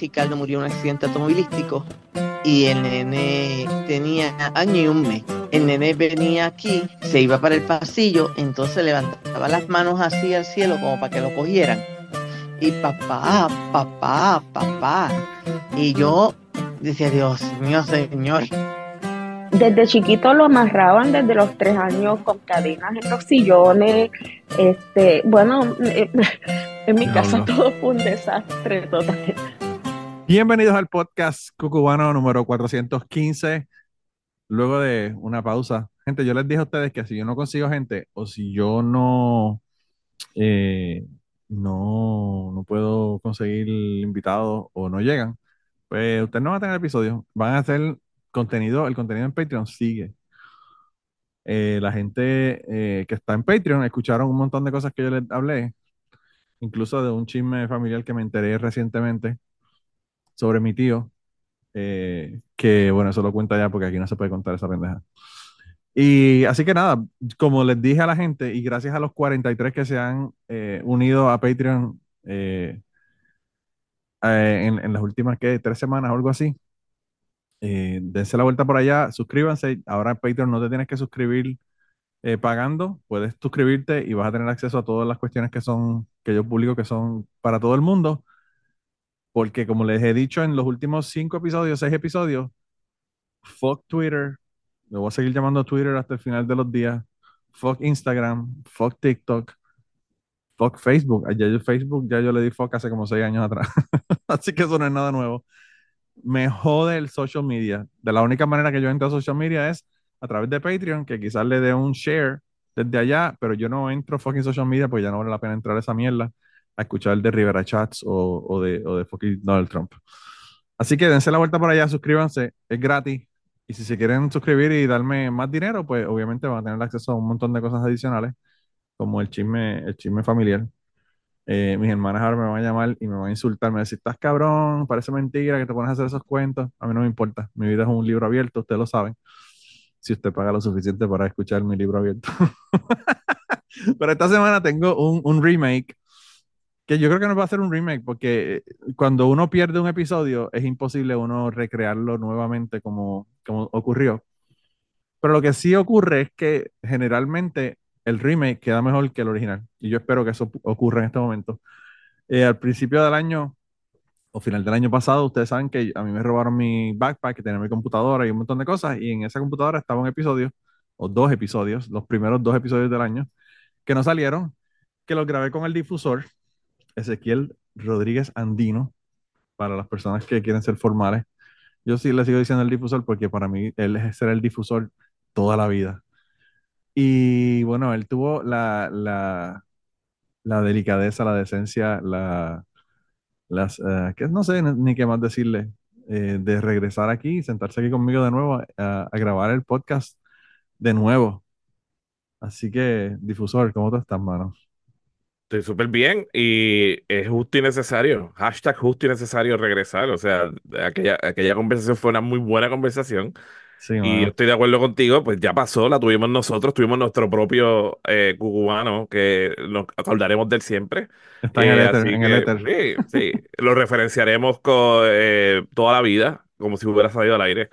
Ricardo murió en un accidente automovilístico y el nene tenía año y un mes. El nene venía aquí, se iba para el pasillo, entonces levantaba las manos así al cielo como para que lo cogieran. Y papá, papá, papá. Y yo decía, Dios mío, Señor. Desde chiquito lo amarraban desde los tres años con cadenas en los sillones. Este, bueno, en mi casa todo fue un desastre total. Bienvenidos al podcast Cucubano número 415. Luego de una pausa, gente, yo les dije a ustedes que si yo no consigo gente o si yo no, eh, no, no puedo conseguir invitados o no llegan, pues ustedes no van a tener episodio. Van a hacer contenido, el contenido en Patreon sigue. Eh, la gente eh, que está en Patreon escucharon un montón de cosas que yo les hablé, incluso de un chisme familiar que me enteré recientemente sobre mi tío, eh, que bueno, eso lo cuenta ya porque aquí no se puede contar esa pendeja. Y así que nada, como les dije a la gente, y gracias a los 43 que se han eh, unido a Patreon eh, en, las últimas ¿qué? tres semanas o algo así, dense la vuelta por allá, suscríbanse. Ahora en Patreon no te tienes que suscribir pagando, puedes suscribirte y vas a tener acceso a todas las cuestiones que son, que yo publico, que son para todo el mundo porque como les he dicho en los últimos cinco episodios, seis episodios, fuck Twitter, me voy a seguir llamando Twitter hasta el final de los días, fuck Instagram, fuck TikTok, fuck Facebook. Ya yo Facebook, ya yo le di fuck hace como seis años atrás. Así que eso no es nada nuevo. Me jode el social media. De la única manera que yo entro a social media es a través de Patreon, que quizás le dé un share desde allá, pero yo no entro fucking social media porque ya no vale la pena entrar a esa mierda escuchar el de Rivera Chats o, de, o de fucking Donald Trump. Así que dense la vuelta por allá, suscríbanse, es gratis. Y si se quieren suscribir y darme más dinero, pues obviamente van a tener acceso a un montón de cosas adicionales, como el chisme, el chisme familiar. Eh, mis hermanas ahora me van a llamar y me van a insultar, me van a decir, estás cabrón, parece mentira que te pones a hacer esos cuentos. A mí no me importa, mi vida es un libro abierto, ustedes lo saben. Si usted paga lo suficiente para escuchar mi libro abierto. Pero esta semana tengo un, un remake que yo creo que no va a ser un remake, porque eh, cuando uno pierde un episodio es imposible uno recrearlo nuevamente como, como ocurrió. Pero lo que sí ocurre es que generalmente el remake queda mejor que el original. Y yo espero que eso ocurra en este momento. Eh, al principio del año, o final del año pasado, ustedes saben que a mí me robaron mi backpack, que tenía mi computadora y un montón de cosas. Y en esa computadora estaba un episodio, o dos episodios, los primeros dos episodios del año, que no salieron, que los grabé con el difusor Ezequiel Rodríguez Andino, para las personas que quieren ser formales. Yo sí le sigo diciendo el difusor porque para mí él es ser el difusor toda la vida. Y bueno, él tuvo la, la, la delicadeza, la decencia, la, las, eh, que no sé ni qué más decirle, eh, de regresar aquí sentarse aquí conmigo de nuevo a, a grabar el podcast de nuevo. Así que, difusor, ¿cómo tú estás, mano? Estoy súper bien y es justo y necesario. Hashtag justo y necesario regresar. O sea, aquella, aquella conversación fue una muy buena conversación. y estoy de acuerdo contigo, pues ya pasó, la tuvimos nosotros, tuvimos nuestro propio eh, cucubano que nos acordaremos del siempre. Está en el eh, éter, Sí, sí, lo referenciaremos con, eh, toda la vida, como si hubiera salido al aire.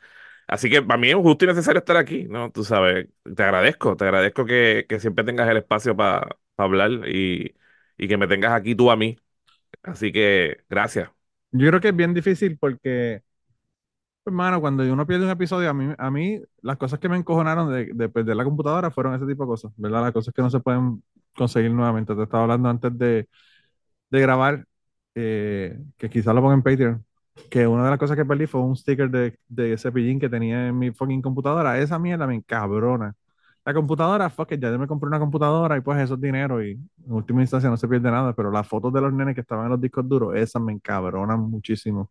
Así que para mí es justo y necesario estar aquí, ¿no? Tú sabes, te agradezco, te agradezco que, que siempre tengas el espacio para hablar y y que me tengas aquí tú a mí. Así que gracias. Yo creo que es bien difícil porque, hermano, cuando uno pierde un episodio, a mí, a mí las cosas que me encojonaron de, perder la computadora fueron ese tipo de cosas, ¿verdad? Las cosas que no se pueden conseguir nuevamente. Te estaba hablando antes de, grabar, eh, que quizás lo ponga en Patreon, que una de las cosas que perdí fue un sticker de, de cepillín que tenía en mi fucking computadora. Esa mierda me encabrona. La computadora, fuck it, ya yo me compré una computadora y pues eso es dinero y en última instancia no se pierde nada, pero las fotos de los nenes que estaban en los discos duros, esas me encabronan muchísimo,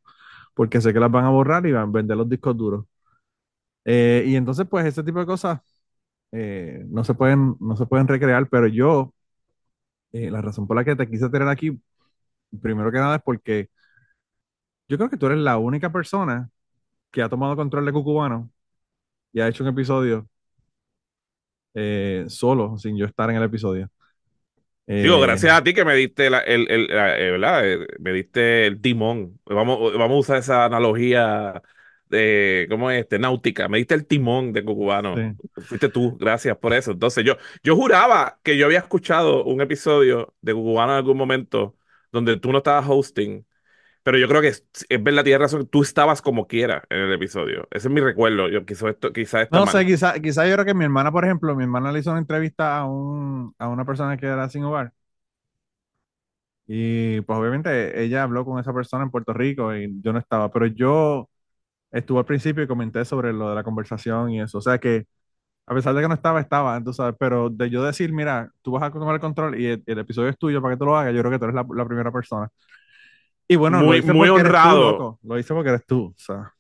porque sé que las van a borrar y van a vender los discos duros. Eh, y entonces, pues, ese tipo de cosas eh, no, se pueden, no se pueden recrear, pero yo, eh, la razón por la que te quise tener aquí, primero que nada es porque yo creo que tú eres la única persona que ha tomado control de Cucubano y ha hecho un episodio eh, solo, sin yo estar en el episodio. Digo, gracias a ti que me diste el, el, ¿verdad? Me diste el timón. Vamos, vamos a usar esa analogía de, ¿cómo es este? Náutica. Me diste el timón de Cucubano. Fuiste tú, gracias por eso. Entonces yo, yo juraba que yo había escuchado un episodio de Cucubano en algún momento donde tú no estabas hosting, pero yo creo que es, es verdad, tienes razón, tú estabas como quiera en el episodio. Ese es mi recuerdo. Yo quizá esto, quizá No sé, quizá, quizá yo creo que mi hermana, por ejemplo, mi hermana le hizo una entrevista a, un, a una persona que era sin hogar. Y pues obviamente ella habló con esa persona en Puerto Rico y yo no estaba, pero yo estuve al principio y comenté sobre lo de la conversación y eso. O sea que a pesar de que no estaba, estaba, tú sabes, pero de yo decir, mira, tú vas a tomar el control y el, episodio es tuyo para que tú lo hagas, yo creo que tú eres la, primera persona. Y bueno, muy, lo muy honrado. Lo hice porque eres tú. O sea,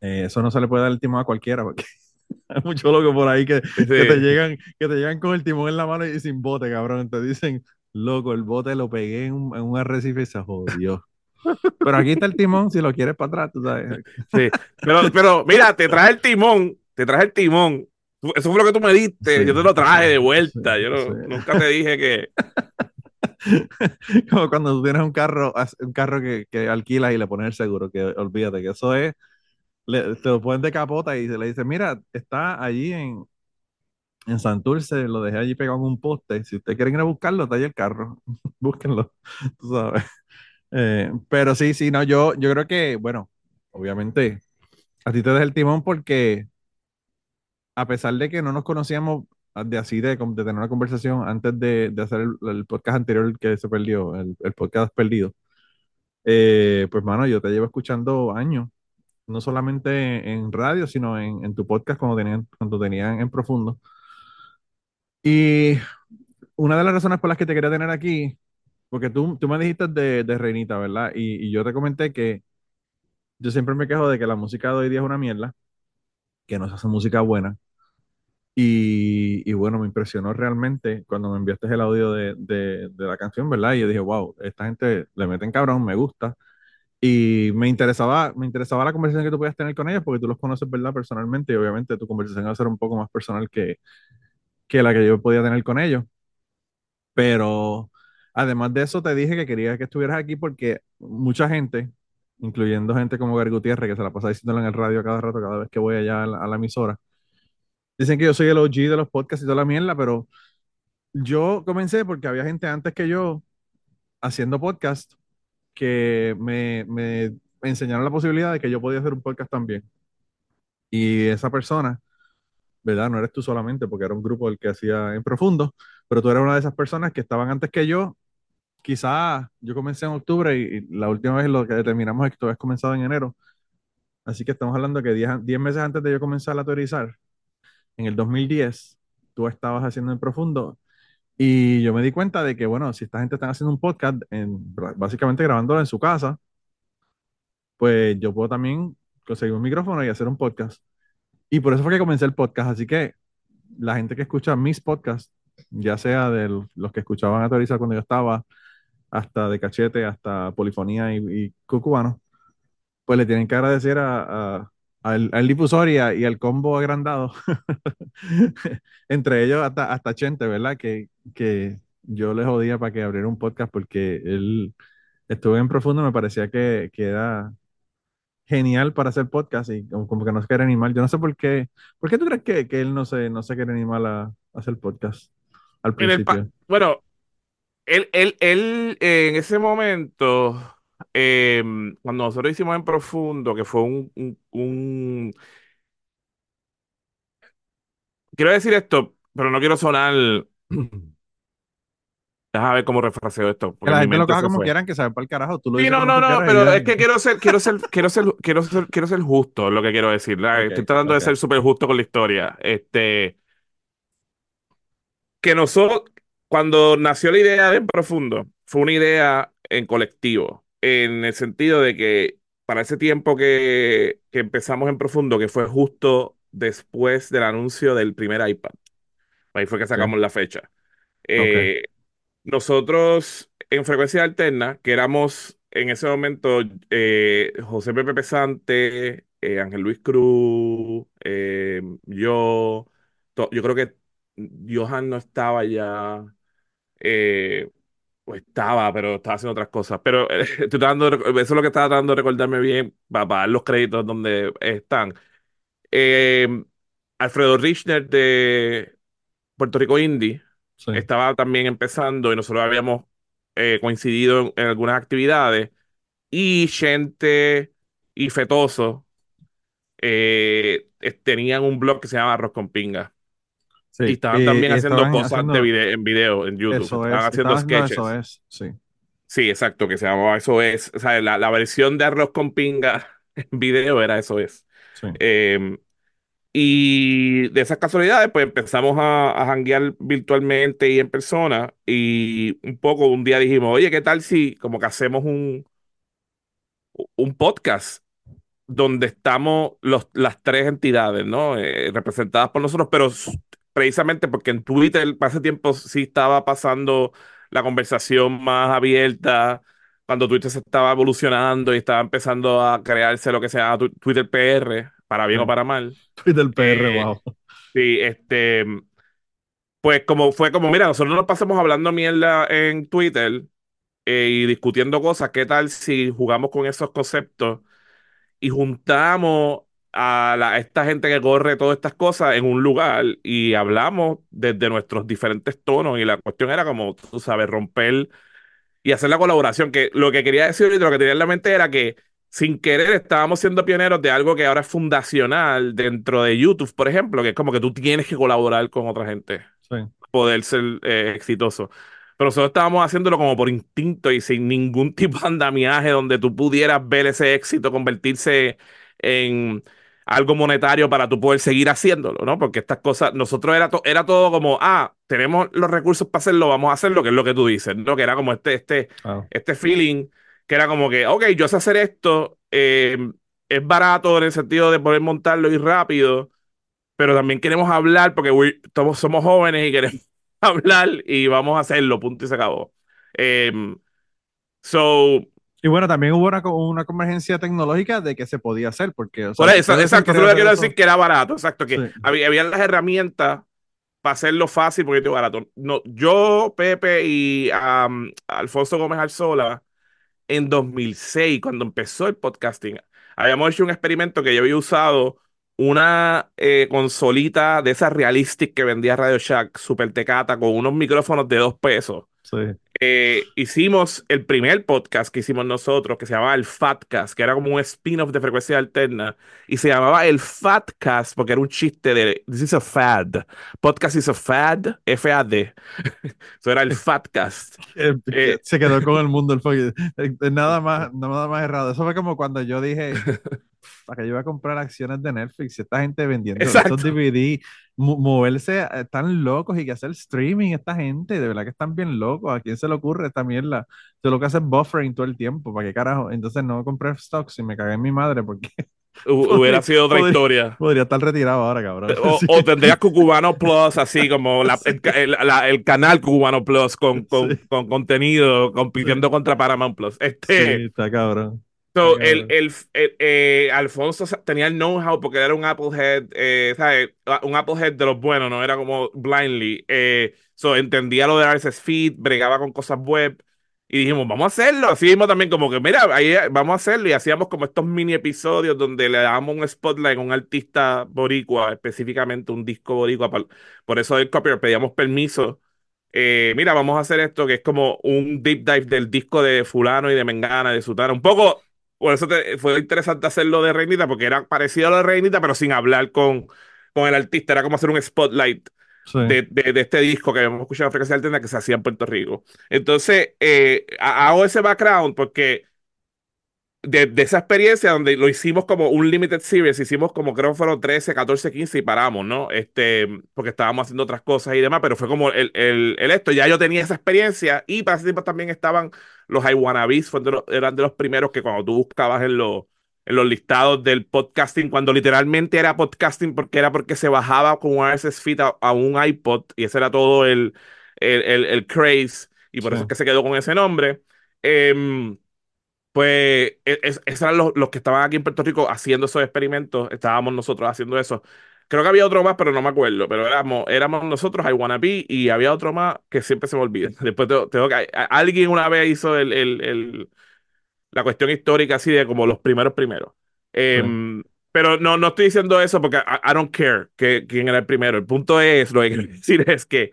eh, eso no se le puede dar el timón a cualquiera porque hay muchos locos por ahí que, que, te llegan, que te llegan con el timón en la mano y sin bote, cabrón. Te dicen, Loco, el bote lo pegué en un, arrecife y se jodió. Pero aquí está el timón si lo quieres para atrás, tú sabes. Sí, pero, pero mira, te traje el timón, te traje el timón. Eso fue lo que tú me diste, yo te lo traje de vuelta. yo nunca te dije que. Como cuando tú tienes un carro, un carro que, que alquilas y le pones el seguro, que olvídate que eso es, te lo ponen de capota y se le dice, mira, está allí en, en Santurce, lo dejé allí pegado en un poste. Si ustedes quieren ir a buscarlo, está ahí el carro. Búsquenlo, tú sabes. Eh, pero sí, sí, no, yo, yo creo que, bueno, obviamente, a ti te deja el timón porque a pesar de que no nos conocíamos de así, de, tener una conversación antes de, hacer el, podcast anterior que se perdió, el, podcast perdido, eh, pues, mano, yo te llevo escuchando años, no solamente en radio, sino en, en tu podcast cuando tenían, cuando tenían en profundo. Y una de las razones por las que te quería tener aquí, porque tú, tú me dijiste de, de Reinita, ¿verdad? Y, y, yo te comenté que yo siempre me quejo de que la música de hoy día es una mierda, que no se hace música buena. Y, y bueno, me impresionó realmente cuando me enviaste el audio de, de, de, la canción, ¿verdad? Y yo dije, wow, esta gente le meten cabrón, me gusta. Y me interesaba, me interesaba la conversación que tú podías tener con ellos, porque tú los conoces, ¿verdad? Personalmente, y obviamente tu conversación va a ser un poco más personal que, que la que yo podía tener con ellos. Pero además de eso, te dije que quería que estuvieras aquí porque mucha gente, incluyendo gente como Gary Gutiérrez, que se la pasa diciéndolo en el radio cada rato, cada vez que voy allá a la, emisora, dicen que yo soy el OG de los podcasts y toda la mierda, pero yo comencé porque había gente antes que yo haciendo podcast que me, me enseñaron la posibilidad de que yo podía hacer un podcast también. Y esa persona ¿verdad? No eres tú solamente, porque era un grupo el que hacía en profundo, pero tú eras una de esas personas que estaban antes que yo. Quizás yo comencé en octubre y, la última vez lo que determinamos es que tú habías comenzado en enero. Así que estamos hablando que 10 meses antes de yo comenzar a teorizar, en el 2010, tú estabas haciendo en profundo. Y yo me di cuenta de que, bueno, si esta gente está haciendo un podcast, en, básicamente grabándolo en su casa, pues yo puedo también conseguir un micrófono y hacer un podcast. Y por eso fue que comencé el podcast. Así que la gente que escucha mis podcasts, ya sea de los que escuchaban a Teorizar cuando yo estaba, hasta de Cachete, hasta Polifonía y, y Cucubano, pues le tienen que agradecer a, al, al, difusor y, al combo agrandado, entre ellos hasta, hasta Chente, ¿verdad? Que, que yo le jodía para que abriera un podcast porque él estuvo en profundo, me parecía que, que era genial para hacer podcast y como, que no se quiere animar. Yo no sé por qué. ¿Por qué tú crees que, que él no se, no se quiere animar a, hacer podcast al principio? bueno, él, él, él eh, en ese momento, em, cuando nosotros hicimos en profundo, que fue un, un, Quiero decir esto, pero no quiero sonar Déjame ver cómo refraseo esto. Que la gente lo coja como quieran, que saben para el carajo. Tú lo sí, no, no, no, pero es que quiero ser, quiero ser, quiero ser, quiero ser, quiero ser justo, lo que quiero decir. Estoy tratando de ser súper justo con la historia. Este, que nosotros, cuando nació la idea de En Profundo, fue una idea en colectivo, en el sentido de que para ese tiempo que, que empezamos En Profundo, que fue justo después del anuncio del primer iPad, ahí fue que sacamos la fecha. Eh, nosotros en frecuencia alterna, que éramos en ese momento eh, José Pepe Pesante, eh, Ángel Luis Cruz, eh, yo, yo creo que Johan no estaba ya, Eh, pues estaba, pero estaba haciendo otras cosas. Pero estoy dando, eso es lo que estaba tratando de recordarme bien para, dar los créditos donde están. Eh, Alfredo Richner de Puerto Rico Indie estaba también empezando y nosotros habíamos eh, coincidido en, algunas actividades. Y gente y Fetoso eh, tenían un blog que se llama Arroz con Pinga. Y estaban también haciendo cosas de en video en YouTube. estaban haciendo sketches. sí. Sí, exacto, que se llamaba Eso es. O sea, la, versión de Arroz con Pinga en video era Eso es. Em, y de esas casualidades, pues empezamos a, a janguear virtualmente y en persona. Y un poco un día dijimos, oye, ¿qué tal si como que hacemos un, un podcast donde estamos los, las tres entidades, ¿no? Eh, representadas por nosotros, pero precisamente porque en Twitter hace tiempo sí estaba pasando la conversación más abierta, cuando Twitter se estaba evolucionando y estaba empezando a crearse lo que se llama Twitter PR, para bien o para mal. Twitter PR, wow. Eh, sí, este, pues como fue como, mira, nosotros nos pasamos hablando mierda en Twitter eh, y discutiendo cosas, ¿qué tal si jugamos con esos conceptos y juntamos a, esta gente que corre todas estas cosas en un lugar y hablamos desde nuestros diferentes tonos y la cuestión era como, tú sabes, romper y hacer la colaboración, que lo que quería decir y lo que tenía en la mente era que sin querer estábamos siendo pioneros de algo que ahora es fundacional dentro de YouTube, por ejemplo, que es como que tú tienes que colaborar con otra gente, para poder ser eh, exitoso. Pero nosotros estábamos haciéndolo como por instinto y sin ningún tipo de andamiaje donde tú pudieras ver ese éxito convertirse en algo monetario para tú poder seguir haciéndolo, ¿no? Porque estas cosas, nosotros era, era todo como, ah, tenemos los recursos para hacerlo, vamos a hacerlo, que es lo que tú dices, ¿no? Que era como este, este, este feeling, que era como que, ok, yo sé hacer esto, eh, es barato en el sentido de poder montarlo y rápido, pero también queremos hablar porque todos somos jóvenes y queremos hablar y vamos a hacerlo, punto y se acabó. Em, so, y bueno, también hubo una, una, convergencia tecnológica de que se podía hacer, porque... O sea, exacto, solo quiero decir que era barato, exacto, que había, las herramientas para hacerlo fácil porque era barato. No, yo, Pepe y Alfonso Gómez Alzola, en 2006, cuando empezó el podcasting, habíamos hecho un experimento que yo había usado una eh, consolita de esas realistic que vendía Radio Shack, super tecata, con unos micrófonos de dos pesos. Sí. Eh, hicimos el primer podcast que hicimos nosotros, que se llamaba el Fatcast, que era como un spin-off de frecuencia alterna, y se llamaba el Fatcast porque era un chiste de This is a fad. Podcast is a fad, F-A-D. Eso era el Fatcast. Eh, se quedó con el mundo el Nada más, nada más errado. Eso fue como cuando yo dije, para que yo iba a comprar acciones de Netflix y esta gente vendiendo estos DVD, moverse, eh, están locos y que hacer streaming esta gente, de verdad que están bien locos. ¿A quién se le ocurre esta mierda? Yo lo que hace es buffering todo el tiempo, ¿para qué carajo? Entonces no compré stocks y me cagué en mi madre porque... Hubiera sido otra historia. Podría estar retirado ahora, cabrón. O, tendrías Cubano Plus, así como el, canal Cubano Plus con, con, con contenido compitiendo contra Paramount Plus. Este, sí, está cabrón. So, el, el, eh, Alfonso tenía el know-how porque era un Applehead, eh, ¿sabes? Ah, Un Applehead de los buenos, no era como blindly. Eh, so, entendía lo de RSS Feed, bregaba con cosas web. Y dijimos, vamos a hacerlo. Así mismo también, como que, mira, ahí vamos a hacerlo. Y hacíamos como estos mini episodios donde le dábamos un spotlight a un artista boricua, específicamente un disco boricua. Por, por eso del copyright pedíamos permiso. mira, vamos a hacer esto, que es como un deep dive del disco de Fulano y de Mengana, de Sutana. Un poco por eso fue interesante hacerlo de Reinita, porque era parecido a lo de Reinita, pero sin hablar con, con el artista. Era como hacer un spotlight de, de, este disco que habíamos escuchado en Frecuencia Alterna que se hacía en Puerto Rico. Entonces, eh, hago ese background porque de, de, esa experiencia donde lo hicimos como un limited series, hicimos como creo que fueron 13, 14, 15 y paramos, ¿no? Este, porque estábamos haciendo otras cosas y demás, pero fue como el, el, el esto, ya yo tenía esa experiencia y para ese tiempo también estaban los iWannabes, eran de los primeros que cuando tú buscabas en los, en los listados del podcasting, cuando literalmente era podcasting porque era porque se bajaba con un RSS feed a, un iPod y ese era todo el, el, el, craze y por eso es que se quedó con ese nombre. Eh, pues esos eran los, los, que estaban aquí en Puerto Rico haciendo esos experimentos, estábamos nosotros haciendo eso. Creo que había otro más, pero no me acuerdo. Pero éramos, éramos nosotros, I Wanna Be, y había otro más que siempre se me olvida. Después tengo, que. Alguien una vez hizo el, el, el, la cuestión histórica así de como los primeros primeros. Em, pero no, no estoy diciendo eso porque I, don't care que, quién era el primero. El punto es, lo que quiero decir es que,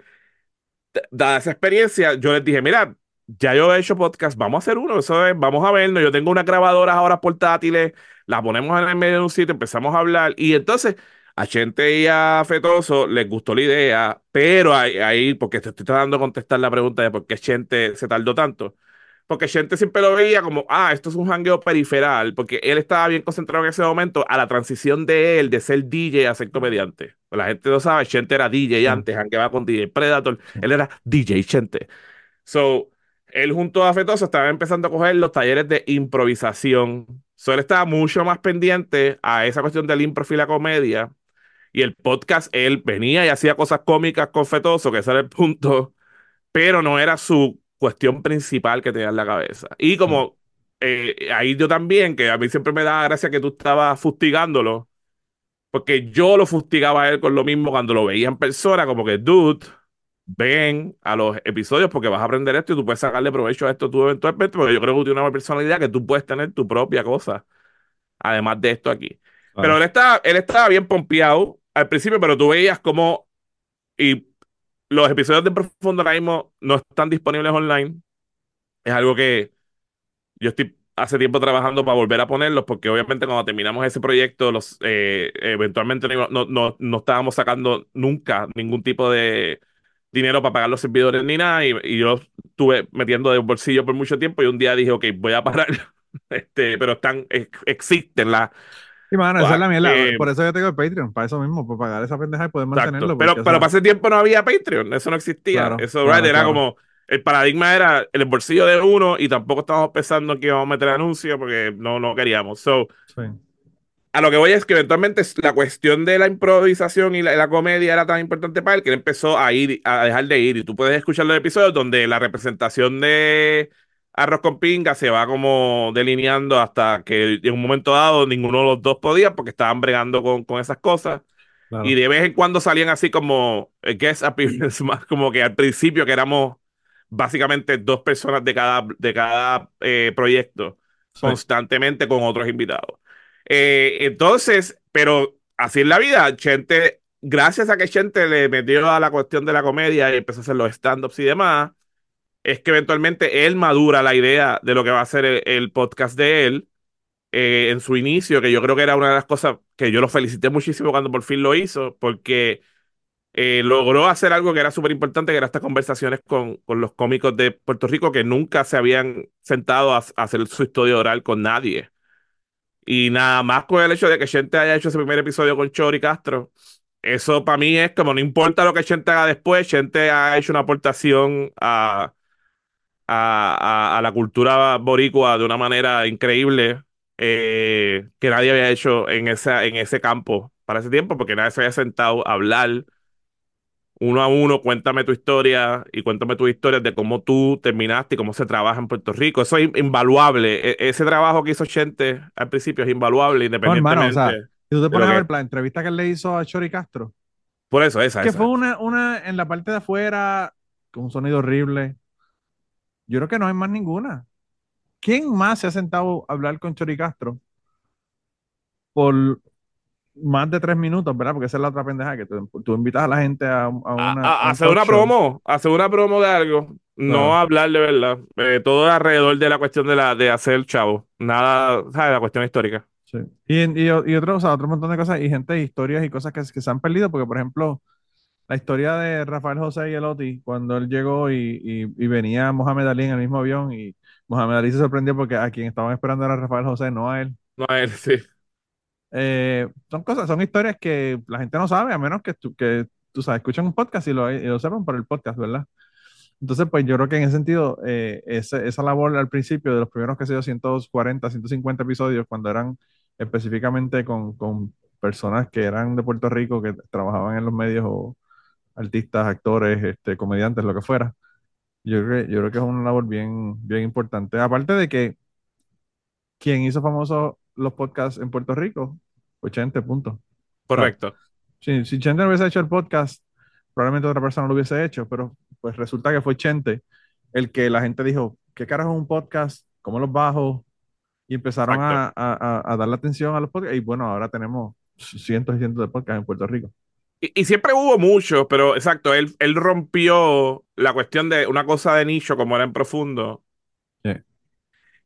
dada esa experiencia, yo les dije, mira, ya yo he hecho podcast, vamos a hacer uno, eso es, vamos a vernos. Yo tengo unas grabadoras ahora portátiles, las ponemos en el medio de un sitio, empezamos a hablar y entonces a Chente y a Fetoso les gustó la idea, pero ahí, porque te estoy tratando de contestar la pregunta de por qué Chente se tardó tanto. Porque Chente siempre lo veía como, ah, esto es un hangueo periferal, porque él estaba bien concentrado en ese momento a la transición de él de ser DJ a ser comediante. Pues la gente lo sabe, Chente era DJ antes, hangueaba con DJ Predator, él era DJ Chente. So, él junto a Fetoso estaba empezando a coger los talleres de improvisación. So, él estaba mucho más pendiente a esa cuestión del impro y la comedia y el podcast, él venía y hacía cosas cómicas con Fetoso, que ese era el punto, pero no era su cuestión principal que tenía en la cabeza. Y como eh, ahí yo también, que a mí siempre me da gracia que tú estabas fustigándolo, porque yo lo fustigaba a él con lo mismo cuando lo veía en persona, como que, dude, ven a los episodios porque vas a aprender esto y tú puedes sacarle provecho a esto tú eventualmente, porque yo creo que tú tienes una personalidad que tú puedes tener tu propia cosa, además de esto aquí. Pero él estaba, él estaba bien pompeado al principio, pero tú veías como. Y los episodios de Profundo ahora mismo no están disponibles online. Es algo que yo estoy hace tiempo trabajando para volver a ponerlos, porque obviamente cuando terminamos ese proyecto, los eh, eventualmente no, no, no, estábamos sacando nunca ningún tipo de dinero para pagar los servidores ni nada, y, yo estuve metiendo de bolsillo por mucho tiempo y un día dije, ok, voy a parar, este, pero están, existen las Sí, mano, esa es la mierda. Eh, por eso yo tengo el Patreon, para eso mismo, para pagar esa pendeja y poder mantenerlo. Pero, pero para ese tiempo no había Patreon, eso no existía. eso era como, el paradigma era el bolsillo de uno y tampoco estábamos pensando que íbamos a meter anuncios porque no, no queríamos. So, A lo que voy es que eventualmente la cuestión de la improvisación y la, la, comedia era tan importante para él que él empezó a ir, a dejar de ir. Y tú puedes escuchar los episodios donde la representación de arroz con pinga se va como delineando hasta que en un momento dado ninguno de los dos podía porque estaban bregando con, con esas cosas. Y de vez en cuando salían así como eh, guest appearance, más como que al principio que éramos básicamente dos personas de cada, de cada eh, proyecto, constantemente con otros invitados. Eh, entonces, pero así es la vida. Chente, gracias a que Chente le metió a la cuestión de la comedia y empezó a hacer los stand-ups y demás, es que eventualmente él madura la idea de lo que va a ser el, podcast de él eh, en su inicio, que yo creo que era una de las cosas que yo lo felicité muchísimo cuando por fin lo hizo, porque eh, logró hacer algo que era súper importante, que era estas conversaciones con, con, los cómicos de Puerto Rico que nunca se habían sentado a, hacer su historia oral con nadie. Y nada más con el hecho de que Chente haya hecho ese primer episodio con Chori Castro, eso para mí es como no importa lo que Chente haga después, Chente ha hecho una aportación a a, la cultura boricua de una manera increíble eh, que nadie había hecho en, esa, en ese campo para ese tiempo, porque nadie se había sentado a hablar uno a uno, cuéntame tu historia y cuéntame tu historia de cómo tú terminaste y cómo se trabaja en Puerto Rico. Eso es invaluable. E, ese trabajo que hizo Chente al principio es invaluable, independientemente. No, o tú te pones a ver la entrevista que él le hizo a Chori Castro. Por eso, esa. Que fue una, una en la parte de afuera, con un sonido horrible. Yo creo que no hay más ninguna. ¿Quién más se ha sentado a hablar con Chori Castro por más de tres minutos, ¿verdad? Porque esa es la otra pendeja que tú, invitas a la gente a, una. hacer una promo, hacer una promo de algo, no hablar de verdad. Eh, todo alrededor de la cuestión de, la, de hacer el chavo, nada, ¿sabes? La cuestión histórica. Sí. Y, y, otro, otro montón de cosas, y gente, historias y cosas que, que se han perdido, porque por ejemplo, la historia de Rafael José y Elotti, cuando él llegó y, venía Mohamed Ali en el mismo avión y Mohamed Ali se sorprendió porque a quien estaban esperando era Rafael José, no a él. No a él, sí. Eh, son cosas, son historias que la gente no sabe, a menos que tú, que, tú sabes, escuchan un podcast y lo, lo sepan por el podcast, ¿verdad? Entonces, pues yo creo que en ese sentido, eh, esa labor al principio de los primeros, que se dio 140, 150 episodios, cuando eran específicamente con, con personas que eran de Puerto Rico, que trabajaban en los medios o, artistas, actores, este, comediantes, lo que fuera. Yo creo, yo creo que es una labor bien, bien importante. Aparte de que quien hizo famosos los podcasts en Puerto Rico, 80 puntos. Correcto. Si, si Chente no hubiese hecho el podcast, probablemente otra persona lo hubiese hecho, pero pues resulta que fue Chente el que la gente dijo, ¿qué carajo es un podcast? ¿Cómo los bajo? Y empezaron a, a, a, darle atención a los podcasts. Y bueno, ahora tenemos cientos y cientos de podcasts en Puerto Rico. Y, siempre hubo muchos, pero exacto, él, él rompió la cuestión de una cosa de nicho como era en profundo. Sí.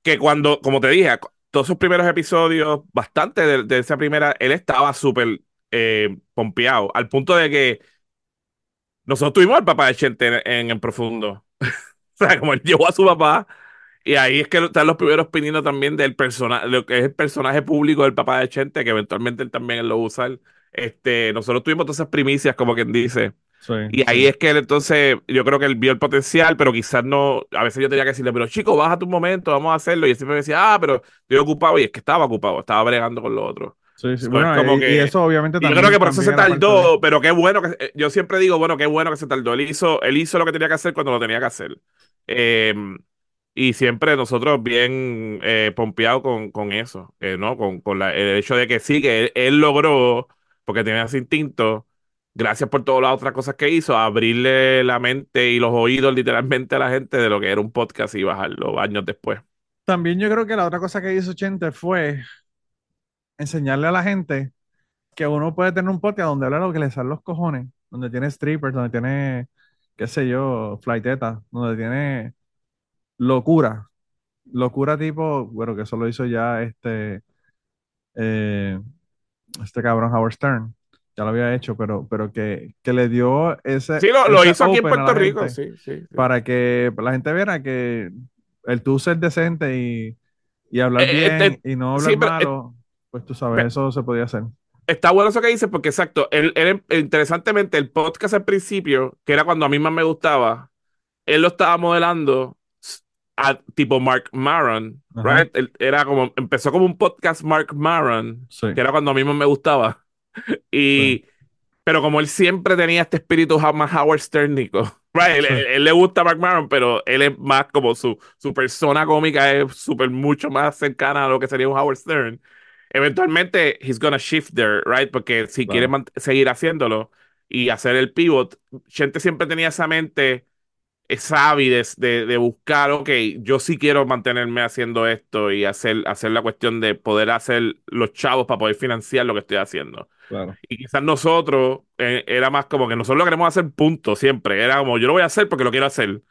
Que cuando, como te dije, todos sus primeros episodios, bastante de, esa primera, él estaba súper eh, pompeado, al punto de que nosotros tuvimos al papá de Chente en, en, profundo. o sea, como él llevó a su papá, y ahí es que están los primeros pininos también del personaje, lo que es el personaje público del papá de Chente, que eventualmente él también lo usa. Este, nosotros tuvimos todas esas primicias, como quien dice. Y ahí es que él entonces, yo creo que él vio el potencial, pero quizás no, a veces yo tenía que decirle, pero chico, baja tu momento, vamos a hacerlo. Y él siempre me decía, ah, pero estoy ocupado. Y es que estaba ocupado, estaba bregando con lo otro. Sí, sí. bueno, como y, que, eso obviamente también. Yo creo que por eso se tardó, pero qué bueno que. Eh, yo siempre digo, bueno, qué bueno que se tardó. Él hizo, él hizo lo que tenía que hacer cuando lo tenía que hacer. Eh, y siempre nosotros bien eh, pompeados con, con eso, eh, ¿no? Con, con la, el hecho de que sí, que él logró porque tenía ese instinto, gracias por todas las otras cosas que hizo, abrirle la mente y los oídos literalmente a la gente de lo que era un podcast y bajarlo años después. También yo creo que la otra cosa que hizo Chente fue enseñarle a la gente que uno puede tener un podcast donde habla lo que le salen los cojones, donde tiene strippers, donde tiene, qué sé yo, flighteta, donde tiene locura. Locura tipo, bueno, que eso lo hizo ya este, eh, este cabrón Howard Stern, ya lo había hecho, pero, pero que, que le dio ese. Sí, lo, hizo aquí en Puerto Rico, sí, sí, Para que la gente viera que el tú ser decente y, y hablar eh, bien este, y no hablar malo, pues tú sabes, eso se podía hacer. Está bueno eso que dices, porque exacto, él, interesantemente, el podcast al principio, que era cuando a mí más me gustaba, él lo estaba modelando a, tipo Mark Maron, right? era como, empezó como un podcast Mark Maron, que era cuando a mí más me gustaba. Y, pero como él siempre tenía este espíritu más Howard Sternico, right? Él, le gusta Mark Maron, pero él es más como su, su persona cómica es súper mucho más cercana a lo que sería un Howard Stern. Eventualmente, he's gonna shift there, right? Porque si quiere seguir haciéndolo y hacer el pivot, gente siempre tenía esa mente esa avidez de, de, buscar, ok, yo sí quiero mantenerme haciendo esto y hacer, hacer la cuestión de poder hacer los chavos para poder financiar lo que estoy haciendo. Y quizás nosotros, eh, era más como que nosotros lo queremos hacer punto siempre. Era como, yo lo voy a hacer porque lo quiero hacer.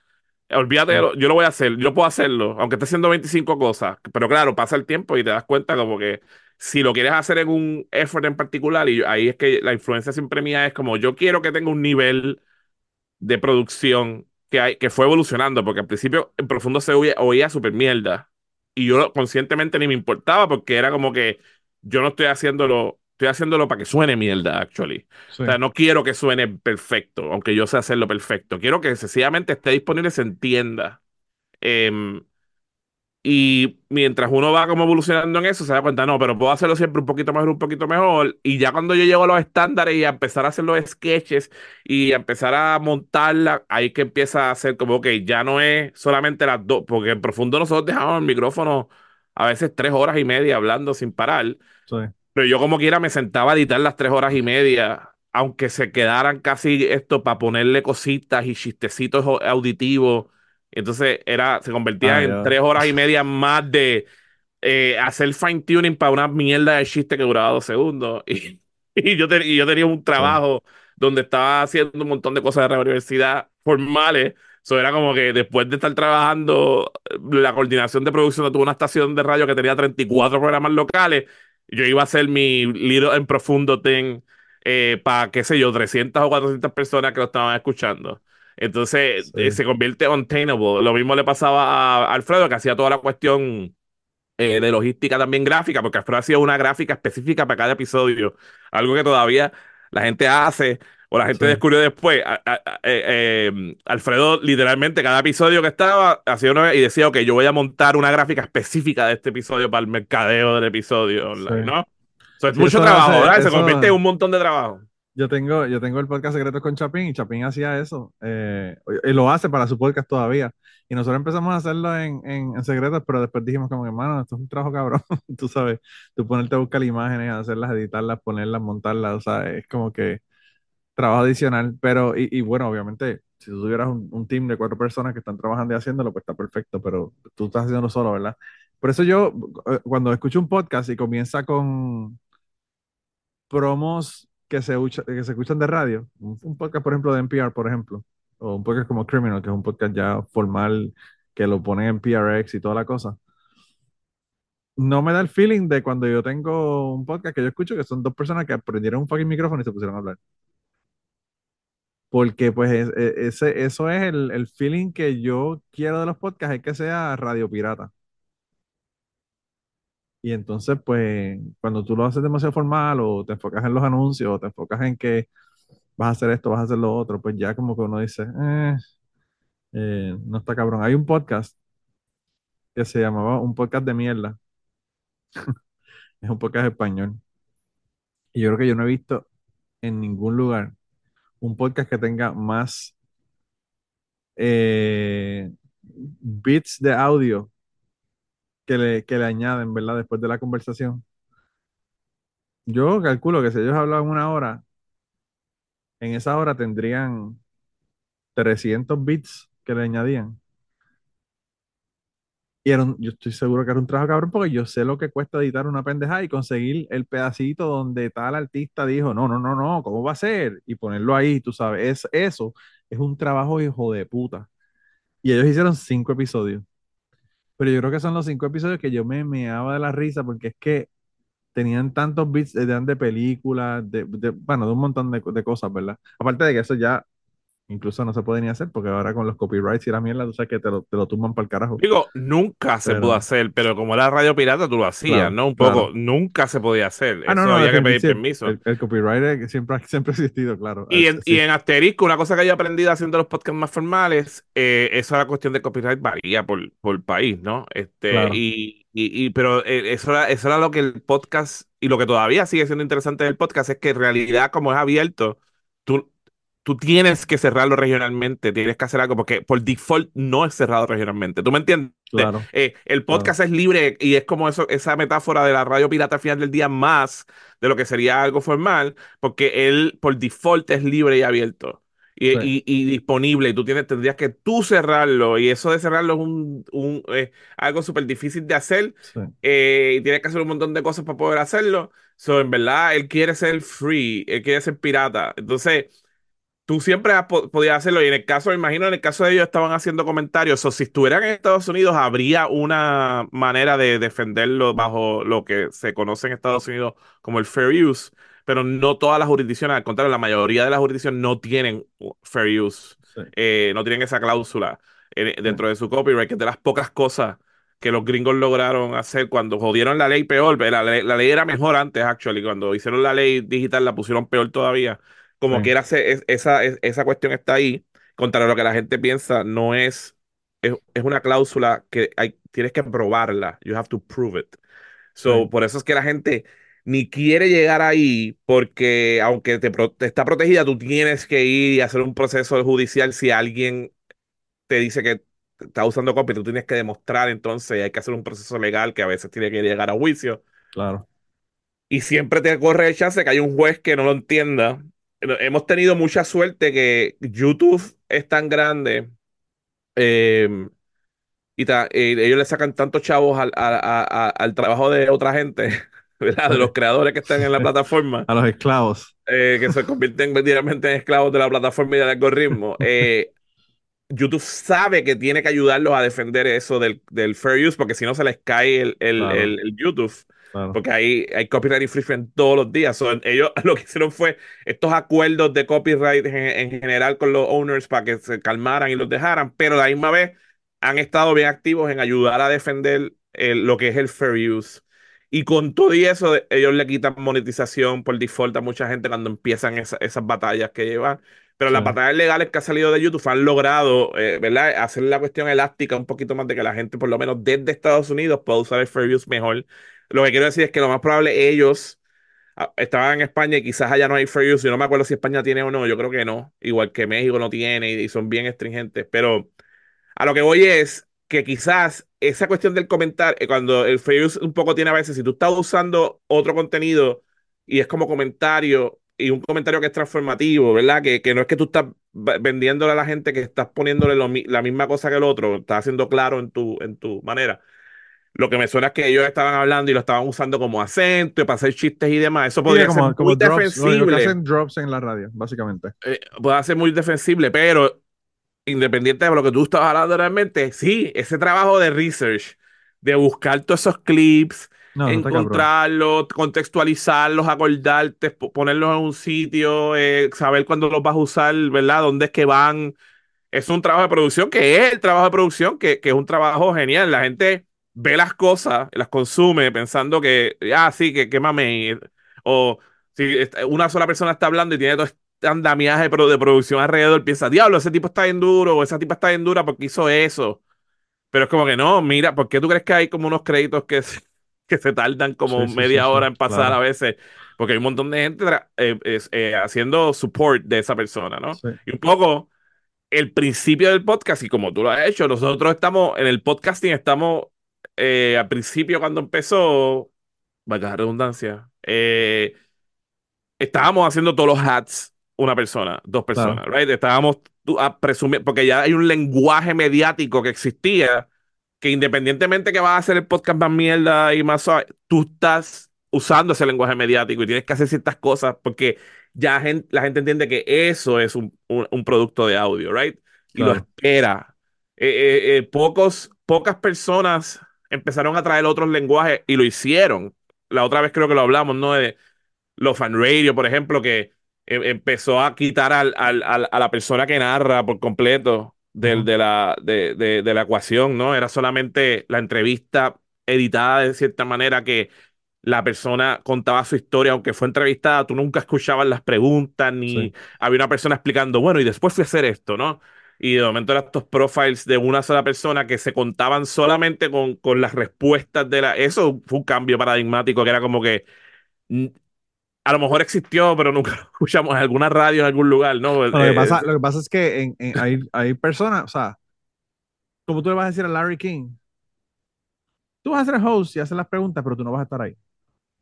Olvídate, yo lo voy a hacer, yo puedo hacerlo, aunque esté haciendo 25 cosas. Pero claro, pasa el tiempo y te das cuenta como que si lo quieres hacer en un effort en particular, y ahí es que la influencia siempre mía es como, yo quiero que tenga un nivel de producción que, fue evolucionando, porque al principio en profundo se oía, oía súper mierda. Y yo conscientemente ni me importaba porque era como que yo no estoy haciéndolo, estoy haciéndolo para que suene mierda, actually. O sea, no quiero que suene perfecto, aunque yo sé hacerlo perfecto. Quiero que sencillamente esté disponible, se entienda. Eh, y mientras uno va como evolucionando en eso, se da cuenta, no, pero puedo hacerlo siempre un poquito mejor, un poquito mejor. Y ya cuando yo llego a los estándares y a empezar a hacer los sketches y a empezar a montarla, ahí que empieza a hacer como que ya no es solamente las dos, porque en profundo nosotros dejamos el micrófono a veces tres horas y media hablando sin parar. Pero yo como quiera me sentaba a editar las tres horas y media, aunque se quedaran casi esto para ponerle cositas y chistecitos auditivos entonces era, se convertía en tres horas y media más de eh, hacer fine tuning para una mierda de chiste que duraba dos segundos. Y, y yo, yo tenía un trabajo donde estaba haciendo un montón de cosas de la universidad formales. Eso era como que después de estar trabajando la coordinación de producción, tuve una estación de radio que tenía 34 programas locales. Yo iba a hacer mi libro en profundo thing eh, para, qué sé yo, 300 o 400 personas que lo estaban escuchando. Entonces eh, se convierte untenable. Lo mismo le pasaba a Alfredo, que hacía toda la cuestión eh, de logística también gráfica, porque Alfredo hacía una gráfica específica para cada episodio. Algo que todavía la gente hace o la gente descubrió después. Eh, em, Alfredo, literalmente, cada episodio que estaba, hacía una y decía, ok, yo voy a montar una gráfica específica de este episodio para el mercadeo del episodio online, ¿no? es mucho trabajo, ¿verdad? Se convierte en un montón de trabajo. Yo tengo, yo tengo el podcast secreto con Chapín y Chapín hacía eso. Eh, y lo hace para su podcast todavía. Y nosotros empezamos a hacerlo en, en, en secreto, pero después dijimos como, hermano, esto es un trabajo cabrón. tú sabes, tú ponerte a buscar imágenes, hacerlas, editarlas, ponerlas, montarlas. O sea, es como que trabajo adicional. Pero, y, y bueno, obviamente, si tú tuvieras un, un, team de cuatro personas que están trabajando y haciéndolo, pues está perfecto, pero tú estás haciéndolo solo, ¿verdad? Por eso yo, eh, cuando escucho un podcast y comienza con promos que se, que se escuchan de radio, un, podcast, por ejemplo, de NPR, por ejemplo, o un podcast como Criminal, que es un podcast ya formal que lo ponen en PRX y toda la cosa. No me da el feeling de cuando yo tengo un podcast que yo escucho que son dos personas que aprendieron un fucking micrófono y se pusieron a hablar. Porque pues e, ese, eso es el, el feeling que yo quiero de los podcasts, es que sea radio pirata. Y entonces, pues, cuando tú lo haces demasiado formal o te enfocas en los anuncios o te enfocas en que vas a hacer esto, vas a hacer lo otro, pues ya como que uno dice, eh, eh, no está cabrón. Hay un podcast que se llamaba Un podcast de mierda. es un podcast español. Y yo creo que yo no he visto en ningún lugar un podcast que tenga más eh, bits de audio que le, que le añaden, ¿verdad? Después de la conversación. Yo calculo que si ellos hablaban una hora, en esa hora tendrían 300 bits que le añadían. Y yo estoy seguro que era un trabajo cabrón porque yo sé lo que cuesta editar una pendeja y conseguir el pedacito donde tal artista dijo, no, no, no, no, ¿cómo va a ser? Y ponerlo ahí, tú sabes, es, eso es un trabajo hijo de puta. Y ellos hicieron cinco episodios. Pero yo creo que son los cinco episodios que yo me meaba de la risa porque es que tenían tantos bits, eran de películas, de, bueno, de un montón de, de, cosas, ¿verdad? Aparte de que eso ya incluso no se puede ni hacer porque ahora con los copyrights y la mierda, tú sabes que te lo, te lo tumban para el carajo. Digo, nunca se pudo hacer, pero como era radio pirata, tú lo hacías, ¿no? Un poco, nunca se podía hacer. Ah, no, no, había que pedir permiso. El, copyright siempre, siempre ha existido, claro. Y en, y en Asterisco, una cosa que yo he aprendido haciendo los podcasts más formales, eh, esa la cuestión de copyright varía por, por país, ¿no? Este, y, y, y, pero eh, eso, era, eso era lo que el podcast, y lo que todavía sigue siendo interesante del podcast, es que en realidad, como es abierto, tú tú tienes que cerrarlo regionalmente, tienes que hacer algo, porque por default no es cerrado regionalmente. ¿Tú me entiendes? Claro. Eh, el podcast es libre y es como eso, esa metáfora de la radio pirata al final del día más de lo que sería algo formal, porque él por default es libre y abierto. Y, y, disponible, y tú tienes, tendrías que tú cerrarlo, y eso de cerrarlo es un, un eh, algo súper difícil de hacer, eh, y tienes que hacer un montón de cosas para poder hacerlo. So, en verdad, él quiere ser free, él quiere ser pirata. Entonces, tú siempre podías hacerlo. Y en el caso, me imagino, en el caso de ellos estaban haciendo comentarios. O si estuvieran en Estados Unidos, habría una manera de defenderlo bajo lo que se conoce en Estados Unidos como el fair use. Pero no todas las jurisdicciones, al contrario, la mayoría de las jurisdicciones no tienen fair use. Eh, no tienen esa cláusula dentro de su copyright, que es de las pocas cosas que los gringos lograron hacer cuando jodieron la ley peor. La ley, la ley era mejor antes, actually. Cuando hicieron la ley digital, la pusieron peor todavía como quiera, esa, esa cuestión está ahí, contra lo que la gente piensa, no es, es, una cláusula que hay, tienes que probarla, you have to prove it. So, por eso es que la gente ni quiere llegar ahí, porque aunque te, está protegida, tú tienes que ir y hacer un proceso judicial si alguien te dice que está usando copia, tú tienes que demostrar entonces, hay que hacer un proceso legal que a veces tiene que llegar a juicio. Claro. Y siempre te corre el chance que hay un juez que no lo entienda hemos tenido mucha suerte que YouTube es tan grande eh, y ellos le sacan tantos chavos al, trabajo de otra gente, de los creadores que están en la plataforma. A los esclavos. Eh, que se convierten directamente en esclavos de la plataforma y del algoritmo. Eh, YouTube sabe que tiene que ayudarlos a defender eso del, fair use, porque si no se les cae el, el YouTube. Porque hay, hay copyright infringement todos los días. ellos lo que hicieron fue estos acuerdos de copyright en, general con los owners para que se calmaran y los dejaran, pero a la misma vez han estado bien activos en ayudar a defender lo que es el fair use. Y con todo y eso, ellos le quitan monetización por default a mucha gente cuando empiezan esas batallas que llevan. Pero las batallas legales que han salido de YouTube han logrado, eh, ¿verdad? Hacer la cuestión elástica un poquito más de que la gente, por lo menos desde Estados Unidos, pueda usar el fair use mejor lo que quiero decir es que lo más probable ellos ah, estaba en España y quizás allá no hay fair use, y no me acuerdo si España tiene o no, yo creo que no, igual que México no tiene y son bien estringentes, pero a lo que voy es que quizás esa cuestión del comentar, eh, cuando el fair use un poco tiene a veces, si tú estás usando otro contenido y es como comentario y un comentario que es transformativo, ¿verdad? Que, que no es que tú estás vendiéndole a la gente que estás poniéndole la misma cosa que el otro, estás haciendo claro en tu, en tu manera. Lo que me suena es que ellos estaban hablando y lo estaban usando como acento para hacer chistes y demás. Eso podría ser muy defensible. hacen drops en la radio, básicamente. Eh, puede ser muy defensible, pero independiente de lo que tú estabas hablando realmente, sí, ese trabajo de research, de buscar todos esos clips, encontrarlos, contextualizarlos, acordarte, ponerlos en un sitio, eh, saber cuándo los vas a usar, ¿verdad? ¿Dónde es que van? Es un trabajo de producción que es el trabajo de producción, que, que es un trabajo genial. La gente ve las cosas, las consume pensando que, ah, sí, que, que mame. O si una sola persona está hablando y tiene todo este andamiaje de producción alrededor, piensa, diablo, ese tipo está bien duro, o esa tipa está bien dura porque hizo eso. Pero es como que no, mira, ¿por qué tú crees que hay como unos créditos que, que se tardan como media hora en pasar a veces? Porque hay un montón de gente eh, eh, haciendo support de esa persona, ¿no? Y un poco el principio del podcast, y como tú lo has hecho, nosotros estamos en el podcasting, estamos eh, al principio cuando empezó, vaya la redundancia, eh, estábamos haciendo todos los hats una persona, dos personas, right? Estábamos a presumir, porque ya hay un lenguaje mediático que existía que independientemente que vas a hacer el podcast más mierda y más tú estás usando ese lenguaje mediático y tienes que hacer ciertas cosas porque ya la gente entiende que eso es un, producto de audio, right? Y lo espera. Eh, pocos, pocas personas empezaron a traer otros lenguajes y lo hicieron. La otra vez creo que lo hablamos, ¿no? De los fan radio, por ejemplo, que em, empezó a quitar al, al, a la persona que narra por completo del, de, la, de, de, la ecuación, ¿no? Era solamente la entrevista editada de cierta manera que la persona contaba su historia, aunque fue entrevistada, tú nunca escuchabas las preguntas, ni había una persona explicando, bueno, y después fui a hacer esto, ¿no? Y de momento eran estos profiles de una sola persona que se contaban solamente con, con las respuestas de la... Eso fue un cambio paradigmático que era como que a lo mejor existió, pero nunca lo escuchamos en alguna radio en algún lugar, ¿no? Lo, que, eh, pasa, lo que pasa es que hay, hay personas, o sea, como tú le vas a decir a Larry King, tú vas a ser host y hacer las preguntas, pero tú no vas a estar ahí.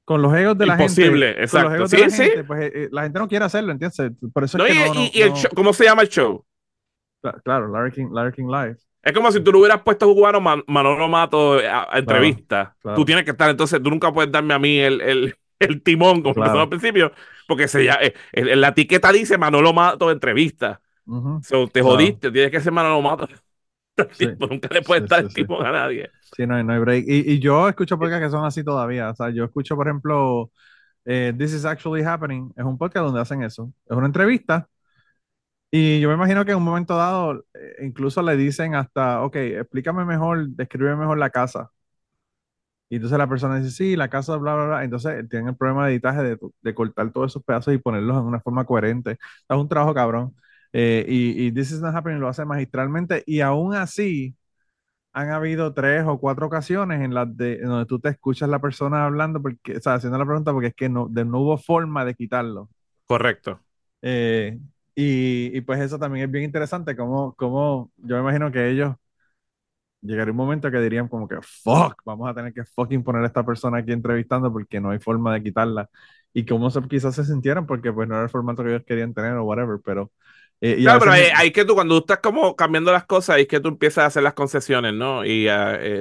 Con los egos de la gente. Imposible, exacto. Los egos de la gente, pues eh, eh, la gente no quiere hacerlo, ¿entiendes? Por eso es que y, el ¿cómo se llama el show? Claro, Larry King, Larry King Live. Es como si tú lo hubieras puesto a cubano Manolo Mato a, entrevista. Tú tienes que estar, entonces tú nunca puedes darme a mí el, el, el timón, como claro. al principio, porque se ya, eh, la etiqueta dice Manolo Mato entrevista. te jodiste, tienes que ser Manolo Mato. Nunca le puedes dar el timón a nadie. Sí, no hay, no hay break. Y, y, yo escucho podcasts que son así todavía. O sea, yo escucho, por ejemplo, eh, This is Actually Happening. Es un podcast donde hacen eso. Es una entrevista y yo me imagino que en un momento dado, eh, incluso le dicen hasta, ok, explícame mejor, describe mejor la casa. Y entonces la persona dice, sí, la casa, bla, bla, bla. Entonces tienen el problema de editaje de, de cortar todos esos pedazos y ponerlos en una forma coherente. Es un trabajo cabrón. Eh, y, y This Is Not Happening lo hace magistralmente. Y aún así, han habido tres o cuatro ocasiones en las de en donde tú te escuchas la persona hablando, porque, o sea, haciendo la pregunta, porque es que no, de, no hubo forma de quitarlo. Correcto. Eh, y, pues eso también es bien interesante, como, como yo me imagino que ellos llegaría un momento que dirían como que, fuck, vamos a tener que fucking poner a esta persona aquí entrevistando porque no hay forma de quitarla. Y cómo se, quizás se sintieran porque pues no era el formato que ellos querían tener o whatever, pero... Eh, claro, pero hay, que tú, cuando tú estás como cambiando las cosas, es que tú empiezas a hacer las concesiones, ¿no? Y ah, eh,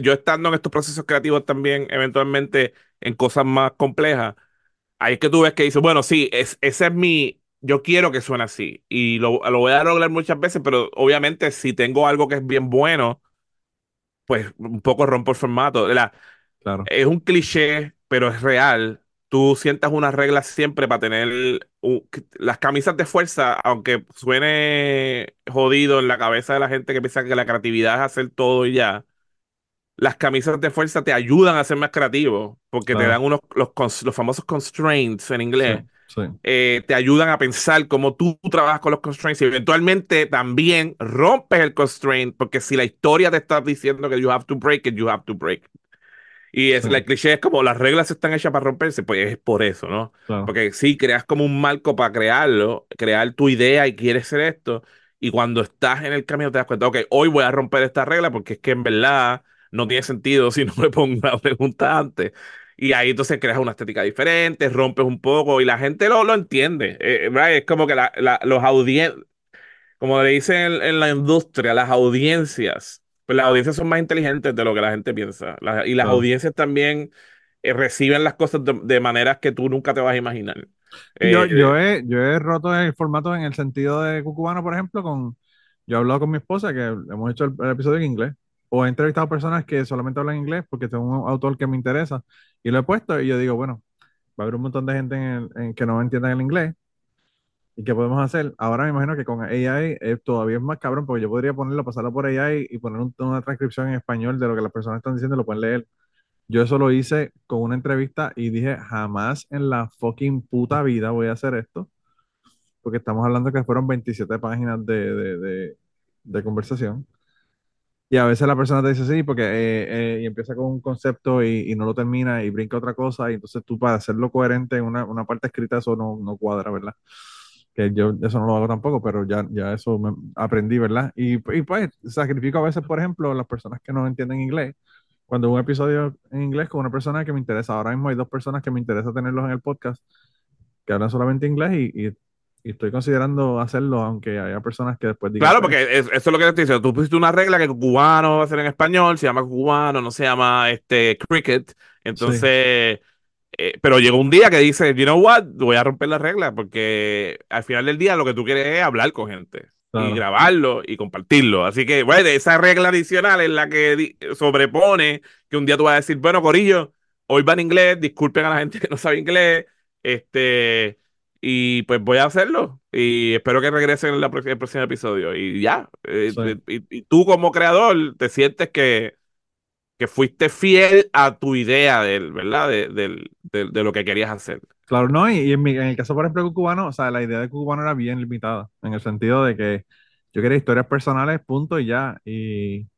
yo estando en estos procesos creativos también, eventualmente, en cosas más complejas, ahí es que tú ves que dices, bueno, sí, es, ese es mi, yo quiero que suene así. Y lo, voy a lograr muchas veces, pero obviamente si tengo algo que es bien bueno, pues un poco rompo el formato. La, claro. Es un cliché, pero es real. Tú sientas unas reglas siempre para tener las camisas de fuerza, aunque suene jodido en la cabeza de la gente que piensa que la creatividad es hacer todo y ya. Las camisas de fuerza te ayudan a ser más creativo, porque te dan unos los, los famosos constraints en inglés. Eh, te ayudan a pensar cómo tú trabajas con los constraints. Y eventualmente también rompes el constraint, porque si la historia te está diciendo que you have to break it, you have to break. Y es, la cliché es como las reglas están hechas para romperse, pues es por eso, ¿no? Porque si creas como un marco para crearlo, crear tu idea y quieres ser esto, y cuando estás en el camino te das cuenta, ok, hoy voy a romper esta regla porque es que en verdad no tiene sentido si no me pongo la pregunta antes. Y ahí entonces creas una estética diferente, rompes un poco y la gente lo, lo entiende. Eh, es como que la, los audiencias, como le dicen en, la industria, las audiencias, pues las audiencias son más inteligentes de lo que la gente piensa. y las audiencias también eh, reciben las cosas de, maneras que tú nunca te vas a imaginar. yo, eh, yo, he, yo he roto el formato en el sentido de Cucubano, por ejemplo, con yo he hablado con mi esposa que hemos hecho el episodio en inglés o he entrevistado personas que solamente hablan inglés porque tengo un autor que me interesa y lo he puesto y yo digo, bueno, va a haber un montón de gente en que no entiendan el inglés. ¿Y qué podemos hacer? Ahora me imagino que con AI todavía es más cabrón porque yo podría ponerlo, pasarlo por AI y poner una transcripción en español de lo que las personas están diciendo y lo pueden leer. Yo eso lo hice con una entrevista y dije, jamás en la fucking puta vida voy a hacer esto. Porque estamos hablando que fueron 27 páginas de, de, de conversación. Y a veces la persona te dice sí, porque eh, eh, y empieza con un concepto y, no lo termina y brinca otra cosa, y entonces tú para hacerlo coherente en una, una parte escrita eso no, no, cuadra, ¿verdad? Que yo eso no lo hago tampoco, pero ya, ya eso me aprendí, ¿verdad? Y, y, pues sacrifico a veces, por ejemplo, las personas que no entienden inglés. Cuando un episodio en inglés con una persona que me interesa, ahora mismo hay dos personas que me interesa tenerlos en el podcast que hablan solamente inglés y, y y estoy considerando hacerlo, aunque haya personas que después digan. Claro, porque eso es lo que te estoy diciendo. Tú pusiste una regla que cubano va a ser en español, se llama cubano, no se llama este cricket. Entonces, eh, pero llegó un día que dice, you know what, voy a romper la regla, porque al final del día lo que tú quieres es hablar con gente. Y grabarlo y compartirlo. Así que, bueno, esa regla adicional es la que sobrepone que un día tú vas a decir, bueno, Corillo, hoy va en inglés, disculpen a la gente que no sabe inglés, este, y pues voy a hacerlo. Y espero que regresen en, la el próximo episodio. Y ya. Eh, y, tú como creador te sientes que, que fuiste fiel a tu idea del, ¿verdad? De, de, lo que querías hacer. Claro, no, y, en, en, el caso, por ejemplo, de Cubano, o sea, la idea de Cubano era bien limitada, en el sentido de que yo quería historias personales, punto y ya. Y,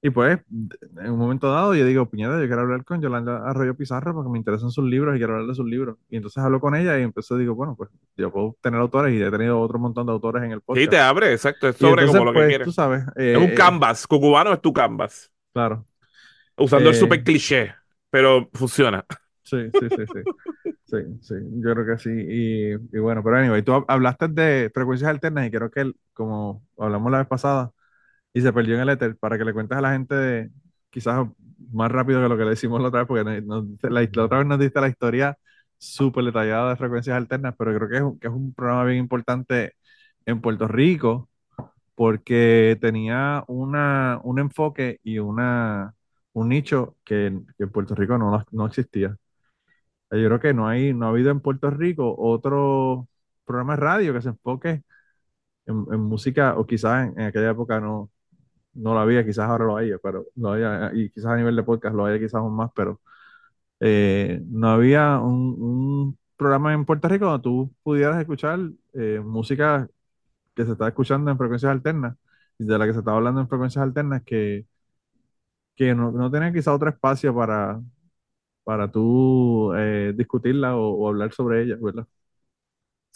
y pues, en un momento dado, yo digo, Piñeda, yo quiero hablar con Yolanda Arroyo Pizarro porque me interesan sus libros y quiero hablar de sus libros. Y entonces hablo con ella y empecé, digo, bueno, pues yo puedo tener autores y he tenido otro montón de autores en el podcast. Sí, te abre, exacto, es sobre como lo que pues, quieres. Tú sabes. es un eh, canvas, Cucubano es tu canvas. Claro. Usando el eh, super cliché, pero funciona. Sí, sí, sí, sí. sí, sí, yo creo que sí. Y, y bueno, pero anyway, tú hablaste de frecuencias alternas y creo que, como hablamos la vez pasada, y se perdió en el éter para que le cuentes a la gente quizás más rápido que lo que le decimos la otra vez, porque la, otra vez nos diste la historia súper detallada de frecuencias alternas, pero creo que es, un, que es un programa bien importante en Puerto Rico porque tenía una, un enfoque y una, un nicho que, en Puerto Rico no, no existía. Yo creo que no, hay, no ha habido en Puerto Rico otro programa de radio que se enfoque en, música, o quizás en, aquella época no, no lo había, quizás ahora lo haya, pero lo haya, y quizás a nivel de podcast lo haya quizás aún más, pero eh, no había un, programa en Puerto Rico donde tú pudieras escuchar eh, música que se está escuchando en frecuencias alternas y de la que se está hablando en frecuencias alternas que, que no, no tenía quizás otro espacio para, para tú eh, discutirla o, o, hablar sobre ella, ¿verdad?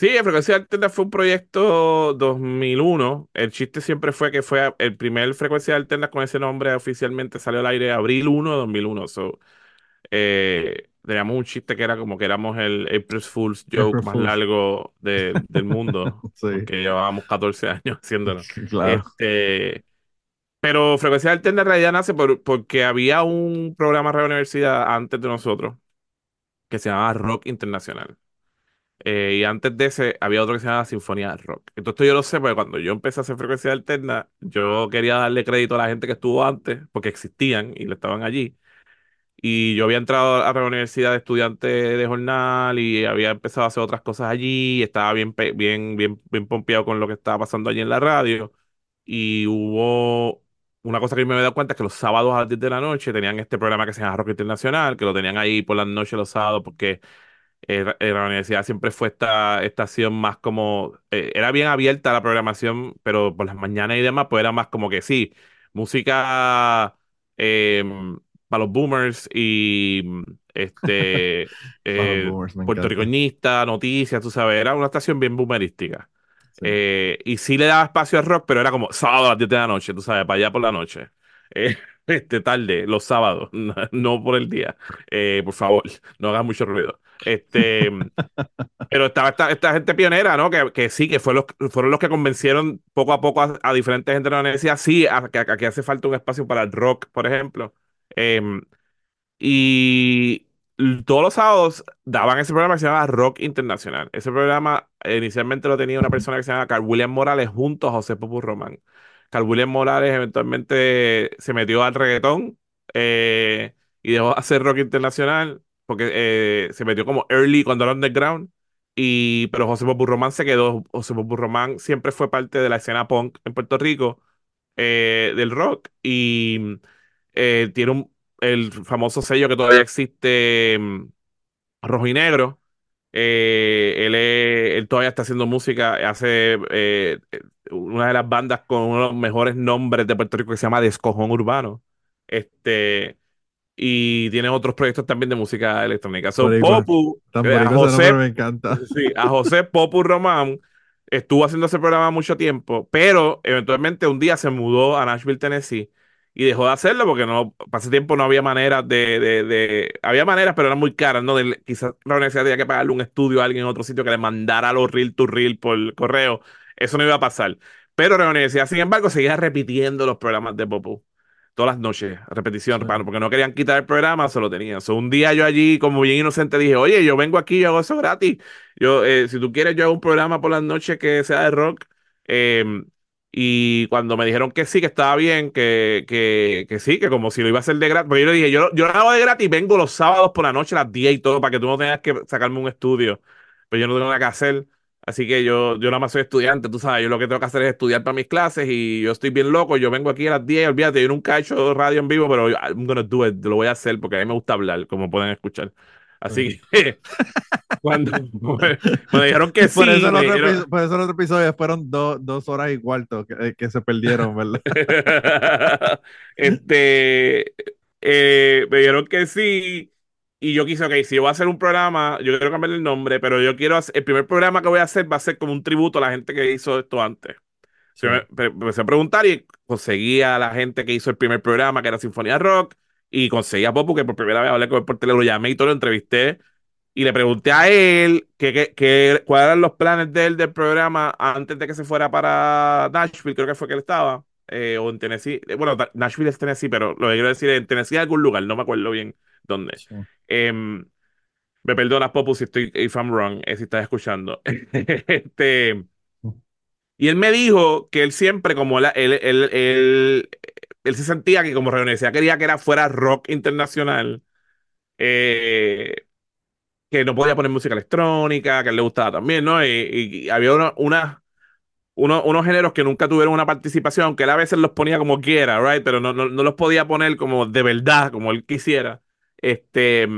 Sí, Frecuencia Alterna fue un proyecto 2001. El chiste siempre fue que fue el primer Frecuencia Alterna con ese nombre oficialmente salió al aire abril 1 de 2001. So, eh, teníamos un chiste que era como que éramos el April Fool's joke más largo del mundo. sí. Porque llevábamos 14 años haciéndolo. Claro. Este, pero Frecuencia Alterna en realidad nace porque había un programa de la universidad antes de nosotros que se llamaba Rock Internacional. Eh, y antes de ese había otro que se llamaba Sinfonía Rock. Entonces yo lo sé porque cuando yo empecé a hacer frecuencia alterna, yo quería darle crédito a la gente que estuvo antes, porque existían y le estaban allí. Y yo había entrado a la universidad de estudiante de jornal y había empezado a hacer otras cosas allí, estaba bien, bien, bien, bien pompeado con lo que estaba pasando allí en la radio. Y hubo una cosa que me había dado cuenta, es que los sábados a las 10 de la noche tenían este programa que se llama Rock Internacional, que lo tenían ahí por las noches los sábados porque eh, la universidad siempre fue esta estación más como, eh, era bien abierta la programación, pero por las mañanas y demás, pues era más como que sí, música em, para los boomers y este eh, noticias, tú sabes, era una estación bien boomerística. Eh, y sí le daba espacio al rock, pero era como sábado a las 10 de la noche, tú sabes, para allá por la noche. Eh, este, tarde, los sábados, no, por el día. Eh, por favor, no hagas mucho ruido. Este, pero estaba esta, gente pionera, ¿no? Que, que sí, que fue los, fueron los que convencieron poco a poco a, diferentes gente de la universidad, sí, a, que, aquí hace falta un espacio para el rock, por ejemplo. Em, y todos los sábados daban ese programa que se llamaba Rock Internacional. Ese programa inicialmente lo tenía una persona que se llama Carl William Morales junto a José Popu Román. Carl Morales eventualmente se metió al reggaetón eh, y dejó de hacer rock internacional porque eh, se metió como early cuando era underground. Y, pero José Popu Román se quedó. José Popu Román siempre fue parte de la escena punk en Puerto Rico eh, del rock y tiene un, el famoso sello que todavía existe, mm, rojo y negro. Eh, él, todavía está haciendo música, hace eh, una de las bandas con uno de los mejores nombres de Puerto Rico que se llama Descojón Urbano. Este, y tiene otros proyectos también de música electrónica. So, Popu, eh, a José, me encanta. Sí, a José Popu Román estuvo haciendo ese programa mucho tiempo, pero eventualmente un día se mudó a Nashville, Tennessee y dejó de hacerlo porque no, para ese tiempo no había manera de, de, había maneras, pero eran muy caras, ¿no? De, quizás la universidad tenía que pagarle un estudio a alguien en otro sitio que le mandara los reel to reel por correo. Eso no iba a pasar. Pero la universidad, sin embargo, seguía repitiendo los programas de Popu. Todas las noches, repetición, porque no querían quitar el programa, se lo tenían. un día yo allí, como bien inocente, dije, oye, yo vengo aquí, yo hago eso gratis. Yo, eh, si tú quieres, yo hago un programa por las noches que sea de rock. Eh, y cuando me dijeron que sí, que estaba bien, que, que, que sí, que como si lo iba a hacer de gratis. Porque yo le dije, yo, yo lo hago de gratis vengo los sábados por la noche a las 10 y todo, para que tú no tengas que sacarme un estudio. Pero yo no tengo nada que hacer. Así que yo, yo nada más soy estudiante, tú sabes, yo lo que tengo que hacer es estudiar para mis clases y yo estoy bien loco, yo vengo aquí a las 10, olvídate, yo nunca he hecho radio en vivo, pero I'm gonna do it, lo voy a hacer porque a mí me gusta hablar, como pueden escuchar. Así que cuando me, dijeron que sí. Por eso, el otro, por eso el otro episodio fueron dos horas y cuarto que, eh, que se perdieron, ¿verdad? este, eh, me dijeron que sí. Y yo quise, ok, si yo voy a hacer un programa, yo quiero cambiar el nombre, pero yo quiero hacer, el primer programa que voy a hacer va a ser como un tributo a la gente que hizo esto antes. me, empecé a preguntar y conseguí a la gente que hizo el primer programa, que era Sinfonía Rock, y conseguí a Popo, que por primera vez hablé con él por teléfono, lo llamé y todo lo entrevisté. Y le pregunté a él que, que, cuáles eran los planes de él del programa antes de que se fuera para Nashville, creo que fue que él estaba, eh, o en Tennessee. Eh, bueno, Nashville es Tennessee, pero lo que quiero decir es en Tennessee algún lugar, no me acuerdo bien dónde. Em, me perdonas, Popo, si estoy, if I'm wrong, eh, si estás escuchando. este, y él me dijo que él siempre, como él, él, él él se sentía que como Universidad quería que era fuera rock internacional, eh, que no podía poner música electrónica, que le gustaba también, ¿no? Y, había unos géneros que nunca tuvieron una participación, aunque él a veces los ponía como quiera, right? Pero no, no, los podía poner como de verdad, como él quisiera. Este,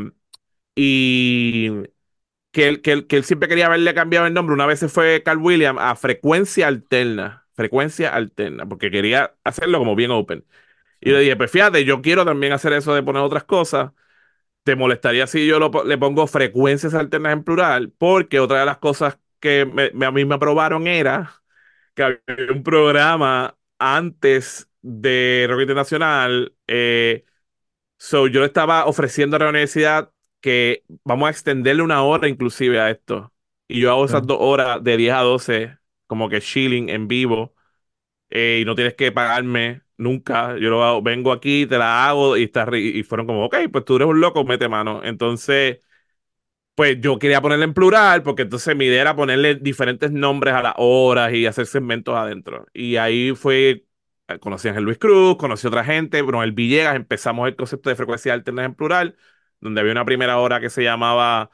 y que él, que él, que él siempre quería haberle cambiado el nombre. Una vez fue Carl Williams a Frecuencia Alterna frecuencia alterna, porque quería hacerlo como bien open. Y le dije, pues fíjate, yo quiero también hacer eso de poner otras cosas. ¿Te molestaría si yo le pongo frecuencias alternas en plural? Porque otra de las cosas que me, a mí me aprobaron era que había un programa antes de Rock Internacional. Eh, so yo le estaba ofreciendo a la universidad que vamos a extenderle una hora inclusive a esto. Y yo hago esas dos horas de 10 a 12 como que chilling en vivo eh, y no tienes que pagarme nunca. Yo vengo aquí, te la hago y, está, y fueron como, ok, pues tú eres un loco, mete mano. Entonces, pues yo quería ponerle en plural porque entonces mi idea era ponerle diferentes nombres a las horas y hacer segmentos adentro. Y ahí fue, eh, conocí a Ángel Luis Cruz, conocí a otra gente, el Villegas, empezamos el concepto de frecuencia alterna en plural, donde había una primera hora que se llamaba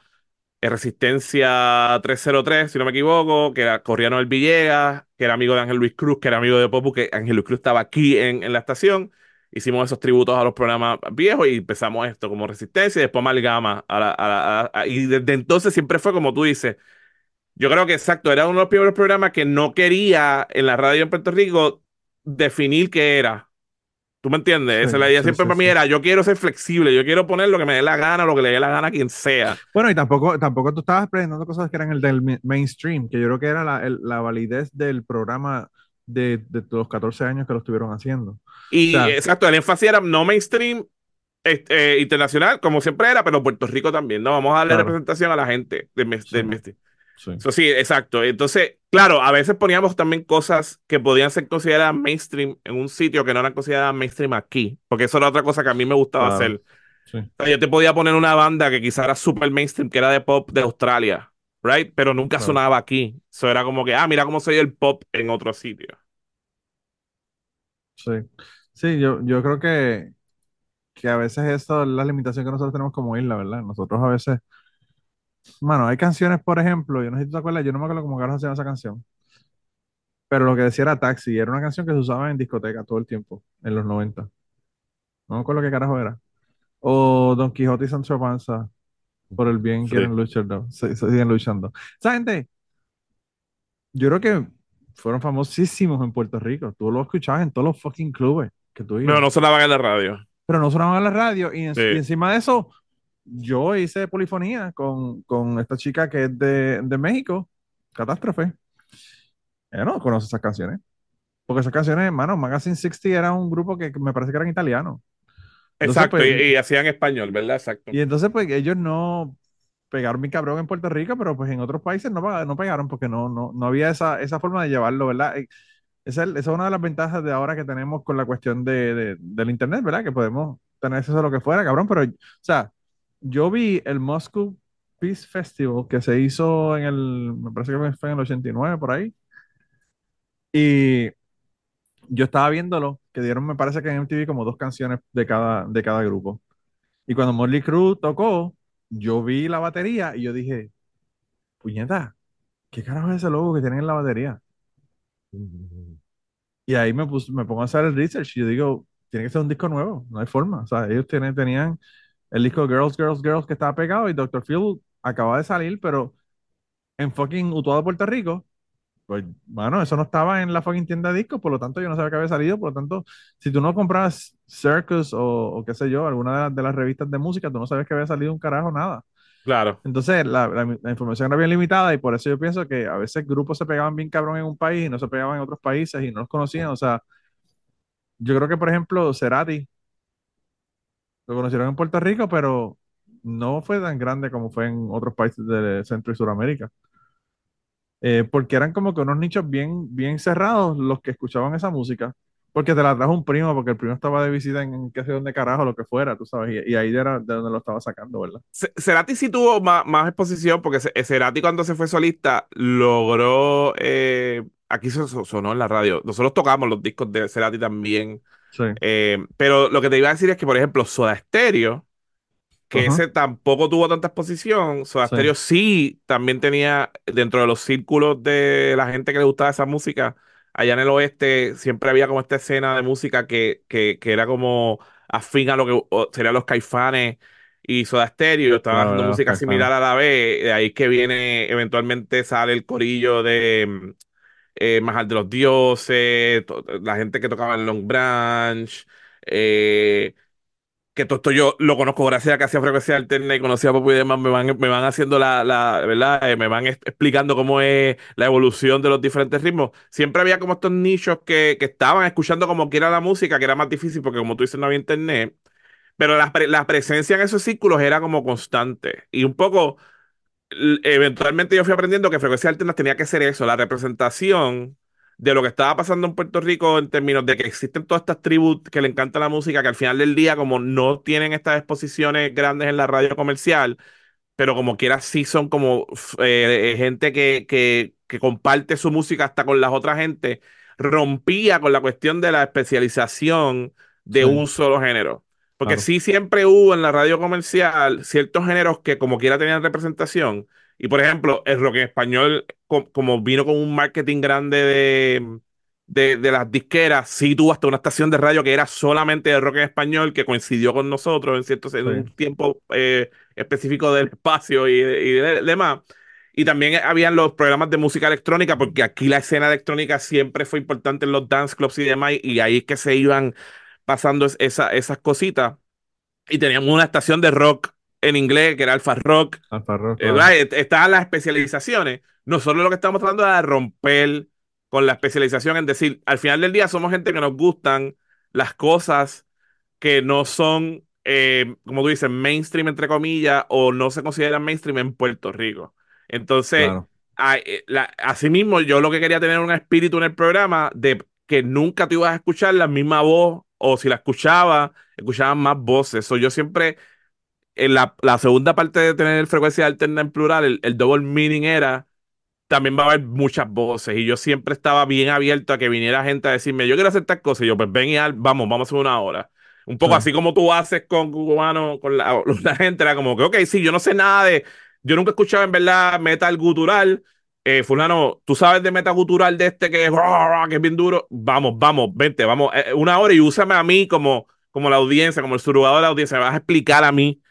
Resistencia 303, si no me equivoco, que era Corriano del Villegas, que era amigo de Ángel Luis Cruz, que era amigo de Popu, que Ángel Luis Cruz estaba aquí en, en la estación. Hicimos esos tributos a los programas viejos y empezamos esto como Resistencia y después Amalgama. A y desde entonces siempre fue como tú dices. Yo creo que exacto, era uno de los primeros programas que no quería en la radio en Puerto Rico definir qué era. ¿Tú me entiendes? Esa la idea siempre para mí era, yo quiero ser flexible, yo quiero poner lo que me dé la gana, lo que le dé la gana a quien sea. Bueno, y tampoco, tampoco tú estabas presentando cosas que eran el del mainstream, que yo creo que era la, la validez del programa de, de, los 14 años que lo estuvieron haciendo. Y exacto, el énfasis era no mainstream, este, internacional, como siempre era, pero Puerto Rico también, ¿no? Vamos a darle representación a la gente de, sí. Sí. sí, exacto. Entonces, claro, a veces poníamos también cosas que podían ser consideradas mainstream en un sitio que no eran consideradas mainstream aquí, porque eso era otra cosa que a mí me gustaba hacer. yo te podía poner una banda que quizá era super mainstream, que era de pop de Australia, right? Pero nunca sonaba aquí. Eso era como que, ah, mira cómo soy el pop en otro sitio. Sí. Sí, yo, yo creo que, que a veces eso es la limitación que nosotros tenemos como isla, ¿verdad? Nosotros a veces, bueno, hay canciones, por ejemplo, yo no sé si te acuerdas, yo no me acuerdo cómo carajo se llama esa canción, pero lo que decía era Taxi, era una canción que se usaba en discoteca todo el tiempo, en los 90. No me acuerdo qué carajo era. O Don Quijote y Sancho Panza, por el bien quieren luchar, se, siguen luchando. Esa gente, yo creo que fueron famosísimos en Puerto Rico. Tú lo escuchabas en todos los fucking clubes que tú ibas. No, no sonaban en la radio pero no sonaban en la radio. Y, encima de eso, yo hice polifonía con, con esta chica que es de, de México, Catástrofe. Ella no conoce esas canciones. Porque esas canciones, hermano, Magazine 60 era un grupo que me parece que eran italianos. Exacto, pues, y, hacían español, ¿verdad? Exacto. Y entonces, pues ellos no pegaron mi cabrón en Puerto Rico, pero pues en otros países no, no pegaron porque no, no, no había esa, esa forma de llevarlo, ¿verdad? Esa, es una de las ventajas de ahora que tenemos con la cuestión de, del internet, ¿verdad? Que podemos tener acceso a lo que fuera, cabrón. Pero, o sea, yo vi el Moscow Peace Festival que se hizo en el, me parece que fue en el 89, por ahí. Y yo estaba viéndolo, que dieron, me parece que en MTV como dos canciones de cada, de cada grupo. Y cuando Molly Cruz tocó, yo vi la batería y yo dije, puñeta, ¿qué carajo es ese logo que tienen en la batería? Y ahí me, me pongo a hacer el research y yo digo, tiene que ser un disco nuevo, no hay forma. O sea, ellos tenían el disco Girls, Girls, Girls que estaba pegado y Dr. Phil acaba de salir, pero en fucking Utuado, Puerto Rico, pues, bueno, eso no estaba en la fucking tienda de discos, por lo tanto yo no sabía que había salido, por lo tanto, si tú no comprabas Circus o, qué sé yo, alguna de, las revistas de música, tú no sabes que había salido un carajo, nada. Claro. Entonces, la, la, información era bien limitada y por eso yo pienso que a veces grupos se pegaban bien cabrón en un país y no se pegaban en otros países y no los conocían. O sea, yo creo que, por ejemplo, Cerati lo conocieron en Puerto Rico, pero no fue tan grande como fue en otros países de Centro y Sudamérica. Eh, porque eran como que unos nichos bien, bien cerrados los que escuchaban esa música porque te la trajo un primo, porque el primo estaba de visita en, qué sé dónde carajo, lo que fuera, tú sabes, y, ahí era de donde lo estaba sacando, ¿verdad? Cerati sí tuvo más, más exposición, porque Cerati cuando se fue solista logró, eh, aquí se sonó en la radio, nosotros tocamos los discos de Cerati también, sí. Eh, pero lo que te iba a decir es que, por ejemplo, Soda Stereo, que ese tampoco tuvo tanta exposición. Soda Stereo sí también tenía dentro de los círculos de la gente que le gustaba esa música, allá en el oeste siempre había como esta escena de música que, que, que era como afín a lo que serían los caifanes y Soda Stereo, estaban haciendo música similar a la vez, de ahí que viene, eventualmente sale el corillo de eh, Majal de los Dioses, la gente que tocaba en Long Branch, eh, que todo esto yo lo conozco gracias a que hacía frecuencia alterna y conocía a Popo y demás, me van, me van haciendo la, la ¿verdad? Eh, me van explicando cómo es la evolución de los diferentes ritmos. Siempre había como estos nichos que, que estaban escuchando como quiera la música, que era más difícil porque como tú dices no había internet, pero la, la presencia en esos círculos era como constante. Y un poco, eventualmente yo fui aprendiendo que frecuencia alterna tenía que ser eso, la representación de lo que estaba pasando en Puerto Rico en términos de que existen todas estas tribus que le encanta la música, que al final del día, como no tienen estas exposiciones grandes en la radio comercial, pero como quiera sí son como eh, gente que, que, que, comparte su música hasta con las otras gente, rompía con la cuestión de la especialización de un solo género. Porque sí siempre hubo en la radio comercial ciertos géneros que como quiera tenían representación, y por ejemplo, el rock en español, como vino con un marketing grande de, de, de, las disqueras, sí tuvo hasta una estación de radio que era solamente de rock en español, que coincidió con nosotros en cierto en un tiempo eh, específico del espacio y, y demás. Y también habían los programas de música electrónica, porque aquí la escena electrónica siempre fue importante en los dance clubs y demás, y ahí es que se iban pasando esa, esas cositas. Y teníamos una estación de rock en inglés, que era Alfa Rock. Alfa Rock. Eh, estaban las especializaciones. Nosotros lo que estamos tratando es romper con la especialización en decir, al final del día somos gente que nos gustan las cosas que no son, eh, como tú dices, mainstream entre comillas, o no se consideran mainstream en Puerto Rico. Entonces, eh, asimismo, yo lo que quería tener un espíritu en el programa de que nunca te ibas a escuchar la misma voz, o si la escuchaba, escuchaban más voces. O yo siempre, en la, segunda parte de tener frecuencia alterna en plural, el, el double meaning era también va a haber muchas voces. Y yo siempre estaba bien abierto a que viniera gente a decirme, yo quiero hacer estas cosas. Y yo, pues ven y vamos, vamos a hacer una hora. Un poco así como tú haces con cubano, con la, gente, era como que, ok, sí, yo no sé nada de, yo nunca he escuchado en verdad metal gutural. Eh, fulano, tú sabes de metal gutural de este que es, que es bien duro. Vamos, vamos, vente, vamos, eh, una hora y úsame a mí como, como la audiencia, como el surgador de la audiencia. Me vas a explicar a mí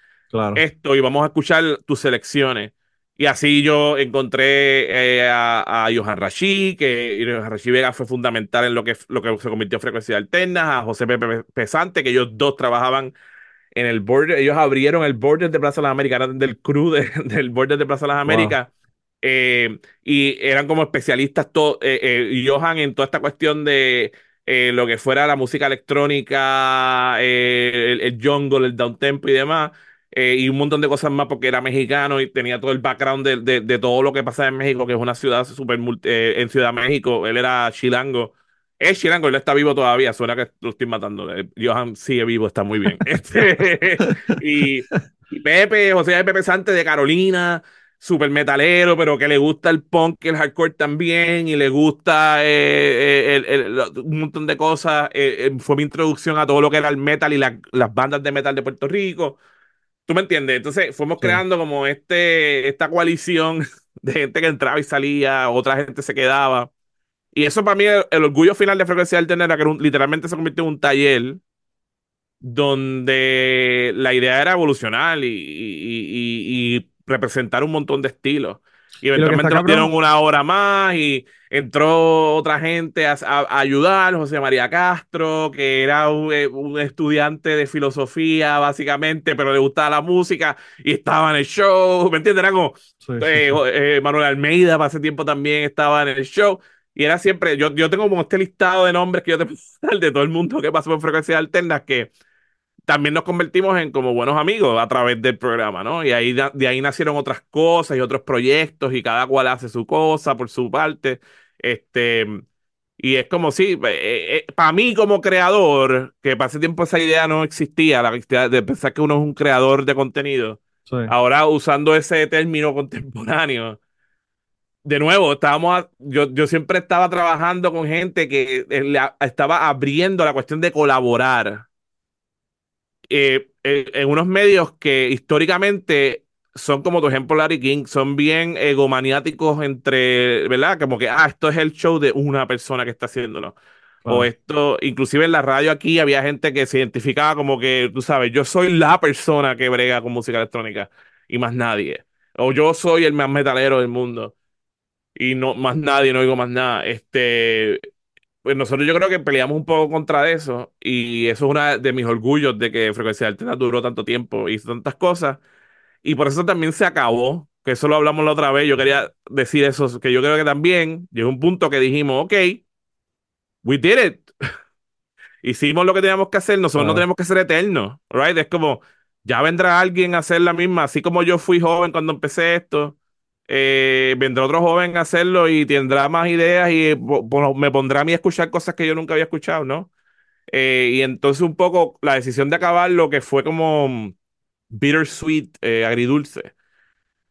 esto y vamos a escuchar tus selecciones. Y así yo encontré eh, a, a, Johan Rashi, que Johan Rashi Vega fue fundamental en lo que, lo que se convirtió en frecuencia alterna, a José Pepe Pesante, que ellos dos trabajaban en el border, ellos abrieron el border de Plaza de las Américas, del crew del border de Plaza de las Américas, eh, y eran como especialistas, todo, eh, Johan en toda esta cuestión de lo que fuera la música electrónica, el, el jungle, el downtempo y demás. Eh, y un montón de cosas más porque era mexicano y tenía todo el background de, de, todo lo que pasaba en México, que es una ciudad súper eh, en Ciudad México. Él era chilango. Es chilango, él está vivo todavía, suena que lo estoy matando. Eh, Johan sigue vivo, está muy bien. Este, y, Pepe, José Pepe Sante de Carolina, súper metalero, pero que le gusta el punk y el hardcore también, y le gusta un montón de cosas. fue mi introducción a todo lo que era el metal y las bandas de metal de Puerto Rico. ¿Tú me entiendes? Entonces fuimos creando como este, esta coalición de gente que entraba y salía, otra gente se quedaba. Y eso para mí, el, orgullo final de Frecuencia Alterna era que literalmente se convirtió en un taller donde la idea era evolucionar y, y representar un montón de estilos. Y eventualmente nos dieron una hora más y entró otra gente a, ayudar, José María Castro, que era eh, un, estudiante de filosofía, básicamente, pero le gustaba la música y estaba en el show, ¿me entiendes? Era como eh, eh, Manuel Almeida, para ese tiempo también estaba en el show. Y era siempre, yo, yo tengo como este listado de nombres que yo te puedo de todo el mundo que pasó por frecuencias alternas que también nos convertimos en como buenos amigos a través del programa, ¿no? Y ahí de ahí nacieron otras cosas y otros proyectos y cada cual hace su cosa por su parte. Este, y es como si, eh, eh, para mí como creador, que para ese tiempo esa idea no existía, la idea de pensar que uno es un creador de contenido. Ahora usando ese término contemporáneo, de nuevo, estábamos, yo, yo siempre estaba trabajando con gente que eh, estaba abriendo la cuestión de colaborar eh, eh, en unos medios que históricamente son como tu ejemplo Larry King, son bien egomaniáticos entre, ¿verdad? Como que, ah, esto es el show de una persona que está haciéndolo. O esto, inclusive en la radio aquí había gente que se identificaba como que, tú sabes, yo soy la persona que brega con música electrónica y más nadie. O yo soy el más metalero del mundo y no más nadie, no digo más nada. Este, pues nosotros yo creo que peleamos un poco contra eso y eso es uno de mis orgullos de que Frecuencia Alterna duró tanto tiempo y hizo tantas cosas y por eso también se acabó, que eso lo hablamos la otra vez, yo quería decir eso, que yo creo que también llegó un punto que dijimos, ok, we did it, hicimos lo que teníamos que hacer, nosotros no tenemos que ser eternos, right? Es como, ya vendrá alguien a hacer la misma, así como yo fui joven cuando empecé esto eh, vendrá otro joven a hacerlo y tendrá más ideas y me pondrá a mí a escuchar cosas que yo nunca había escuchado, ¿no? Eh, y entonces un poco la decisión de acabar lo que fue como bittersweet, eh, agridulce.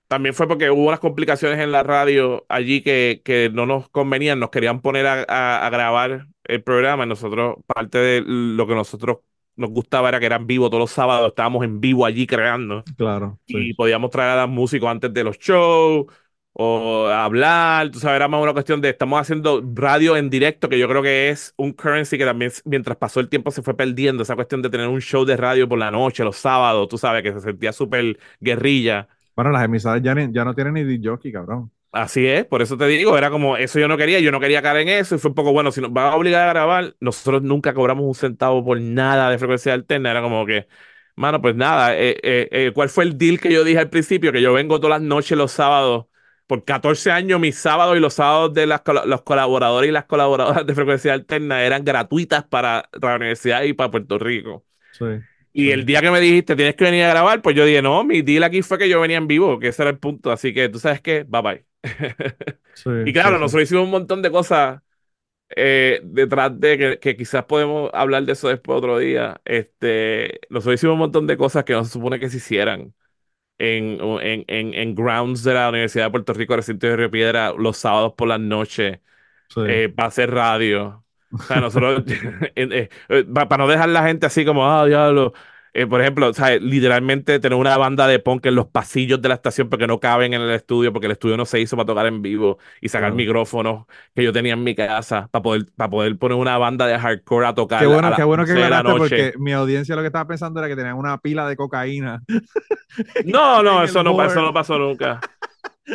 También fue porque hubo unas complicaciones en la radio allí que, que no nos convenían, nos querían poner a, a, grabar el programa. Nosotros, parte de lo que nosotros nos gustaba era que eran vivos todos los sábados, estábamos en vivo allí creando. Claro. Y podíamos traer a los músicos antes de los shows o hablar, tú sabes, era más una cuestión de estamos haciendo radio en directo, que yo creo que es un currency que también mientras pasó el tiempo se fue perdiendo, esa cuestión de tener un show de radio por la noche, los sábados, tú sabes, que se sentía súper guerrilla. Bueno, las emisoras ya, ya no tienen ni jockey, cabrón. Así es, por eso te digo, era como, eso yo no quería, yo no quería caer en eso, y fue un poco bueno, si nos van a obligar a grabar, nosotros nunca cobramos un centavo por nada de frecuencia alterna, era como que, mano, pues nada, eh, eh, eh, ¿cuál fue el deal que yo dije al principio? Que yo vengo todas las noches los sábados, por 14 años mis sábados y los sábados de las, los colaboradores y las colaboradoras de frecuencia alterna eran gratuitas para la universidad y para Puerto Rico. Sí. Y el día que me dijiste tienes que venir a grabar, pues yo dije, no, mi deal aquí fue que yo venía en vivo, que ese era el punto. Así que tú sabes qué, bye bye. Y claro, nosotros hicimos un montón de cosas eh, detrás de que, quizás podemos hablar de eso después otro día. Este, nosotros hicimos un montón de cosas que no se supone que se hicieran en, en, en, en grounds de la Universidad de Puerto Rico, recinto de Río Piedra, los sábados por las noches, eh, para hacer radio. O sea, nosotros, eh, para no dejar la gente así como, ah, diablo. Eh, por ejemplo, ¿sabes? literalmente tener una banda de punk en los pasillos de la estación porque no caben en el estudio, porque el estudio no se hizo para tocar en vivo y sacar micrófonos que yo tenía en mi casa para poder, para poder poner una banda de hardcore a tocar. Qué bueno, qué bueno que noche. porque mi audiencia lo que estaba pensando era que tenían una pila de cocaína. No, no, eso no, eso no pasó nunca.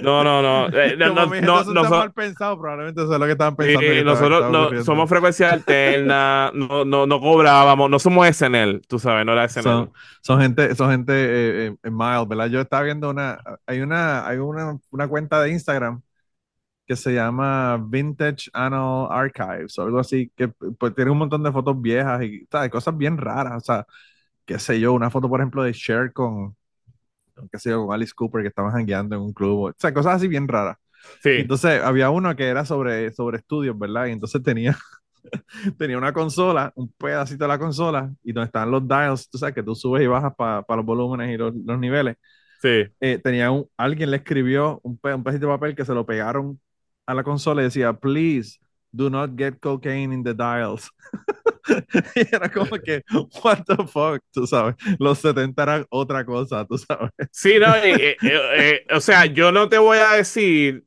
No, no, no. Eh, no, no, no, no mal pensado, probablemente eso es lo que estaban pensando. nosotros no, somos frecuencia alterna, no, no, no cobrábamos, no somos SNL, tú sabes, no era SNL. Son, son gente, son gente eh, eh mild, ¿verdad? Yo estaba viendo una, hay una, hay una, una cuenta de Instagram que se llama Vintage Anal Archives o algo así, que pues, tiene un montón de fotos viejas y ¿sabes? cosas bien raras, o sea, qué sé yo, una foto, por ejemplo, de Cher con que sé yo, con Alice Cooper que estaban jangueando en un club, o sea, cosas así bien raras. Sí. Entonces había uno que era sobre, sobre estudios, ¿verdad? Y entonces tenía, tenía una consola, un pedacito de la consola, y donde están los dials, tú sabes que tú subes y bajas para los volúmenes y los, los niveles. Sí. Eh, tenía un, alguien le escribió un, un pedacito de papel que se lo pegaron a la consola y decía, please, do not get cocaine in the dials. y era como que, what the fuck, tú sabes. Los 70 eran otra cosa, tú sabes. Sí, no, eh, eh, o sea, yo no te voy a decir,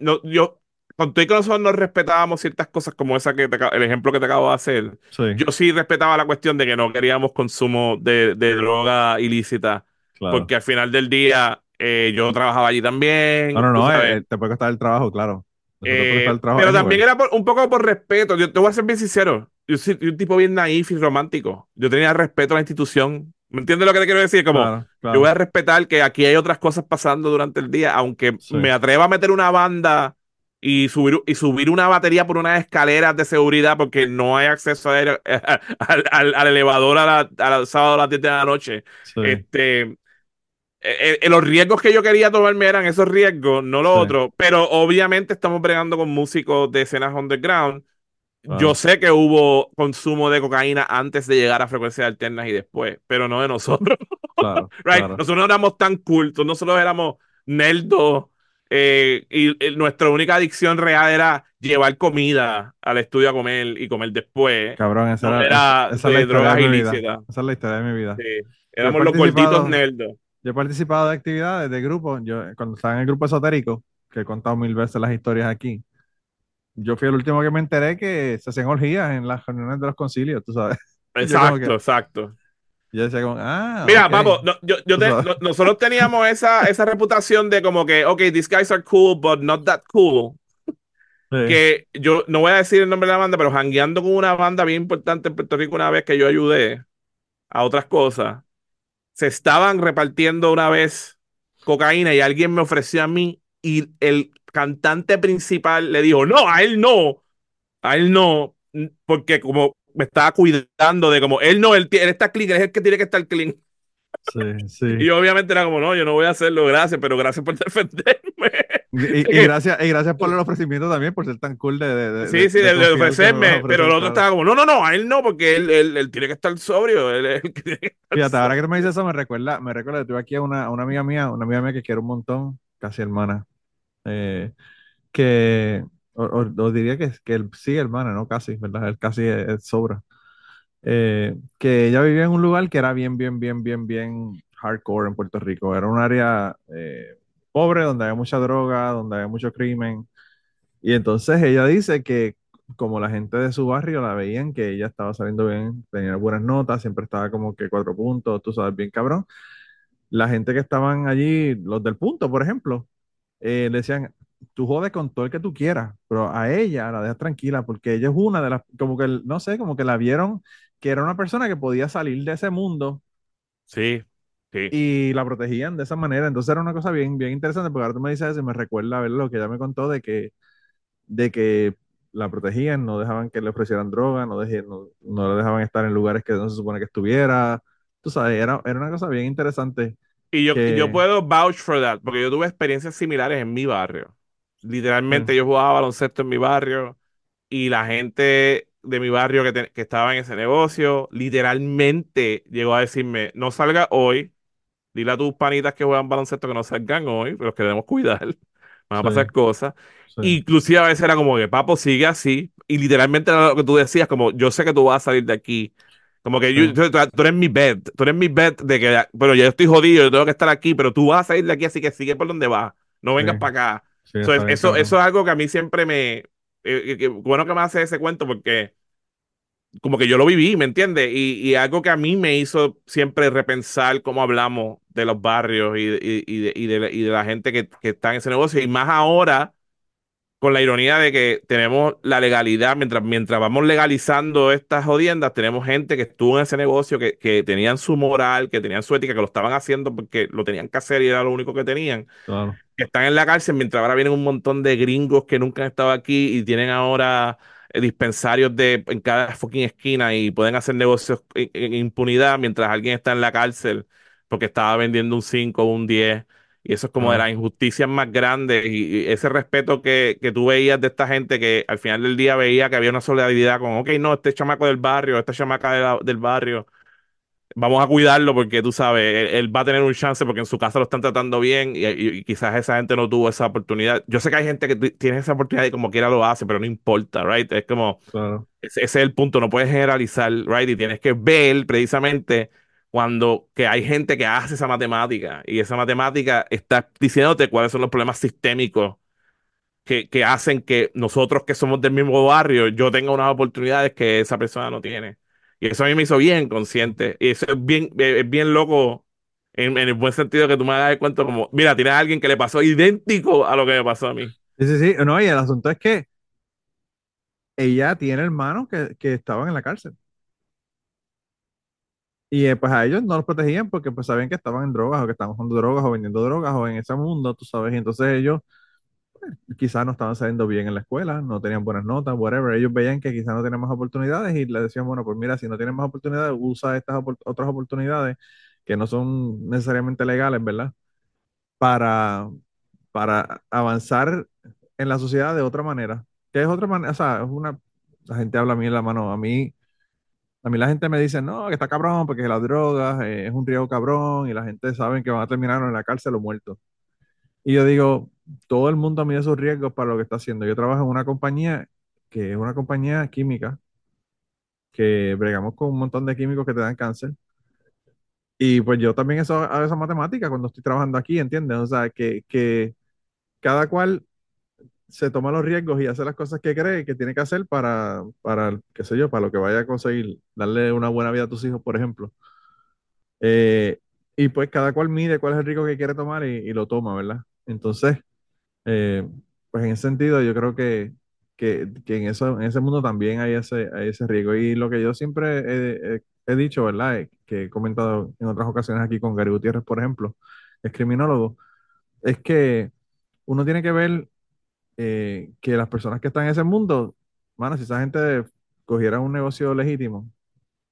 no, yo, con tú y con nosotros no respetábamos ciertas cosas como esa que el ejemplo que te acabo de hacer. Yo sí respetaba la cuestión de que no queríamos consumo de, de droga ilícita, porque al final del día yo trabajaba allí también. No, no, no, te puede costar el trabajo, claro. Eh, pero también era un poco por respeto. Yo te voy a ser bien sincero. Yo soy un tipo bien naif y romántico. Yo tenía respeto a la institución. ¿Me entiendes lo que te quiero decir? Como, yo voy a respetar que aquí hay otras cosas pasando durante el día, aunque me atreva a meter una banda y subir, y subir una batería por unas escaleras de seguridad porque no hay acceso a al, al, elevador a la, sábado a las 10 de la noche. Este, eh, eh, los riesgos que yo quería tomarme eran esos riesgos, no lo otro. Pero obviamente estamos bregando con músicos de escenas underground. Yo sé que hubo consumo de cocaína antes de llegar a frecuencias alternas y después, pero no de nosotros. Nosotros no éramos tan cultos, nosotros éramos nerdos. Eh, y, nuestra única adicción real era llevar comida al estudio a comer y comer después. Cabrón, esa, era, esa, es la de mi vida. Esa es la historia de mi vida. Éramos los gorditos nerdos. Yo he participado de actividades de grupo. Yo, cuando estaba en el grupo esotérico, que he contado mil veces las historias aquí, yo fui el último que me enteré que se hacían orgías en las reuniones de los concilios, tú sabes. Exacto, exacto. Yo decía como, ah. Mira, vamos, yo, yo nosotros teníamos esa, esa reputación de como que, ok, these guys are cool, but not that cool. Que yo no voy a decir el nombre de la banda, pero jangueando con una banda bien importante en Puerto Rico una vez que yo ayudé a otras cosas se estaban repartiendo una vez cocaína y alguien me ofreció a mí y el cantante principal le dijo, no, a él no, a él no, porque como me estaba cuidando de como, él no, él, él está clean, es el que tiene que estar clean. Sí, sí. Y obviamente era como, no, yo no voy a hacerlo, gracias, pero gracias por defenderme. Y, gracias, y gracias por el ofrecimiento también, por ser tan cool de. de sí, sí, de, ofrecerme. Pero el otro estaba como, no, no, no, a él no, porque él, él, tiene que estar sobrio. Él, Fíjate, ahora que tú me dices eso, me recuerda, me recuerda, tuve aquí a una, una amiga mía, una amiga mía que quiero un montón, casi hermana, eh, que, os diría que, que sí, hermana, no casi, ¿verdad? Él casi es, sobra. Eh, que ella vivía en un lugar que era bien, bien, bien, bien, bien hardcore en Puerto Rico. Era un área eh, pobre, donde hay mucha droga, donde hay mucho crimen. Y entonces ella dice que como la gente de su barrio la veían, que ella estaba saliendo bien, tenía buenas notas, siempre estaba como que cuatro puntos, tú sabes, bien cabrón. La gente que estaban allí, los del punto, por ejemplo, eh, le decían, tú jodes con todo el que tú quieras, pero a ella la dejas tranquila porque ella es una de las, como que, no sé, como que la vieron que era una persona que podía salir de ese mundo. Sí, sí. Y la protegían de esa manera. Entonces era una cosa bien, bien interesante porque ahora tú me dices eso y me recuerda a ver lo que ella me contó de que, de que la protegían, no dejaban que le ofrecieran droga, no, no, no, le dejaban estar en lugares que no se supone que estuviera. Tú sabes, era, era una cosa bien interesante. Y yo, yo puedo vouch for that, porque yo tuve experiencias similares en mi barrio. Literalmente yo jugaba baloncesto en mi barrio y la gente de mi barrio que, que estaba en ese negocio literalmente llegó a decirme, no salga hoy, dile a tus panitas que juegan baloncesto que no salgan hoy, pero los que debemos cuidar, van a pasar cosas. Inclusive a veces era como que, papo, sigue así. Y literalmente era lo que tú decías, como, yo sé que tú vas a salir de aquí. Como que yo, tú, eres mi bed, tú eres mi bed de que, pero yo estoy jodido, yo tengo que estar aquí, pero tú vas a salir de aquí, así que sigue por donde vas, no vengas para acá. eso, eso, es algo que a mí siempre me, eh, eh, bueno que me hace ese cuento porque como que yo lo viví, ¿me entiendes? Y, algo que a mí me hizo siempre repensar cómo hablamos de los barrios y, de, la gente que, está en ese negocio. Y más ahora, con la ironía de que tenemos la legalidad, mientras, mientras vamos legalizando estas jodiendas, tenemos gente que estuvo en ese negocio, que, que tenían su moral, que tenían su ética, que lo estaban haciendo porque lo tenían que hacer y era lo único que tenían. Que están en la cárcel, mientras ahora vienen un montón de gringos que nunca han estado aquí y tienen ahora dispensarios de, en cada fucking esquina y pueden hacer negocios en, impunidad mientras alguien está en la cárcel porque estaba vendiendo un 5 o un 10. Y eso es como de las injusticias más grandes y, ese respeto que, que, tú veías de esta gente que al final del día veía que había una solidaridad con, ok, no, este chamaco del barrio, esta chamaca del barrio, vamos a cuidarlo porque tú sabes, él, va a tener un chance porque en su casa lo están tratando bien y, quizás esa gente no tuvo esa oportunidad. Yo sé que hay gente que tiene esa oportunidad y como quiera lo hace, pero no importa, right? Es como, ese, es el punto, no puedes generalizar, right? Y tienes que ver precisamente cuando que hay gente que hace esa matemática y esa matemática está diciéndote cuáles son los problemas sistémicos que, que hacen que nosotros que somos del mismo barrio, yo tenga unas oportunidades que esa persona no tiene. Y eso a mí me hizo bien consciente. Y eso es bien, es bien loco en, el buen sentido que tú me das cuenta como, mira, tienes a alguien que le pasó idéntico a lo que me pasó a mí. Sí, sí, sí. No, y el asunto es que ella tiene hermanos que, que estaban en la cárcel. Y eh, pues a ellos no los protegían porque pues sabían que estaban en drogas o que estaban usando drogas o vendiendo drogas o en ese mundo, tú sabes. Y entonces ellos quizás no estaban saliendo bien en la escuela, no tenían buenas notas, whatever. Ellos veían que quizás no tenían más oportunidades y le decían, bueno, pues mira, si no tienes más oportunidades, usa estas otras oportunidades que no son necesariamente legales, ¿verdad? Para, para avanzar en la sociedad de otra manera. Que es otra manera, o sea, es una, la gente habla a mí en la mano, a mí, a mí la gente me dice, no, que está cabrón porque las drogas eh, es un riesgo cabrón y la gente sabe que van a terminar en la cárcel o muertos. Y yo digo, todo el mundo mide sus riesgos para lo que está haciendo. Yo trabajo en una compañía que es una compañía química, que bregamos con un montón de químicos que te dan cáncer. Y pues yo también eso, hago esa matemática cuando estoy trabajando aquí, ¿entiendes? O sea, que, que cada cual se toma los riesgos y hace las cosas que cree que tiene que hacer para, para, qué sé yo, para lo que vaya a conseguir, darle una buena vida a tus hijos, por ejemplo. Eh, y pues cada cual mide cuál es el riesgo que quiere tomar y, y lo toma, ¿verdad? Entonces, eh, pues en ese sentido yo creo que, que, en, eso, en ese mundo también hay ese, ese riesgo. Y lo que yo siempre he, dicho, ¿verdad? Eh, que he comentado en otras ocasiones aquí con Gary Gutiérrez, por ejemplo, es criminólogo, es que uno tiene que ver eh, que las personas que están en ese mundo, bueno, si esa gente cogiera un negocio legítimo,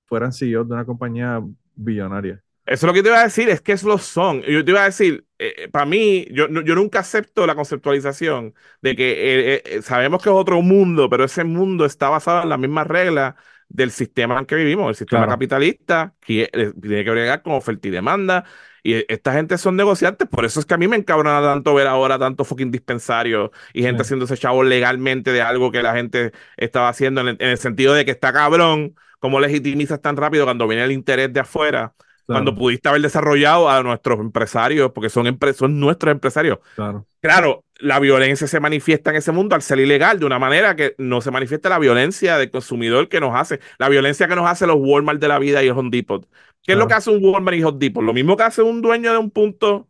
fueran CEOs de una compañía billonaria. Eso es lo que te iba a decir, es que es lo son. Yo te iba a decir, eh, eh, para mí, yo, yo nunca acepto la conceptualización de que eh, sabemos que es otro mundo, pero ese mundo está basado en las mismas reglas del sistema en que vivimos, el sistema capitalista, que tiene que bregar con oferta y demanda. Y esta gente son negociantes, por eso es que a mí me encabrona tanto ver ahora tanto fucking dispensario y gente haciendo ese chavo legalmente de algo que la gente estaba haciendo en el, en el sentido de que está cabrón, cómo legitimizas tan rápido cuando viene el interés de afuera cuando pudiste haber desarrollado a nuestros empresarios, porque son, son nuestros empresarios. Claro. claro, la violencia se manifiesta en ese mundo al ser ilegal, de una manera que no se manifiesta la violencia del consumidor que nos hace, la violencia que nos hace los Walmart de la vida y los Home Depot. ¿Qué es lo que hace un Walmart y Home Depot? Lo mismo que hace un dueño de un punto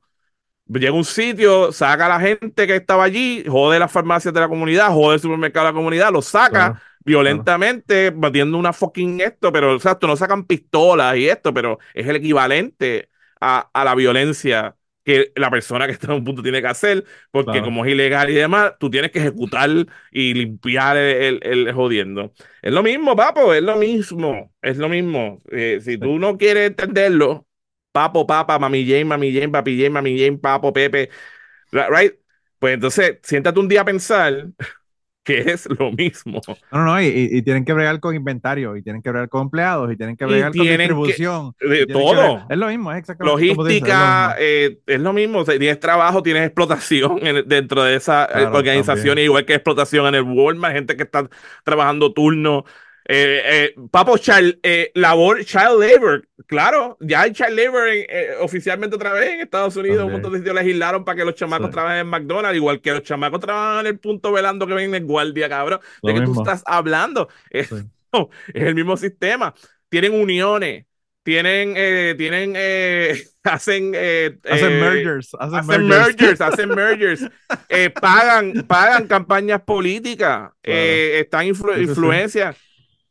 llega a un sitio, saca a la gente que estaba allí, jode las farmacias de la comunidad, jode el supermercado de la comunidad, lo saca violentamente, batiendo una fucking esto, pero, o sea, no sacan pistolas y esto, pero es el equivalente a, a la violencia que la persona que está en un punto tiene que hacer, porque como es ilegal y demás, tú tienes que ejecutar y limpiar el, el, jodiendo. Es lo mismo, papo, es lo mismo, es lo mismo. Eh, si tú no quieres entenderlo, papo, papa, mami Jane, mami Jane, papi Jane, mami Jane, papo, Pepe, right? Pues entonces, siéntate un día a pensar que es lo mismo. No, no, no, y, tienen que bregar con inventario, y tienen que bregar con empleados, y tienen que bregar con distribución. de todo. es lo mismo, es exactamente Logística, eh, es, lo mismo. tienes trabajo, tienes explotación dentro de esa eh, organización, igual que explotación en el Walmart, gente que está trabajando turno eh, eh, papo, child, eh, labor, child labor, claro, ya hay child labor eh, oficialmente otra vez en Estados Unidos. Un montón de sitios legislaron para que los chamacos trabajen en McDonald's, igual que los chamacos trabajan en el punto velando que ven en el guardia, cabrón. ¿De qué tú estás hablando? Es, es el mismo sistema. Tienen uniones, tienen, tienen, hacen, hacen mergers, hacen, mergers, hacen mergers, pagan, pagan campañas políticas, están influ influencias.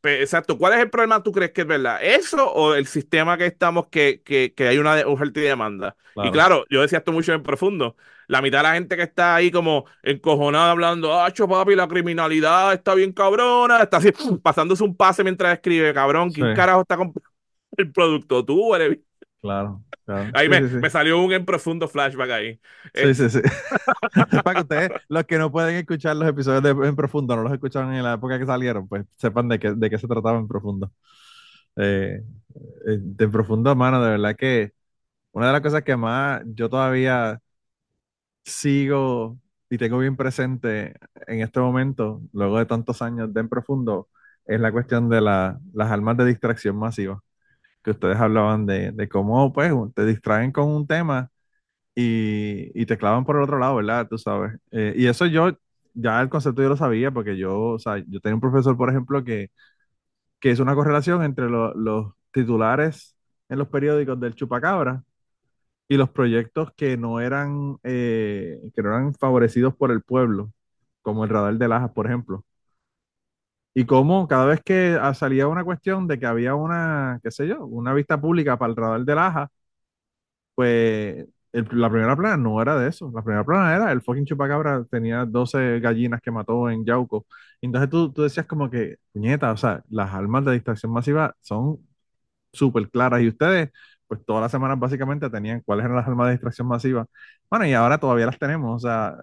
Exacto. ¿Cuál es el problema tú crees que es verdad? ¿Eso o el sistema que estamos que, que, que hay una oferta y demanda? Y claro, yo decía esto mucho en profundo. La mitad de la gente que está ahí como encojonada hablando, ah, papi, la criminalidad está bien cabrona, está así pasándose un pase mientras escribe, cabrón, ¿quién carajo está comprando el producto? Tú, eres Claro. Ahí me, salió un en profundo flashback ahí. Sí, sí, sí. Para que ustedes, los que no pueden escuchar los episodios de En Profundo, no los escucharon en la época que salieron, pues sepan de qué, de qué se trataba En Profundo. Eh, eh, de En Profundo, mano, de verdad que una de las cosas que más yo todavía sigo y tengo bien presente en este momento, luego de tantos años de En Profundo, es la cuestión de las armas de distracción masiva que ustedes hablaban de, de cómo pues te distraen con un tema y, y, te clavan por el otro lado, ¿verdad? Tú sabes. Eh, y eso yo, ya el concepto yo lo sabía porque yo, o sea, yo tenía un profesor, por ejemplo, que, que es una correlación entre los titulares en los periódicos del chupacabra y los proyectos que no eran, eh, que no eran favorecidos por el pueblo, como el radar de Lajas, por ejemplo. Y cómo cada vez que ah, salía una cuestión de que había una, qué sé yo, una vista pública para el radar de Laja, pues la primera plana no era de eso. La primera plana era el fucking chupacabra tenía 12 gallinas que mató en Yauco. Entonces tú, tú decías como que, puñeta, o sea, las armas de distracción masiva son súper claras y ustedes pues todas las semanas básicamente tenían cuáles eran las armas de distracción masiva. Bueno, y ahora todavía las tenemos. O sea,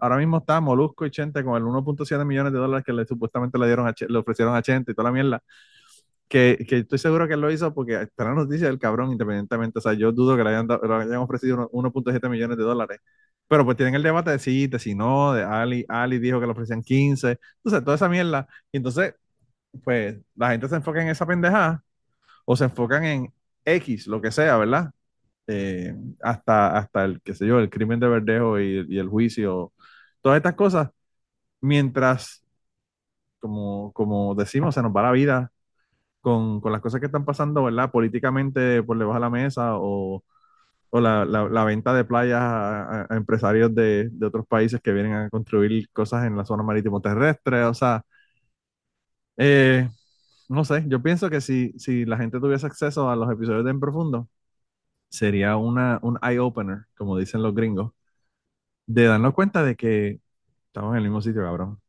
ahora mismo está Molusco y Chente con el 1.7 millones de dólares que le, supuestamente le, dieron le ofrecieron a Chente y toda la mierda. Que, que, estoy seguro que él lo hizo porque está la noticia del cabrón independientemente. O sea, yo dudo que le hayan, le hayan ofrecido 1.7 millones de dólares. Pero pues tienen el debate de sí, de si no, de Ali, Ali dijo que le ofrecían 15. Entonces, toda esa mierda. Y entonces, pues la gente se enfoca en esa pendejada o se enfocan en X, lo que sea, ¿verdad? Eh, hasta, hasta el, qué sé yo, el crimen de Verdejo y, el juicio, todas estas cosas, mientras, como, como decimos, se nos va la vida con, las cosas que están pasando, ¿verdad? Políticamente por debajo de la mesa o, la, venta de playas a, empresarios de, otros países que vienen a construir cosas en la zona marítimo terrestre, o sea, eh, no sé, yo pienso que si, si la gente tuviese acceso a los episodios de En Profundo, sería una, un eye-opener, como dicen los gringos, de darnos cuenta de que estamos en el mismo sitio, cabrón.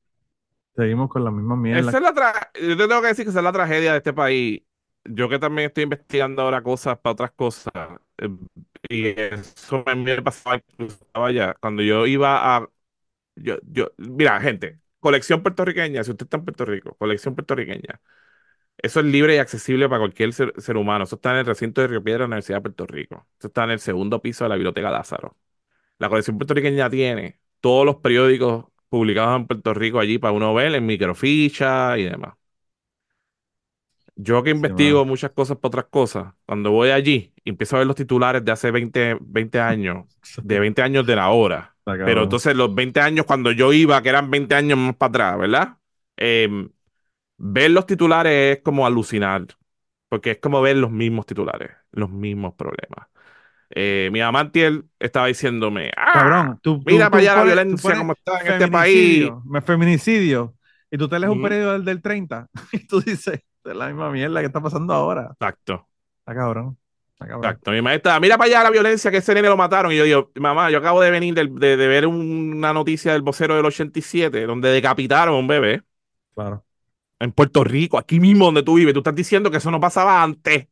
Seguimos con la misma mierda. Esa es la Yo te tengo que decir que esa es la tragedia de este país. Yo que también estoy investigando ahora cosas para otras cosas. Eh, y eso me pasaba allá. Cuando yo iba a. Yo, yo, mira, gente, colección puertorriqueña, si usted está en Puerto Rico, colección puertorriqueña. Eso es libre y accesible para cualquier ser, humano. Eso está en el recinto de Río Piedra de la Universidad de Puerto Rico. Eso está en el segundo piso de la Biblioteca Lázaro. La colección puertorriqueña tiene todos los periódicos publicados en Puerto Rico allí para uno ver en microficha y demás. Yo que investigo muchas cosas para otras cosas, cuando voy allí empiezo a ver los titulares de hace 20, 20 años, de 20 años de la hora. Pero entonces los 20 años cuando yo iba, que eran 20 años más para atrás, ¿verdad? Eh, ver los titulares es como alucinar, porque es como ver los mismos titulares, los mismos problemas. Eh, mi amantiel estaba diciéndome, ah, Cabrón, tú, mira para allá la violencia como está en este país. Feminicidio. Y tú te lees un periodo del, del 30 y tú dices, es la misma mierda que está pasando ahora. Exacto. Está cabrón. Exacto. Mi maestra, mira para allá la violencia, que ese nene lo mataron. Y yo digo, mamá, yo acabo de venir de, de, ver una noticia del vocero del 87, donde decapitaron a un bebé. Claro. En Puerto Rico, aquí mismo donde tú vives. Tú estás diciendo que eso no pasaba antes.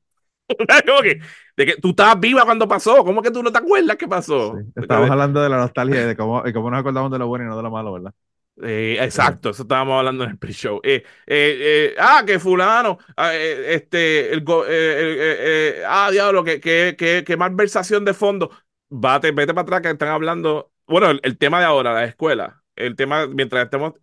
que, de que tú estabas viva cuando pasó. ¿Cómo que tú no te acuerdas qué pasó? Estamos hablando de la nostalgia y de cómo, y cómo nos acordamos de lo bueno y no de lo malo, ¿verdad? Eh, exacto, eso estábamos hablando en el pre-show. Eh, eh, ah, que fulano, ah, este, el, ah, diablo, que, que, que, que malversación de fondo. Vete, vete para atrás que están hablando. Bueno, el, tema de ahora, la escuela. El tema, mientras estemos,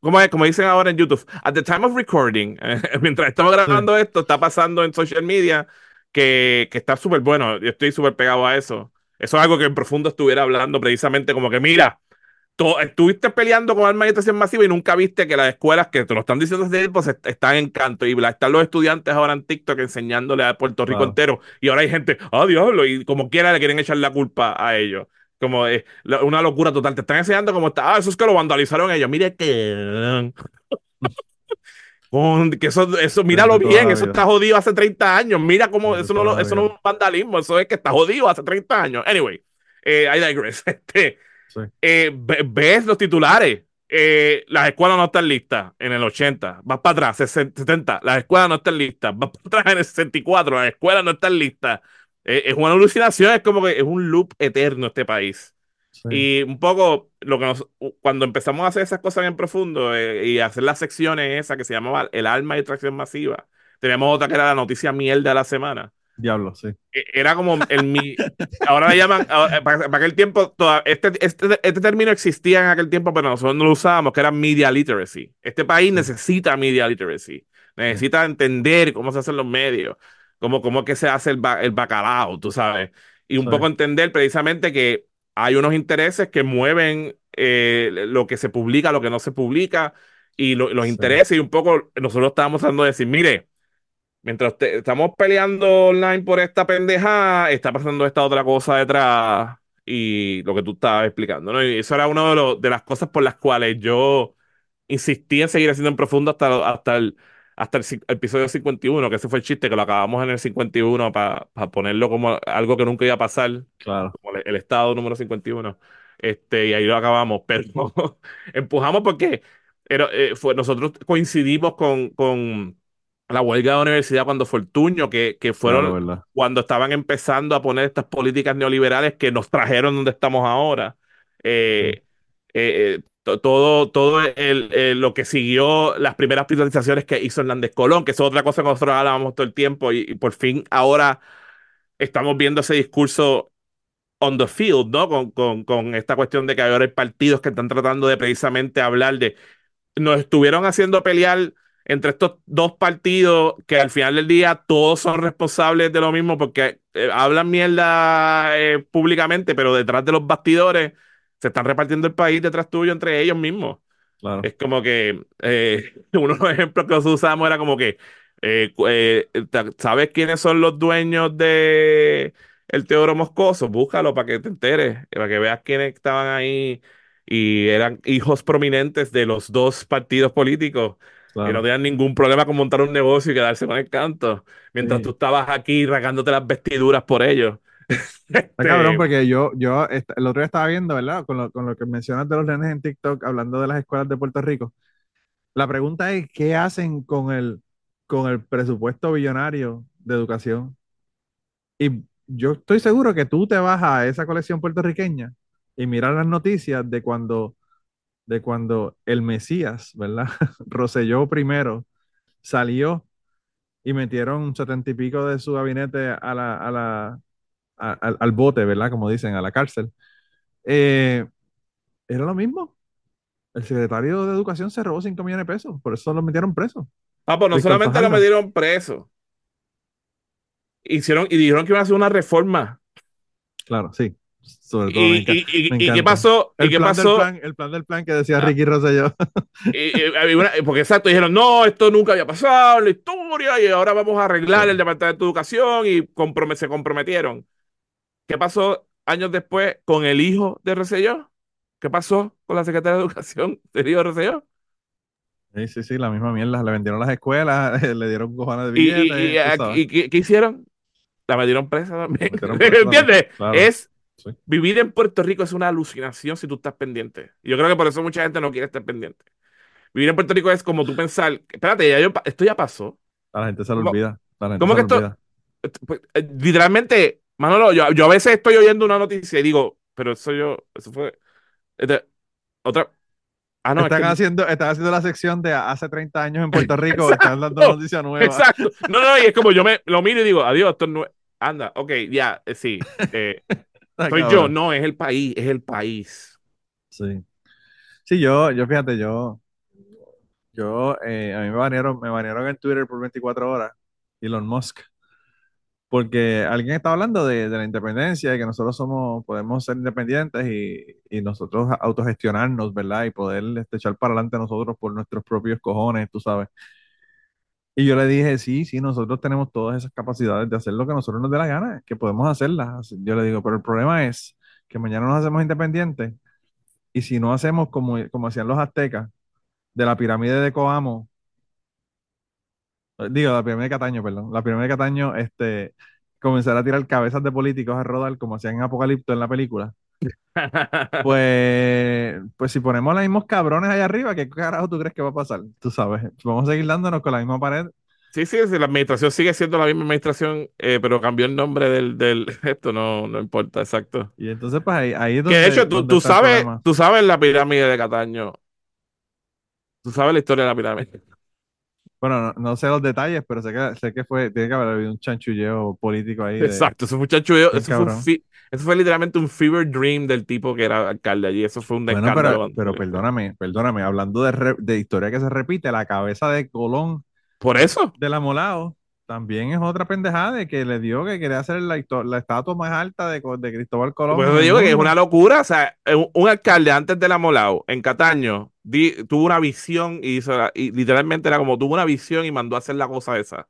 como, como dicen ahora en YouTube, at the time of recording, mientras estamos grabando esto, está pasando en social media que, que está súper bueno. Yo estoy súper pegado a eso. Eso es algo que en profundo estuviera hablando precisamente como que, mira, estuviste peleando con armas de detención masiva y nunca viste que las escuelas que te lo están diciendo desde pues están en canto y están los estudiantes ahora en TikTok enseñándole a Puerto Rico entero y ahora hay gente, ah, diablo, y como quiera le quieren echar la culpa a ellos. Como es una locura total. Te están enseñando como está, ah, eso es que lo vandalizaron ellos. Mire que. que eso, eso, míralo bien, eso está jodido hace 30 años. Mira cómo eso no, eso no es un vandalismo, eso es que está jodido hace 30 años. Anyway, eh, I digress. Este, eh, ves los titulares. Eh, las escuelas no están listas en el 80. Vas para atrás, 70. Las escuelas no están listas. Vas para atrás en el 64. Las escuelas no están listas. Eh, es una alucinación, es como que es un loop eterno este país. Y un poco lo que nos, cuando empezamos a hacer esas cosas en profundo y hacer las secciones esas que se llamaba el alma y tracción masiva, teníamos otra que era la noticia mierda de la semana. Diablo, sí. E, era como el mi. Ahora le llaman. Para, aquel tiempo, este, este, este, término existía en aquel tiempo, pero nosotros no lo usábamos, que era media literacy. Este país necesita media literacy. Necesita entender cómo se hacen los medios, cómo, cómo es que se hace el, el bacalao, tú sabes. Y un poco entender precisamente que hay unos intereses que mueven eh, lo que se publica, lo que no se publica, y los intereses, y un poco nosotros estábamos tratando de decir, mire mientras estamos peleando online por esta pendeja, está pasando esta otra cosa detrás y lo que tú estabas explicando, ¿no? Y eso era una de, de las cosas por las cuales yo insistí en seguir haciendo en profundo hasta, hasta, el, hasta el, episodio 51, que ese fue el chiste, que lo acabamos en el 51 para ponerlo como algo que nunca iba a pasar, claro. como el, estado número 51. Este, y ahí lo acabamos, pero empujamos porque era, eh, fue, nosotros coincidimos con, con la huelga de la universidad cuando Fortuño, que, que fueron cuando estaban empezando a poner estas políticas neoliberales que nos trajeron donde estamos ahora. Eh, eh, eh, todo todo el, lo que siguió las primeras privatizaciones que hizo Hernández Colón, que es otra cosa que nosotros hablábamos todo el tiempo, y, por fin ahora estamos viendo ese discurso on the field, ¿no? Con, con, con esta cuestión de que ahora hay partidos que están tratando de precisamente hablar de. Nos estuvieron haciendo pelear entre estos dos partidos que al final del día todos son responsables de lo mismo porque eh, hablan mierda eh, públicamente, pero detrás de los bastidores se están repartiendo el país detrás tuyo entre ellos mismos. Es como que eh, uno de los ejemplos que usamos era como que ¿sabes quiénes son los dueños de el Teodoro Moscoso? Búscalo para que te enteres, para que veas quiénes estaban ahí y eran hijos prominentes de los dos partidos políticos que no tenían ningún problema con montar un negocio y quedarse con el canto. Mientras tú estabas aquí regándote las vestiduras por ellos. Está cabrón, porque yo, yo el otro día estaba viendo, ¿verdad? Con lo, con lo que mencionas de los nenes en TikTok, hablando de las escuelas de Puerto Rico. La pregunta es, ¿qué hacen con el, con el presupuesto billonario de educación? Y yo estoy seguro que tú te vas a esa colección puertorriqueña y miras las noticias de cuando de cuando el Mesías, ¿verdad? Roselló primero salió y metieron setenta y pico de su gabinete a la, a la, al bote, ¿verdad? Como dicen, a la cárcel. Eh, era lo mismo. El secretario de Educación se robó 5 millones de pesos, por eso lo metieron preso. Ah, pues no solamente lo metieron preso. Hicieron y dijeron que iban a hacer una reforma. Claro, sí. Sobre todo, y, y, qué pasó? El, qué plan pasó? Plan, el plan del plan que decía ah. Ricky Rosselló. porque exacto, dijeron, no, esto nunca había pasado en la historia y ahora vamos a arreglar el Departamento de Educación y se comprometieron. ¿Qué pasó años después con el hijo de Rosselló? ¿Qué pasó con la secretaria de Educación del hijo de Rosselló? Sí, sí, sí, la misma mierda. Le vendieron las escuelas, le dieron cojones de billetes. ¿Y, qué, hicieron? La metieron presa también. ¿Entiendes? Es vivir en Puerto Rico es una alucinación si tú estás pendiente. Yo creo que por eso mucha gente no quiere estar pendiente. Vivir en Puerto Rico es como tú pensar, espérate, ya yo, esto ya pasó. A la gente se lo olvida. ¿Cómo que esto? Pues, eh, literalmente, Manolo, yo, yo a veces estoy oyendo una noticia y digo, pero eso yo, eso fue. Este, otra. Ah, no, están, haciendo, están haciendo la sección de hace 30 años en Puerto Rico, están dando noticias nuevas. Exacto. No, no, y es como yo me lo miro y digo, adiós, esto no Anda, ok, ya, eh, sí. Eh, soy yo, no, es el país, es el país. Sí. Sí, yo, yo fíjate, yo, yo, eh, a mí me banearon, me banearon en Twitter por 24 horas, Elon Musk, porque alguien está hablando de, la independencia, de que nosotros somos, podemos ser independientes y, y nosotros autogestionarnos, ¿verdad? Y poder este, echar para adelante nosotros por nuestros propios cojones, tú sabes. Y yo le dije, sí, sí, nosotros tenemos todas esas capacidades de hacer lo que nosotros nos dé la gana, que podemos hacerlas. Yo le digo, pero el problema es que mañana nos hacemos independientes y si no hacemos como, como hacían los aztecas, de la pirámide de Coamo, digo, la pirámide de Cataño, perdón, la pirámide de Cataño, este, comenzar a tirar cabezas de políticos a rodar como hacían en Apocalipto en la película. pues, pues si ponemos los mismos cabrones allá arriba, ¿qué carajo tú crees que va a pasar? Tú sabes, vamos a seguir dándonos con la misma pared. Sí, sí, la administración sigue siendo la misma administración, eh, pero cambió el nombre del, del esto, no, no importa, exacto. Y entonces, pues ahí, ahí es donde. Que de hecho, tú, tú sabes, tú sabes la pirámide de Cataño. Tú sabes la historia de la pirámide. Bueno, no, sé los detalles, pero sé que, sé que fue, tiene que haber habido un chanchulleo político ahí. Exacto, eso fue un chanchulleo, eso fue, eso fue, literalmente un fever dream del tipo que era alcalde allí, eso fue un bueno, pero, pero, perdóname, perdóname, hablando de, de, historia que se repite, la cabeza de Colón. Por eso. Del amolado, también es otra pendejada de que le dio que quería hacer la, la estatua más alta de, de Cristóbal Colón. Pues digo que es una locura, o sea, un, alcalde antes del amolado, en Cataño, tuvo una visión y, hizo, y literalmente era como tuvo una visión y mandó a hacer la cosa esa,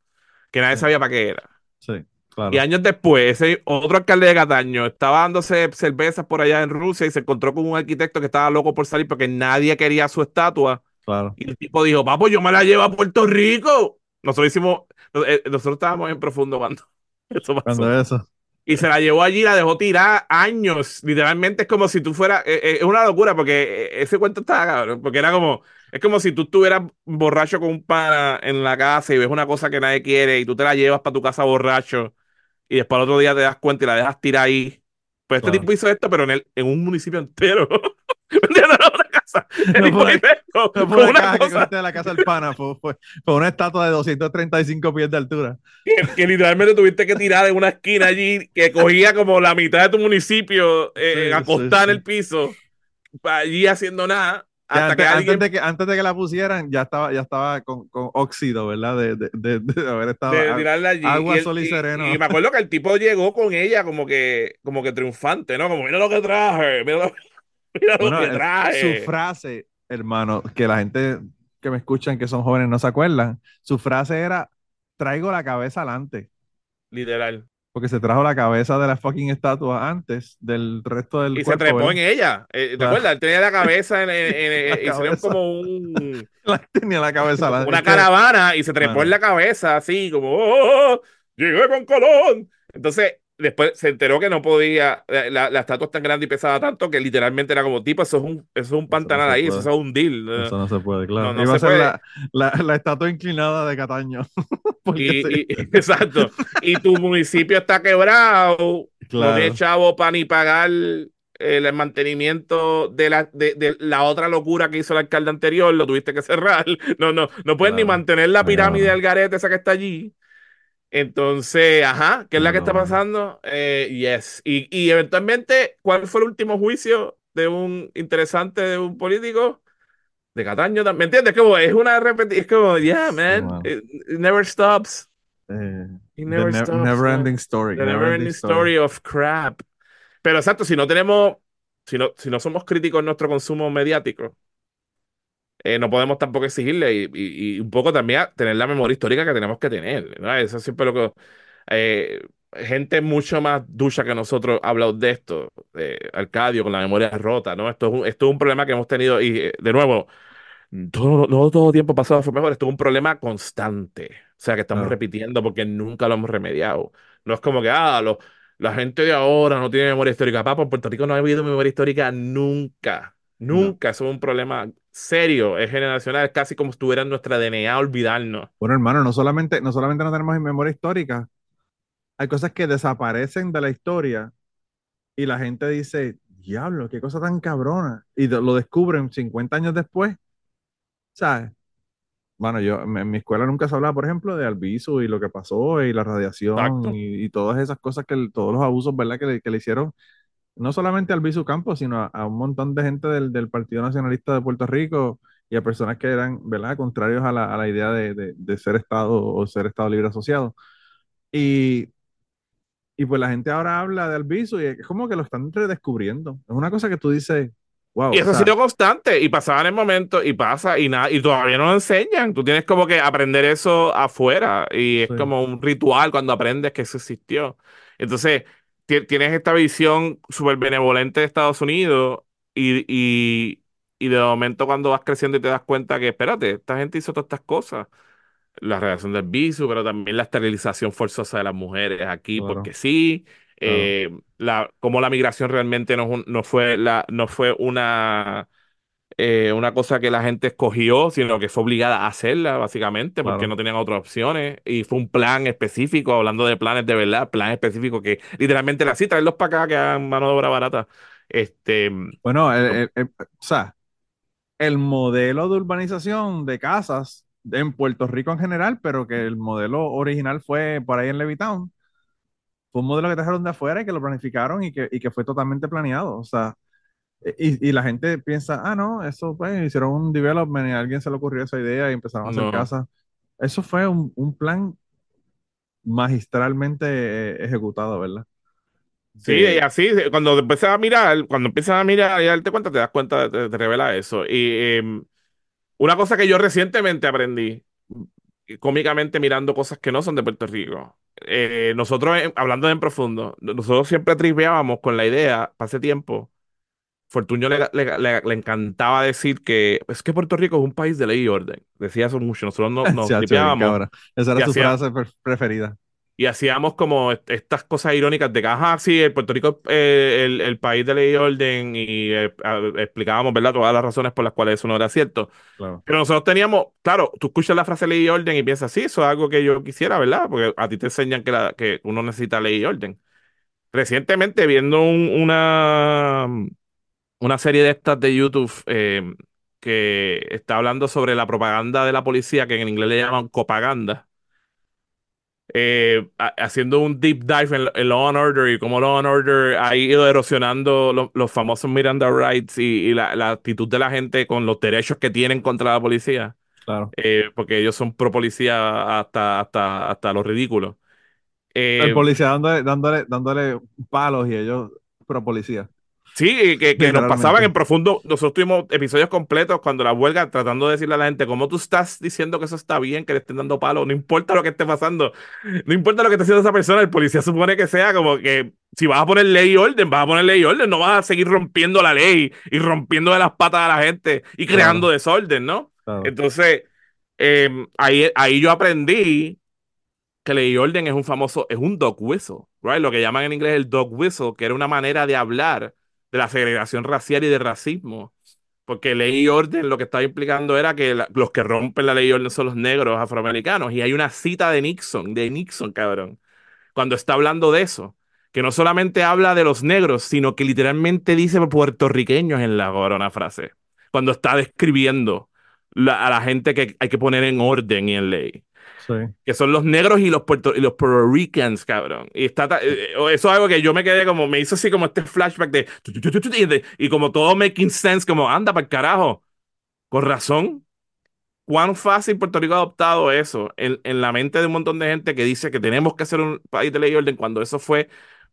que nadie sabía para qué era. Sí, claro. Y años después, ese otro alcalde de Cataño estaba dándose cervezas por allá en Rusia y se encontró con un arquitecto que estaba loco por salir porque nadie quería su estatua. Claro. Y el tipo dijo, papo, yo me la llevo a Puerto Rico. Nosotros hicimos, eh, nosotros estábamos en profundo cuando eso pasó. Cuando eso. Y se la llevó allí, la dejó tirar años. Literalmente es como si tú fueras. Eh, eh, es una locura porque ese cuento estaba cabrón. Porque era como. Es como si tú estuvieras borracho con un pana en la casa y ves una cosa que nadie quiere y tú te la llevas para tu casa borracho y después al otro día te das cuenta y la dejas tirar ahí. Pues este tipo hizo esto, pero en, el, en un municipio entero. No fue, no una cosa. que de la casa del pana, fue, fue, una estatua de 235 pies de altura. Que, literalmente tuviste que tirar en una esquina allí que cogía como la mitad de tu municipio eh, acostada en el piso, allí haciendo nada. Hasta antes, que antes, de que, antes de que la pusieran, ya estaba, ya estaba con, con óxido, ¿verdad? De, de, de, de haber estado. Allí. Agua, sol y, sereno. Y, me acuerdo que el tipo llegó con ella como que, como que triunfante, ¿no? Como, mira lo que traje, mira lo, su frase, hermano, que la gente que me escuchan que son jóvenes no se acuerdan, su frase era, traigo la cabeza adelante. Literal. Porque se trajo la cabeza de la fucking estatua antes del resto del y se trepó en ella. Eh, ¿Te acuerdas? Él tenía la cabeza en, en, y como un... tenía la cabeza adelante. Una caravana y se trepó en la cabeza así como... Oh, oh, oh, llegué con Colón! Entonces, después se enteró que no podía, la, la, estatua es tan grande y pesada tanto que literalmente era como tipo, eso es un, eso es un pantanal ahí, eso es un deal. Eso no se puede, claro. Iba a ser La, la, la, estatua inclinada de Cataño. y, exacto. y tu municipio está quebrado, no tienes chavo para ni pagar el mantenimiento de la, de, de, la otra locura que hizo el alcalde anterior, lo tuviste que cerrar. No, no, no puedes ni mantener la pirámide del garete esa que está allí. Entonces, ajá, ¿qué es la que está pasando? Eh, yes. Y, y, eventualmente, ¿cuál fue el último juicio de un interesante de un político? De Cataño ¿Me entiendes? Como es una repetición. Es como, yeah, man. It, never stops. Eh, it never stops. Never ending story. The never, ending story. of crap. Pero exacto, si no tenemos, si no, si no somos críticos en nuestro consumo mediático, eh, no podemos tampoco exigirle y, un poco también tener la memoria histórica que tenemos que tener. Eso es siempre lo que... Eh, gente mucho más ducha que nosotros ha hablado de esto, de Arcadio con la memoria rota, ¿no? Esto es un, esto es un problema que hemos tenido y, eh, de nuevo, todo, no todo tiempo pasado fue mejor, esto es un problema constante, o sea, que estamos repitiendo porque nunca lo hemos remediado. No es como que, ah, la gente de ahora no tiene memoria histórica. Papá, en Puerto Rico no ha habido memoria histórica nunca. Nunca. Eso es un problema serio, es generacional, es casi como si estuviera en nuestra DNA olvidarnos. Bueno, hermano, no solamente, no solamente no tenemos memoria histórica, hay cosas que desaparecen de la historia y la gente dice, diablo, qué cosa tan cabrona. Y lo descubren 50 años después. ¿Sabes? Bueno, yo en mi escuela nunca se hablaba, por ejemplo, de Albizu y lo que pasó y la radiación y, todas esas cosas que todos los abusos, ¿verdad? Que le, que le hicieron no solamente a Albizu Campos, sino a, un montón de gente del, del, Partido Nacionalista de Puerto Rico y a personas que eran, ¿verdad?, contrarios a la, a la idea de, de, de, ser Estado o ser Estado libre asociado. Y y pues la gente ahora habla de Albizu y es como que lo están redescubriendo. Es una cosa que tú dices, wow. Y eso ha sido constante y pasaba en el momento y pasa y nada, y todavía no lo enseñan. Tú tienes como que aprender eso afuera y es como un ritual cuando aprendes que eso existió. Entonces, tienes esta visión súper benevolente de Estados Unidos y, y, y de momento cuando vas creciendo y te das cuenta que, espérate, esta gente hizo todas estas cosas. La relación del viso, pero también la esterilización forzosa de las mujeres aquí, porque sí, eh, la, como la migración realmente no, no fue, la, no fue una, eh, una cosa que la gente escogió, sino que fue obligada a hacerla, básicamente, porque no tenían otras opciones, y fue un plan específico, hablando de planes de verdad, plan específico que literalmente la así, traerlos para acá, que hagan mano de obra barata. Este, bueno, o sea, el modelo de urbanización de casas en Puerto Rico en general, pero que el modelo original fue por ahí en Levittown. Fue un modelo que trajeron de afuera y que lo planificaron y que, y que fue totalmente planeado. O sea, y, y, la gente piensa, ah, no, eso pues hicieron un development y a alguien se le ocurrió esa idea y empezaron a hacer casas. Eso fue un, un plan magistralmente eh, ejecutado, ¿verdad? Sí, y así, cuando empiezas a mirar, cuando empiezas a mirar y darte cuenta, te das cuenta, te, te revela eso. Y em, una cosa que yo recientemente aprendí, cómicamente mirando cosas que no son de Puerto Rico. Eh, nosotros, eh, hablando en profundo, nosotros siempre tripeábamos con la idea, hace tiempo, Fortunio le, le, encantaba decir que es que Puerto Rico es un país de ley y orden. Decía eso mucho. Nosotros no, nos tripeábamos. Esa era su frase preferida y hacíamos como estas cosas irónicas de que, ajá, sí, el Puerto Rico es eh, el, país de ley y orden y eh, explicábamos, ¿verdad?, todas las razones por las cuales eso no era cierto. Pero nosotros teníamos, claro, tú escuchas la frase ley y orden y piensas, sí, eso es algo que yo quisiera, ¿verdad? Porque a ti te enseñan que, la, que uno necesita ley y orden. Recientemente, viendo una, una serie de estas de YouTube eh, que está hablando sobre la propaganda de la policía, que en inglés le llaman copaganda eh, haciendo un deep dive en, Law and Order y cómo Law and Order ha ido erosionando los famosos Miranda Rights y, la, actitud de la gente con los derechos que tienen contra la policía. Claro. Eh, porque ellos son pro policía hasta, hasta, hasta lo ridículo. El eh, policía dándole, dándole, dándole palos y ellos pro policía. Sí, que, que nos pasaban en profundo. Nosotros tuvimos episodios completos cuando la huelga tratando de decirle a la gente, ¿cómo tú estás diciendo que eso está bien, que le estén dando palo? No importa lo que esté pasando, no importa lo que esté haciendo esa persona, el policía supone que sea como que si vas a poner ley y orden, vas a poner ley y orden, no vas a seguir rompiendo la ley y rompiendo de las patas a la gente y creando desorden, ¿no? Entonces, em, ahí, ahí yo aprendí que ley y orden es un famoso, es un dog whistle, right? Lo que llaman en inglés el dog whistle, que era una manera de hablar de la segregación racial y de racismo. Porque ley y orden lo que estaba implicando era que los que rompen la ley y orden son los negros afroamericanos. Y hay una cita de Nixon, de Nixon, cabrón, cuando está hablando de eso. Que no solamente habla de los negros, sino que literalmente dice puertorriqueños en la corona frase. Cuando está describiendo a la gente que hay que poner en orden y en ley. Que son los negros y los, puerto, y los Puerto Ricans, cabrón. Y está, eh, eh, eso es algo que yo me quedé como, me hizo así como este flashback de. Y como todo making sense, como anda para el carajo. Con razón. Cuán fácil Puerto Rico ha adoptado eso en, en la mente de un montón de gente que dice que tenemos que ser un país de ley y orden cuando eso fue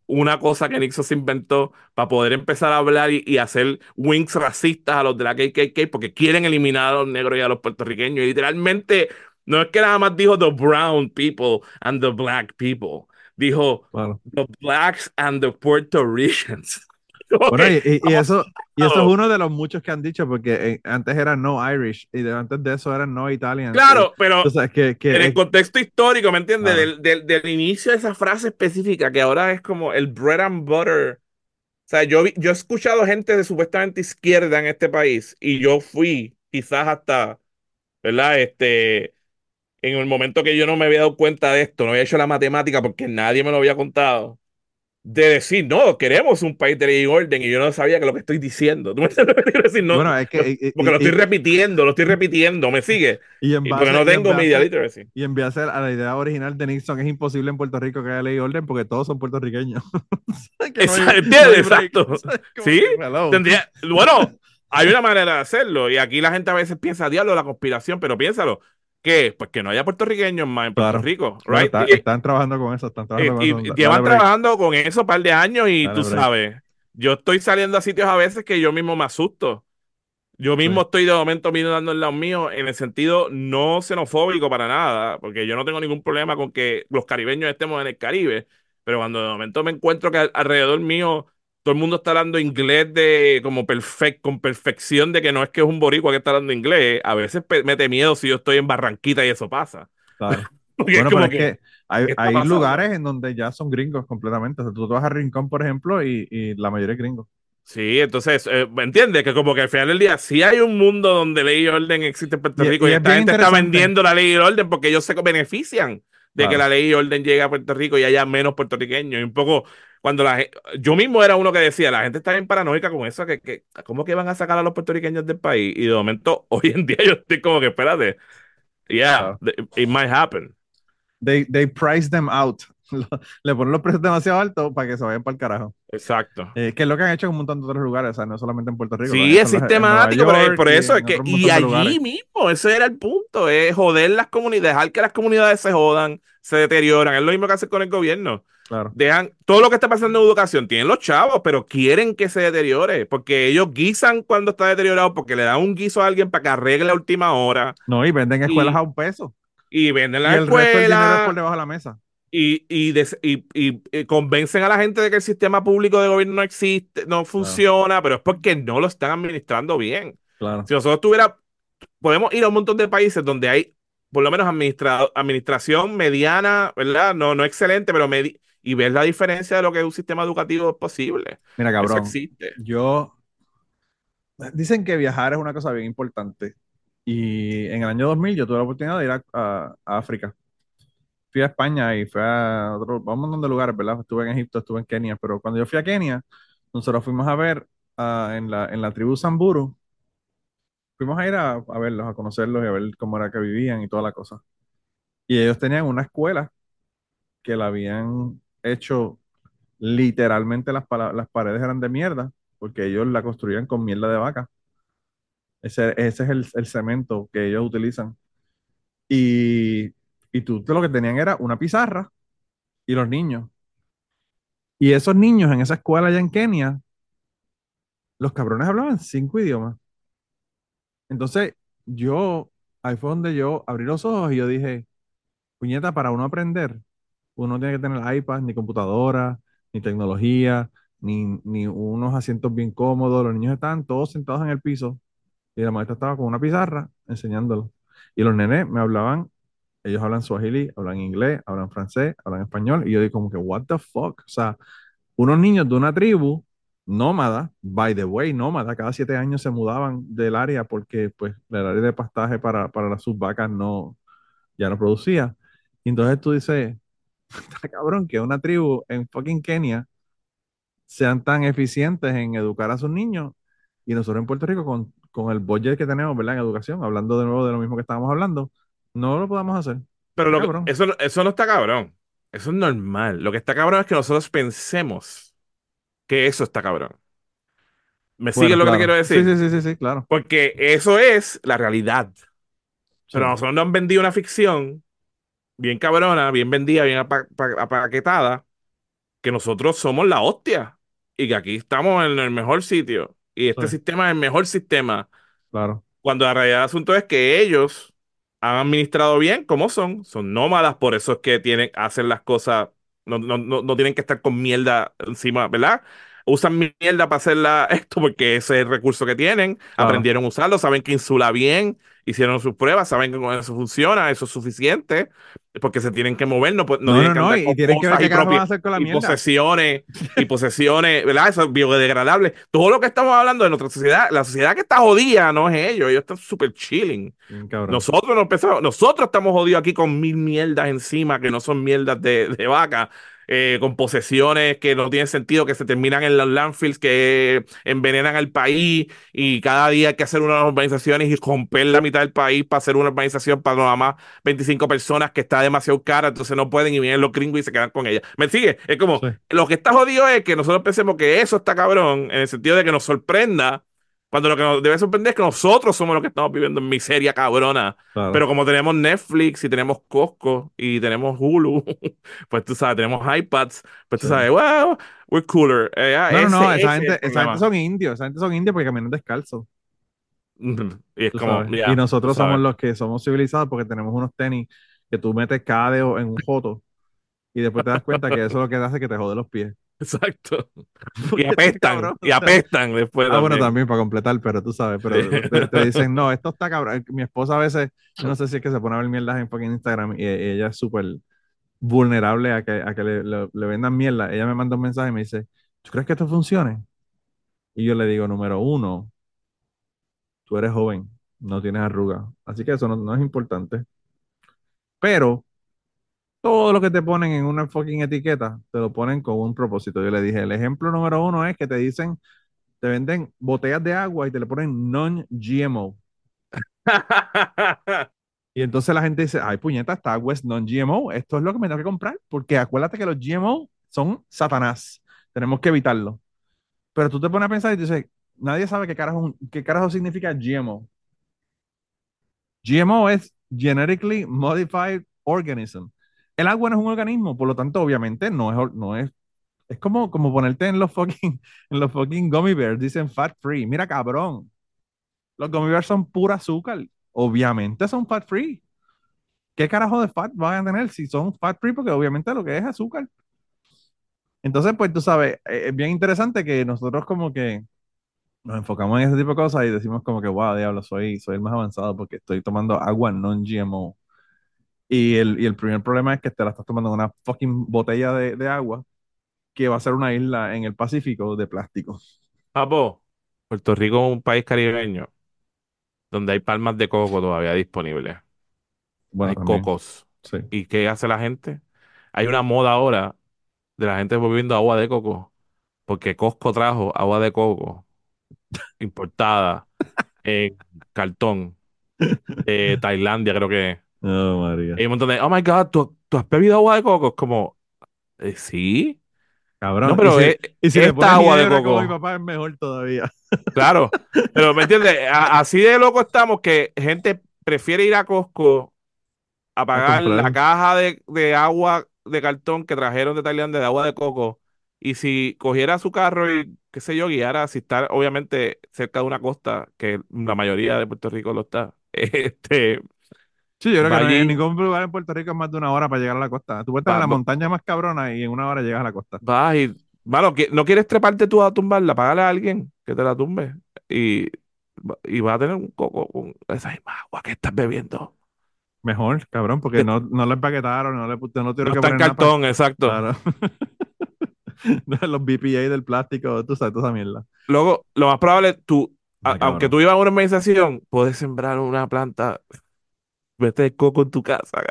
una cosa que Nixon se inventó para poder empezar a hablar y, y, hacer wings racistas a los de la KKK porque quieren eliminar a los negros y a los puertorriqueños. Y literalmente no es que nada más dijo the brown people and the black people. dijo The Blacks and the Puerto Ricans. y, eso, y eso es uno de los muchos que han dicho, porque eh, antes era no Irish y antes de eso era no Italian. Claro, pero que, en el contexto histórico, ¿me entiendes? Del, del, inicio de esa frase específica, que ahora es como el bread and butter. O sea, yo, yo he escuchado gente de supuestamente izquierda en este país y yo fui quizás hasta, ¿verdad? Este, en el momento que yo no me había dado cuenta de esto, no había hecho la matemática porque nadie me lo había contado de decir, no, queremos un país de ley y orden, y yo no sabía que lo que estoy diciendo. ¿Tú me que decir? No, bueno, es que, porque lo estoy repitiendo, lo estoy repitiendo, ¿me sigue? Y, en porque no tengo media literacy. Y en base a la idea original de Nixon, es imposible en Puerto Rico que haya ley y orden porque todos son puertorriqueños. exacto. ¿Sí? Tendría, bueno, hay una manera de hacerlo, y aquí la gente a veces piensa, diablo, la conspiración, pero piénsalo ¿Qué? Pues que no haya puertorriqueños más en Puerto Rico, right? están trabajando con eso, están trabajando y, con llevan trabajando con eso un par de años y tú sabes, yo estoy saliendo a sitios a veces que yo mismo me asusto. Yo mismo estoy de momento mirando el lado mío en el sentido no xenofóbico para nada, porque yo no tengo ningún problema con que los caribeños estemos en el Caribe, pero cuando de momento me encuentro que alrededor mío todo el mundo está hablando inglés de como perfecto, con perfección de que no es que es un boricua que está hablando inglés. A veces mete miedo si yo estoy en Barranquita y eso pasa. Claro. bueno, pero es que, hay, hay lugares en donde ya son gringos completamente. O sea, tú vas a Rincón, por ejemplo, y, y la mayoría es gringo. Sí, entonces, eh, ¿me entiendes? Que como que al final del día sí hay un mundo donde ley y orden existe en Puerto Rico y, esta gente está vendiendo la ley y orden porque ellos se benefician de que la ley y orden llegue a Puerto Rico y haya menos puertorriqueños. Y un poco cuando la yo mismo era uno que decía, la gente está bien paranoica con eso, que, que ¿cómo que van a sacar a los puertorriqueños del país? Y de momento, hoy en día yo estoy como que, espérate, yeah, it might happen. They, they price them out. Le ponen los precios demasiado altos para que se vayan para el carajo. Exacto. Eh, que es lo que han hecho en un montón de otros lugares, o sea, no solamente en Puerto Rico. Sí, es sistemático, pero por eso es que, y allí mismo, ese era el punto, es joder las comunidades, dejar que las comunidades se jodan, se deterioran, es lo mismo que hace con el gobierno. Dejan todo lo que está pasando en educación, tienen los chavos, pero quieren que se deteriore, porque ellos guisan cuando está deteriorado, porque le dan un guiso a alguien para que arregle la última hora. No, y venden escuelas a un peso. Y venden las escuelas. por debajo de la mesa. Y, y, y, convencen a la gente de que el sistema público de gobierno no existe, no funciona, pero es porque no lo están administrando bien. Claro. Si nosotros tuviera, podemos ir a un montón de países donde hay por lo menos administración mediana, ¿verdad? No, no excelente, pero medi y ver la diferencia de lo que es un sistema educativo posible. Mira, cabrón. existe. Yo. Dicen que viajar es una cosa bien importante. Y en el año 2000 yo tuve la oportunidad de ir a, África. Fui a España y fui a, otro, a un montón de lugares, ¿verdad? Estuve en Egipto, estuve en Kenia, pero cuando yo fui a Kenia, nosotros fuimos a ver en, la, en la tribu Samburu, fuimos a ir a, a, verlos, a conocerlos y a ver cómo era que vivían y toda la cosa. Y ellos tenían una escuela que la habían hecho literalmente las, las paredes eran de mierda, porque ellos la construían con mierda de vaca. Ese, ese es el, el, cemento que ellos utilizan. Y, y tú lo que tenían era una pizarra y los niños. Y esos niños en esa escuela allá en Kenia, los cabrones hablaban cinco idiomas. Entonces, yo, ahí fue donde yo abrí los ojos y yo dije, puñeta, para uno aprender, uno tiene que tener iPad, ni computadora, ni tecnología, ni, ni unos asientos bien cómodos. Los niños estaban todos sentados en el piso y la maestra estaba con una pizarra enseñándolo. Y los nenes me hablaban, ellos hablan swahili, hablan inglés, hablan francés, hablan español. Y yo digo como que, what the fuck? O sea, unos niños de una tribu nómada, by the way, nómada, cada siete años se mudaban del área porque pues el área de pastaje para, para las subvacas no, ya no producía. Y entonces tú dices, está cabrón que una tribu en fucking Kenia sean tan eficientes en educar a sus niños y nosotros en Puerto Rico con, con el budget que tenemos, ¿verdad? En educación, hablando de nuevo de lo mismo que estábamos hablando, no lo podamos hacer. Pero eso, eso no está cabrón. Eso es normal. Lo que está cabrón es que nosotros pensemos que eso está cabrón. ¿Me sigue lo que quiero decir? Sí, sí, sí, sí, claro. Porque eso es la realidad. Pero nosotros nos han vendido una ficción bien cabrona, bien vendida, bien apaquetada, que nosotros somos la hostia y que aquí estamos en el mejor sitio y este sistema es el mejor sistema. Claro. Cuando la realidad del asunto es que ellos han administrado bien como son, son nómadas, por eso es que tienen, hacen las cosas no, no, no, tienen que estar con mierda encima, ¿verdad? Usan mierda para hacer esto porque ese es el recurso que tienen, aprendieron a usarlo, saben que insula bien, hicieron sus pruebas, saben que con eso funciona, eso es suficiente, porque se tienen que mover, no, no, no, no, y tienen que ver qué van a hacer con la y posesiones, y posesiones, ¿verdad? Eso es biodegradable. Todo lo que estamos hablando de nuestra sociedad, la sociedad que está jodida no es ellos, ellos están súper chilling. Nosotros no empezamos, nosotros estamos jodidos aquí con mil mierdas encima que no son mierdas de, de vaca. Eh, con posesiones que no tienen sentido, que se terminan en los landfills, que envenenan al país y cada día hay que hacer unas urbanizaciones y romper la mitad del país para hacer una urbanización para nada más 25 personas que está demasiado cara, entonces no pueden y vienen los gringos y se quedan con ella. ¿Me sigue? Es como, lo que está jodido es que nosotros pensemos que eso está cabrón, en el sentido de que nos sorprenda cuando lo que nos debe sorprender es que nosotros somos los que estamos viviendo en miseria cabrona. Pero como tenemos Netflix y tenemos Costco y tenemos Hulu, pues tú sabes, tenemos iPads, pues tú sabes, wow, we're cooler. Eh, no, no, no, esa, gente, esa gente son indios, esa gente son indios porque caminan descalzos. Y, es como, y nosotros somos los que somos civilizados porque tenemos unos tenis que tú metes cada dedo en un foto y después te das cuenta que eso es lo que hace que te jode los pies. Exacto. Y apestan, y apestan después. Ah, bueno, también para completar, pero tú sabes, pero te, dicen, no, esto está cabrón. Mi esposa a veces, no sé si es que se pone a ver mierdas en fucking Instagram y, ella es súper vulnerable a que, a que le, le, vendan mierda. Ella me manda un mensaje y me dice, ¿tú crees que esto funcione? Y yo le digo, número uno, tú eres joven, no tienes arruga, así que eso no, no es importante. Pero todo lo que te ponen en una fucking etiqueta, te lo ponen con un propósito. Yo le dije, el ejemplo número uno es que te dicen, te venden botellas de agua y te le ponen non-GMO. y entonces la gente dice, ay, puñeta, esta agua es non-GMO, esto es lo que me tengo que comprar, porque acuérdate que los GMO son satanás, tenemos que evitarlo. Pero tú te pones a pensar y dices, nadie sabe qué carajo, qué carajo significa GMO. GMO es Genetically Modified Organism el agua no es un organismo, por lo tanto, obviamente, no es, no es, es como, como ponerte en los fucking, en los fucking gummy bears, dicen fat free. Mira, cabrón, los gummy bears son pura azúcar, obviamente son fat free. ¿Qué carajo de fat van a tener si son fat free? Porque obviamente lo que es azúcar. Entonces, pues tú sabes, eh, es bien interesante que nosotros como que nos enfocamos en ese tipo de cosas y decimos como que, wow, diablo, soy, soy el más avanzado porque estoy tomando agua non-GMO. Y el, y el primer problema es que te la estás tomando en una fucking botella de, de agua que va a ser una isla en el Pacífico de plástico. Papo, Puerto Rico es un país caribeño donde hay palmas de coco todavía disponibles. Bueno, hay cocos. Sí. ¿Y qué hace la gente? Hay una moda ahora de la gente bebiendo agua de coco, porque Costco trajo agua de coco importada en cartón de Tailandia, creo que Oh, María. hay un montón de, oh my God, ¿tú, has bebido agua de coco? Es como, eh, sí. Cabrón. No, pero y si, esta agua de coco. Como mi papá es mejor todavía. Claro. Pero, ¿me entiendes? así de loco estamos que gente prefiere ir a Costco a pagar la caja de, de, agua de cartón que trajeron de Tailandia de agua de coco. Y si cogiera su carro y, qué sé yo, guiara, si está obviamente cerca de una costa, que la mayoría de Puerto Rico lo está, este, Sí, yo creo que no en ningún lugar en Puerto Rico es más de una hora para llegar a la costa. Tú puedes estar en la montaña más cabrona y en una hora llegas a la costa. Vas y, bueno, ¿no quieres treparte tú a tumbarla? Págale a alguien que te la tumbe y, y vas a tener un coco con esa agua que estás bebiendo. Mejor, cabrón, porque no, no lo empaquetaron, no le no tuvieron que poner cartón, exacto. Claro. Los BPA del plástico, tú sabes, toda esa mierda. Luego, lo más probable, tú, aunque tú ibas a una organización, puedes sembrar una planta Vete coco en tu casa.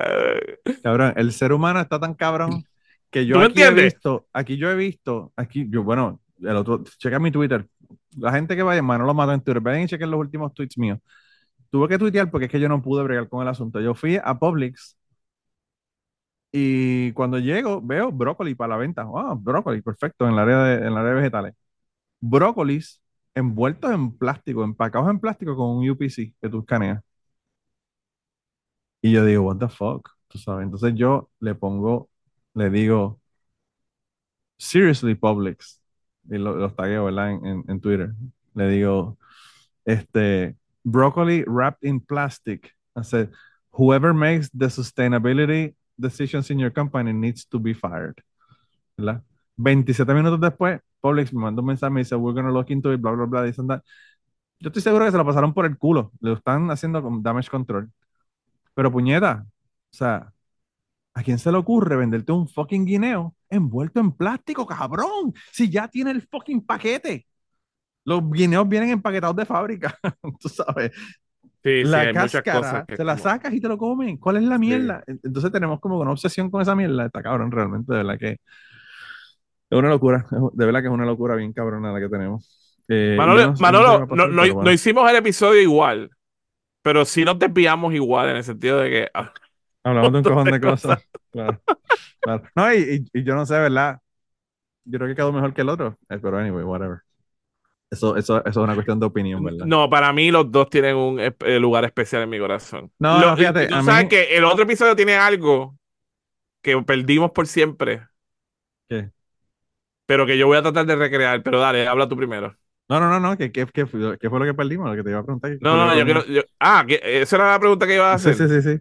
Cabrón, el ser humano está tan cabrón que yo aquí he visto, aquí yo he visto, aquí yo, bueno, el otro, checa mi Twitter. La gente que vaya, mano lo mato en Twitter. Ven y chequen los últimos tweets míos. Tuve que tuitear porque es que yo no pude bregar con el asunto. Yo fui a Publix y cuando llego veo brócoli para la venta. Oh, brócoli, perfecto, en el área de, en el área de vegetales. Brócolis envueltos en plástico, empacados en plástico con un UPC que tú escaneas. Y yo digo, what the fuck, tú sabes. Entonces yo le pongo, le digo, seriously, Publix. Y los tagueo, ¿verdad? En, en, Twitter. Le digo, este, broccoli wrapped in plastic. I said, whoever makes the sustainability decisions in your company needs to be fired. ¿verdad? 27 minutos después, Publix me manda un mensaje, me dice, we're gonna look into it, bla, bla, bla, dice, Yo estoy seguro que se lo pasaron por el culo. Lo están haciendo damage control. Pero puñeta, o sea, ¿a quién se le ocurre venderte un fucking guineo envuelto en plástico, cabrón? Si ya tiene el fucking paquete. Los guineos vienen empaquetados de fábrica, tú sabes. Sí, la sí, cáscara, te la sacas y te lo comen. ¿Cuál es la mierda? Entonces tenemos como una obsesión con esa mierda. Está cabrón, realmente, de verdad que es una locura. De verdad que es una locura bien cabrona la que tenemos. Eh, Manolo, no, no, hicimos el episodio igual, pero sí nos desviamos igual en el sentido de que. Ah, Hablamos de un cojón de cosas. Claro, No, y, yo no sé, ¿verdad? Yo creo que quedó mejor que el otro. Eh, pero anyway, whatever. Eso, eso, eso es una cuestión de opinión, ¿verdad? No, para mí los dos tienen un eh, lugar especial en mi corazón. No, fíjate. Tú sabes que el otro episodio tiene algo que perdimos por siempre. ¿Qué? Pero que yo voy a tratar de recrear. Pero dale, habla tú primero. No, no, no, no. ¿Qué, qué, qué, fue lo que perdimos? Lo que te iba a preguntar. No, no, yo quiero. ah, esa era la pregunta que iba a hacer. Sí, sí, sí. sí.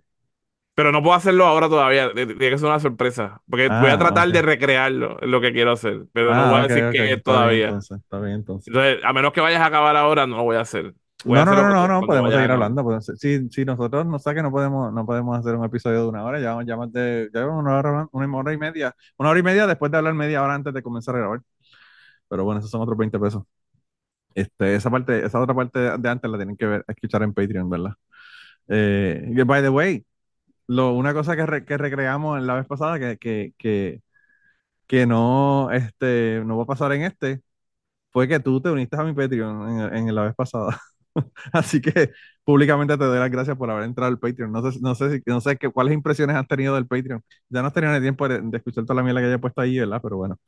Pero no puedo hacerlo ahora todavía. Tiene que ser una sorpresa. Porque voy a ah, tratar de recrearlo, lo que quiero hacer. Pero no ah, voy a decir que es todavía. está bien, entonces. entonces. a menos que vayas a acabar ahora, no lo voy a hacer. no, no, no, no, no, podemos seguir hablando. Si, si, nosotros no sé que no podemos, no podemos hacer un episodio de una hora, ya, ya más de, ya una hora, una hora y media, una hora y media después de hablar media hora antes de comenzar a grabar. Pero bueno, esos son otros 20 pesos. Este, esa parte, esa otra parte de antes la tienen que ver, escuchar en Patreon, ¿verdad? Eh, by the way, lo, una cosa que, recreamos en la vez pasada que, que, que, que, no, este, no va a pasar en este fue que tú te uniste a mi Patreon en, la vez pasada. Así que públicamente te doy las gracias por haber entrado al Patreon. No sé, no sé, no sé qué, cuáles impresiones has tenido del Patreon. Ya no has tenido ni tiempo de, escuchar toda la mierda que haya puesto ahí, ¿verdad? Pero bueno.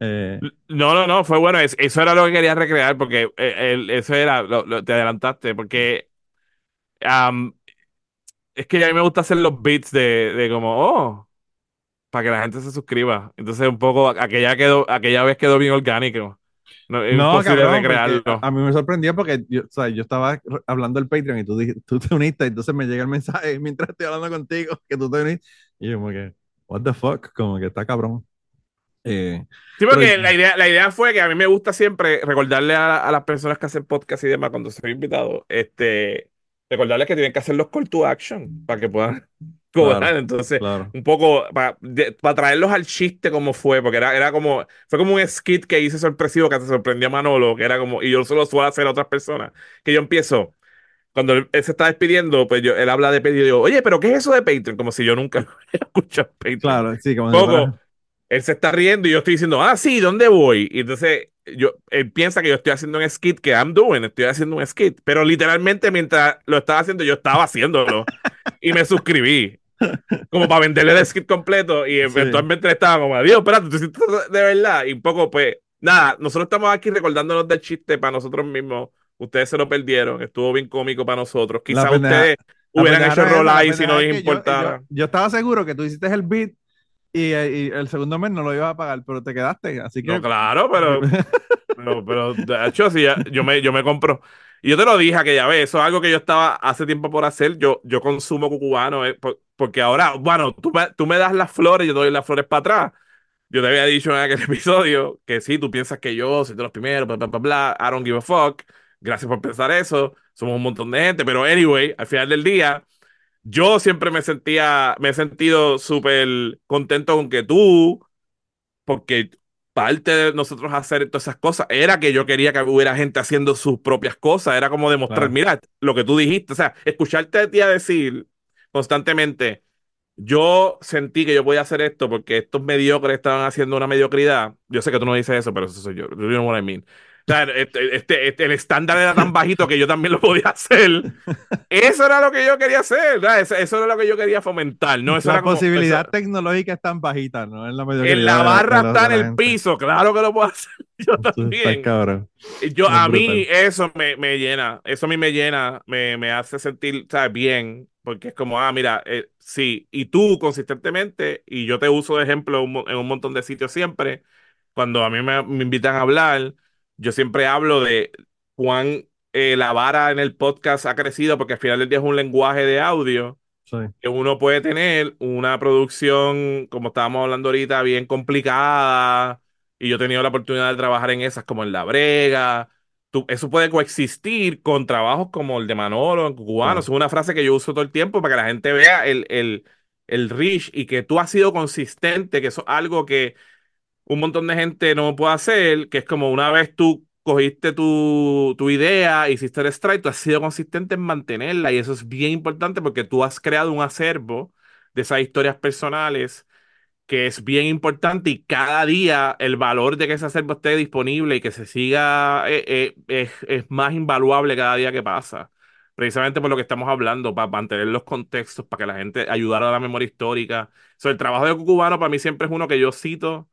Eh, no, no, no, fue bueno. eso era lo que quería recrear porque eh, eso era, lo, te adelantaste, porque es que a mí me gusta hacer los beats de, de como, oh, para que la gente se suscriba. Entonces, un poco, aquella, quedó, aquella vez quedó bien orgánico. No, es no cabrón, A, mí me sorprendía porque yo, o sea, yo estaba hablando del Patreon y tú, tú te uniste, entonces me llega el mensaje mientras estoy hablando contigo que tú te uniste. Y yo, como que, what the fuck, como que está cabrón. Eh, sí, porque la, idea, la idea fue que a mí me gusta siempre recordarle a, a las personas que hacen podcast y demás cuando soy invitado, este, recordarles que tienen que hacer los call to action para que puedan cobrar. Entonces, un poco para, traerlos al chiste como fue, porque era, era como, fue como un skit que hice sorpresivo que se sorprendió a Manolo, que era como, y yo solo suelo hacer a otras personas, que yo empiezo. Cuando él, se está despidiendo, pues yo, él habla de Patreon y digo, oye, pero ¿qué es eso de Patreon? Como si yo nunca escuchado Patreon. Claro, sí, como poco, él se está riendo y yo estoy diciendo, ah, sí, ¿dónde voy? Y entonces yo, él piensa que yo estoy haciendo un skit que I'm doing, estoy haciendo un skit, pero literalmente mientras lo estaba haciendo, yo estaba haciéndolo y me suscribí. Como para venderle el skit completo y eventualmente estaba como, Dios, espérate, tú de verdad. Y un poco, pues, nada, nosotros estamos aquí recordándonos del chiste para nosotros mismos. Ustedes se lo perdieron, estuvo bien cómico para nosotros. Quizás ustedes hubieran hecho roll ahí si no les importara. yo, estaba seguro que tú hiciste el beat y, el segundo mes no lo ibas a pagar, pero te quedaste, así que... No, claro, pero... pero, pero, de hecho, sí, yo me, yo me compro... Y yo te lo dije aquella vez, eso es algo que yo estaba hace tiempo por hacer, yo, yo consumo cucubano, eh, porque ahora, bueno, tú me, tú me das las flores, yo doy las flores para atrás. Yo te había dicho en aquel episodio que sí, tú piensas que yo soy de los primeros, bla, bla, bla, bla, I don't give a fuck. Gracias por pensar eso. Somos un montón de gente, pero anyway, al final del día, yo siempre me sentía, me he sentido súper contento con que tú, porque parte de nosotros hacer todas esas cosas era que yo quería que hubiera gente haciendo sus propias cosas, era como demostrar, mira, lo que tú dijiste, o sea, escucharte a ti a decir constantemente, yo sentí que yo podía hacer esto porque estos mediocres estaban haciendo una mediocridad, yo sé que tú no dices eso, pero eso soy yo, know what I mean. Este, este, este, el estándar era tan bajito que yo también lo podía hacer. Eso era lo que yo quería hacer, eso, eso, era lo que yo quería fomentar. ¿no? la posibilidad tecnológica es tan bajita, ¿no? En la, en la barra está en el piso, claro que lo puedo hacer yo también. Yo, a mí eso me, me, llena, eso a mí me llena, me, me hace sentir ¿sabes? bien, porque es como, ah, mira, eh, sí, y tú consistentemente, y yo te uso de ejemplo en un montón de sitios siempre, cuando a mí me, me invitan a hablar yo siempre hablo de cuán eh, la vara en el podcast ha crecido, porque al final del día es un lenguaje de audio Que uno puede tener una producción, como estábamos hablando ahorita, bien complicada. Y yo he tenido la oportunidad de trabajar en esas, como en La Brega. eso puede coexistir con trabajos como el de Manolo, en Cubano. Es una frase que yo uso todo el tiempo para que la gente vea el, el, el reach y que tú has sido consistente, que eso es algo que un montón de gente no puede hacer, que es como una vez tú cogiste tu, tu, idea, hiciste el strike, tú has sido consistente en mantenerla y eso es bien importante porque tú has creado un acervo de esas historias personales que es bien importante y cada día el valor de que ese acervo esté disponible y que se siga eh, eh, es, es, más invaluable cada día que pasa. Precisamente por lo que estamos hablando, para mantener los contextos, para que la gente ayudara a la memoria histórica. So, el trabajo de Cubano para mí siempre es uno que yo cito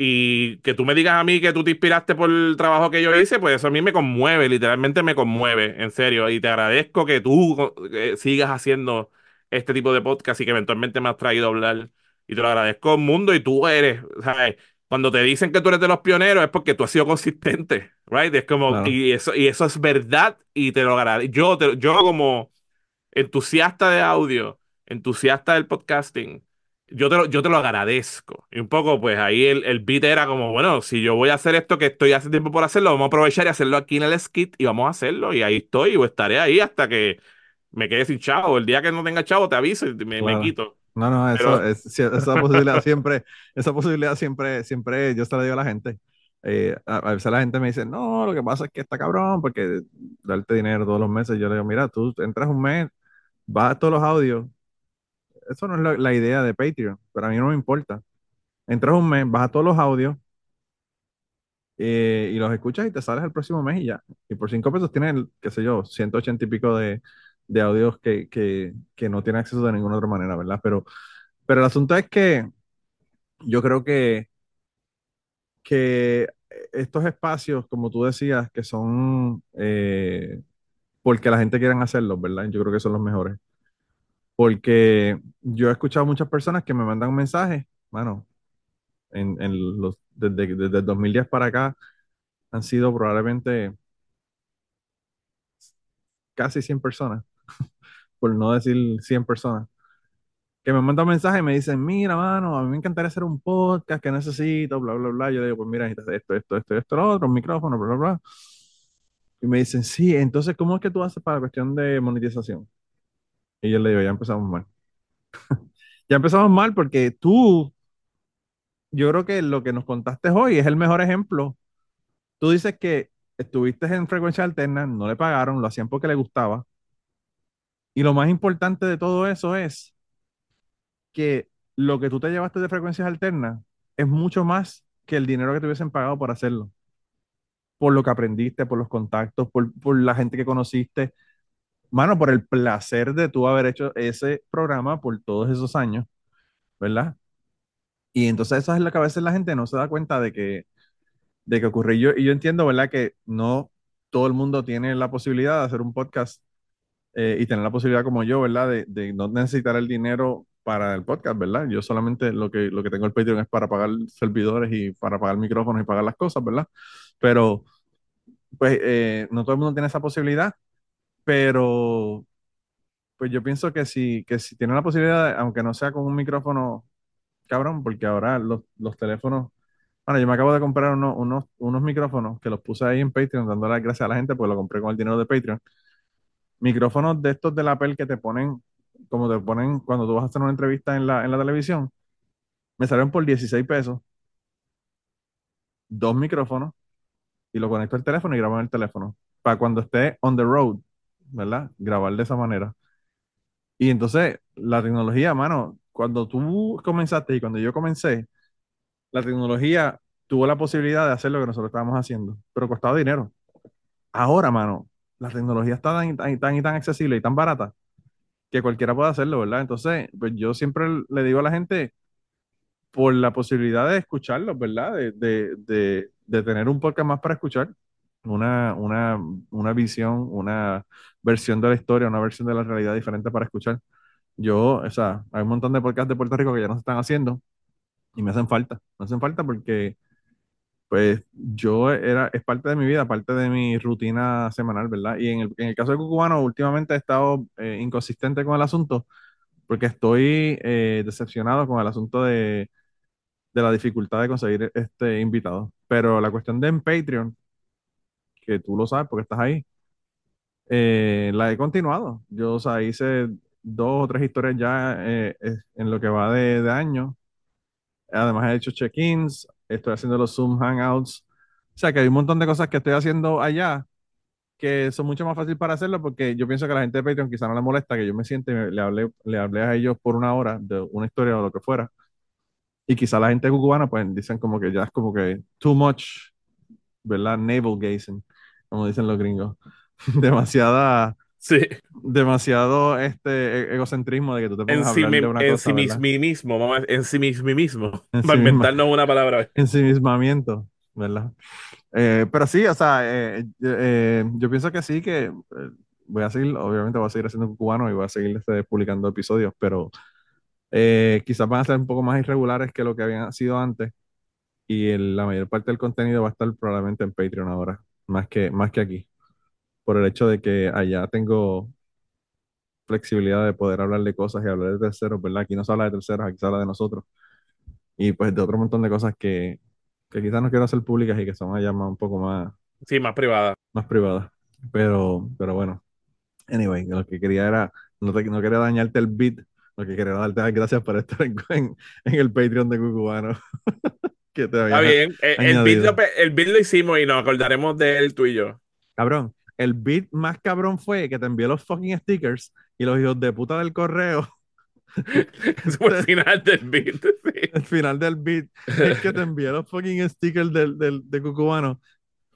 y que tú me digas a mí que tú te inspiraste por el trabajo que yo hice, pues eso a mí me conmueve, literalmente me conmueve, en serio. Y te agradezco que tú eh, sigas haciendo este tipo de podcast y que eventualmente me has traído a hablar. Y te lo agradezco mundo y tú eres, ¿sabes? Cuando te dicen que tú eres de los pioneros es porque tú has sido consistente, ¿right? Es como, y, eso, y eso es verdad y te lo agradezco. Yo, yo como entusiasta de audio, entusiasta del podcasting, yo te, lo, yo te lo agradezco. Y un poco, pues ahí el, el beat era como, bueno, si yo voy a hacer esto que estoy hace tiempo por hacerlo, vamos a aprovechar y hacerlo aquí en el skit y vamos a hacerlo. Y ahí estoy, o estaré ahí hasta que me quede sin chavo. El día que no tenga chavo, te aviso y me, me quito. No, no, eso, esa posibilidad siempre, esa posibilidad siempre, siempre yo se la digo a la gente. Eh, a, veces la gente me dice, no, lo que pasa es que está cabrón, porque darte dinero todos los meses, yo le digo, mira, tú entras un mes, vas a todos los audios, eso no es la, idea de Patreon, pero a mí no me importa. Entras un mes, a todos los audios eh, y los escuchas y te sales el próximo mes y ya. Y por cinco pesos tienes, qué sé yo, 180 y pico de, audios que, que, no tienen acceso de ninguna otra manera, ¿verdad? Pero, pero el asunto es que yo creo que, que estos espacios, como tú decías, que son eh, porque la gente quiere hacerlos, ¿verdad? Yo creo que son los mejores. Porque yo he escuchado muchas personas que me mandan mensajes, bueno, en, los, desde, desde el 2010 para acá han sido probablemente casi 100 personas, por no decir 100 personas, que me mandan mensajes y me dicen, mira, mano, a mí me encantaría hacer un podcast que necesito, bla, bla, bla. Yo digo, pues mira, necesitas esto, esto, esto, esto, lo otro, un micrófono, bla, bla, bla. Y me dicen, sí, entonces, ¿cómo es que tú haces para la cuestión de monetización? Y yo le digo, ya empezamos mal. ya empezamos mal porque tú, yo creo que lo que nos contaste hoy es el mejor ejemplo. Tú dices que estuviste en frecuencia alterna, no le pagaron, lo hacían porque le gustaba. Y lo más importante de todo eso es que lo que tú te llevaste de frecuencias alternas es mucho más que el dinero que te hubiesen pagado por hacerlo. Por lo que aprendiste, por los contactos, por, por la gente que conociste, mano, por el placer de tú haber hecho ese programa por todos esos años, ¿verdad? Y entonces esa es la cabeza de la gente no se da cuenta de que, de que ocurre. Y yo, y yo entiendo, ¿verdad? Que no todo el mundo tiene la posibilidad de hacer un podcast eh, y tener la posibilidad como yo, ¿verdad? De, de, no necesitar el dinero para el podcast, ¿verdad? Yo solamente lo que, lo que tengo el Patreon es para pagar servidores y para pagar micrófonos y pagar las cosas, ¿verdad? Pero, pues, eh, no todo el mundo tiene esa posibilidad pero pues yo pienso que si, que si tiene la posibilidad, aunque no sea con un micrófono cabrón, porque ahora los, teléfonos, bueno, yo me acabo de comprar unos, unos micrófonos que los puse ahí en Patreon, dando las gracias a la gente, pues lo compré con el dinero de Patreon. Micrófonos de estos de la Apple que te ponen, como te ponen cuando tú vas a hacer una entrevista en la, en la televisión, me salieron por 16 pesos, dos micrófonos, y lo conecto al teléfono y grabo en el teléfono, para cuando esté on the road ¿verdad? Grabar de esa manera. Y entonces, la tecnología, mano, cuando tú comenzaste y cuando yo comencé, la tecnología tuvo la posibilidad de hacer lo que nosotros estábamos haciendo, pero costaba dinero. Ahora, mano, la tecnología está tan, tan, tan, tan accesible y tan barata que cualquiera puede hacerlo, ¿verdad? Entonces, pues yo siempre le digo a la gente, por la posibilidad de escucharlo, ¿verdad? De, de, de, de tener un podcast más para escuchar, una, una, una visión, una versión de la historia, una versión de la realidad diferente para escuchar. Yo, o sea, hay un montón de podcasts de Puerto Rico que ya no se están haciendo y me hacen falta. Me hacen falta porque, pues, yo era, es parte de mi vida, parte de mi rutina semanal, ¿verdad? Y en el, en el caso de Cucubano, últimamente he estado eh, inconsistente con el asunto porque estoy eh, decepcionado con el asunto de, de la dificultad de conseguir este invitado. Pero la cuestión de en Patreon, que tú lo sabes porque estás ahí, eh, la he continuado. Yo, o sea, hice dos o tres historias ya eh, en lo que va de, de año. Además he hecho check-ins, estoy haciendo los Zoom Hangouts. O sea, que hay un montón de cosas que estoy haciendo allá que son mucho más fácil para hacerlo porque yo pienso que a la gente de Patreon quizá no le molesta que yo me siente y le hablé, le hablé a ellos por una hora de una historia o lo que fuera. Y quizá la gente cubana pues dicen como que ya es como que too much, ¿verdad? Navel gazing, como dicen los gringos. Demasiada... Sí. Demasiado este e-, egocentrismo de que tú te pongas en a hablar de una en cosa, sí mismo, a- en sí mismo, En sí para mismo. inventarnos una palabra. ensimismamiento, ¿verdad? Eh, pero sí, o sea, eh, eh, yo pienso que sí, que eh, voy a seguir, obviamente voy a seguir haciendo cubano y voy a seguir este, publicando episodios, pero eh, quizás van a ser un poco más irregulares que lo que habían sido antes y el- la mayor parte del contenido va a estar probablemente en Patreon ahora, más que, más que aquí, por el hecho de que allá tengo flexibilidad de poder hablar de cosas y hablar de terceros, ¿verdad? Aquí no se habla de terceros, aquí se habla de nosotros y pues de otro montón de cosas que, que quizás no quiero hacer públicas y que son allá más, un poco más, Sí, más privada. más privadas. Pero, pero bueno, anyway, lo que quería era, no, te- no quería dañarte el beat, lo que quería darte las gracias por estar en, en, en el Patreon de Cucubano. que te Está bien. Eh, El, beat lo, el beat lo hicimos y nos acordaremos de él tú y yo. Cabrón, el beat más cabrón fue que te envié los fucking stickers y los hijos de puta del correo, Eso fue el final del beat. sí. el final del beat, es que te envié los fucking stickers del, del, de Cucubano.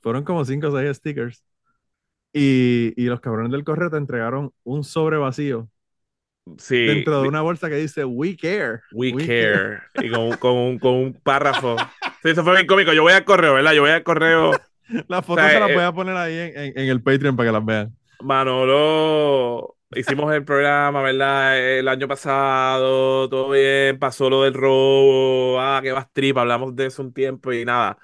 Fueron como 5 o 6 stickers. Y, y los cabrones del correo te entregaron un sobre vacío Sí. dentro de una bolsa que dice We Care. We, care. Y con, con, un, con un párrafo. Sí, eso fue bien cómico. Yo voy al correo, ¿verdad? Yo voy al correo. Las fotos O sea, se las eh, voy a poner ahí en, en- en el Patreon para que las vean. Manolo, hicimos el programa, ¿verdad? El año pasado, todo bien, pasó lo del robo, ah, que vas trip, hablamos de eso un tiempo y nada.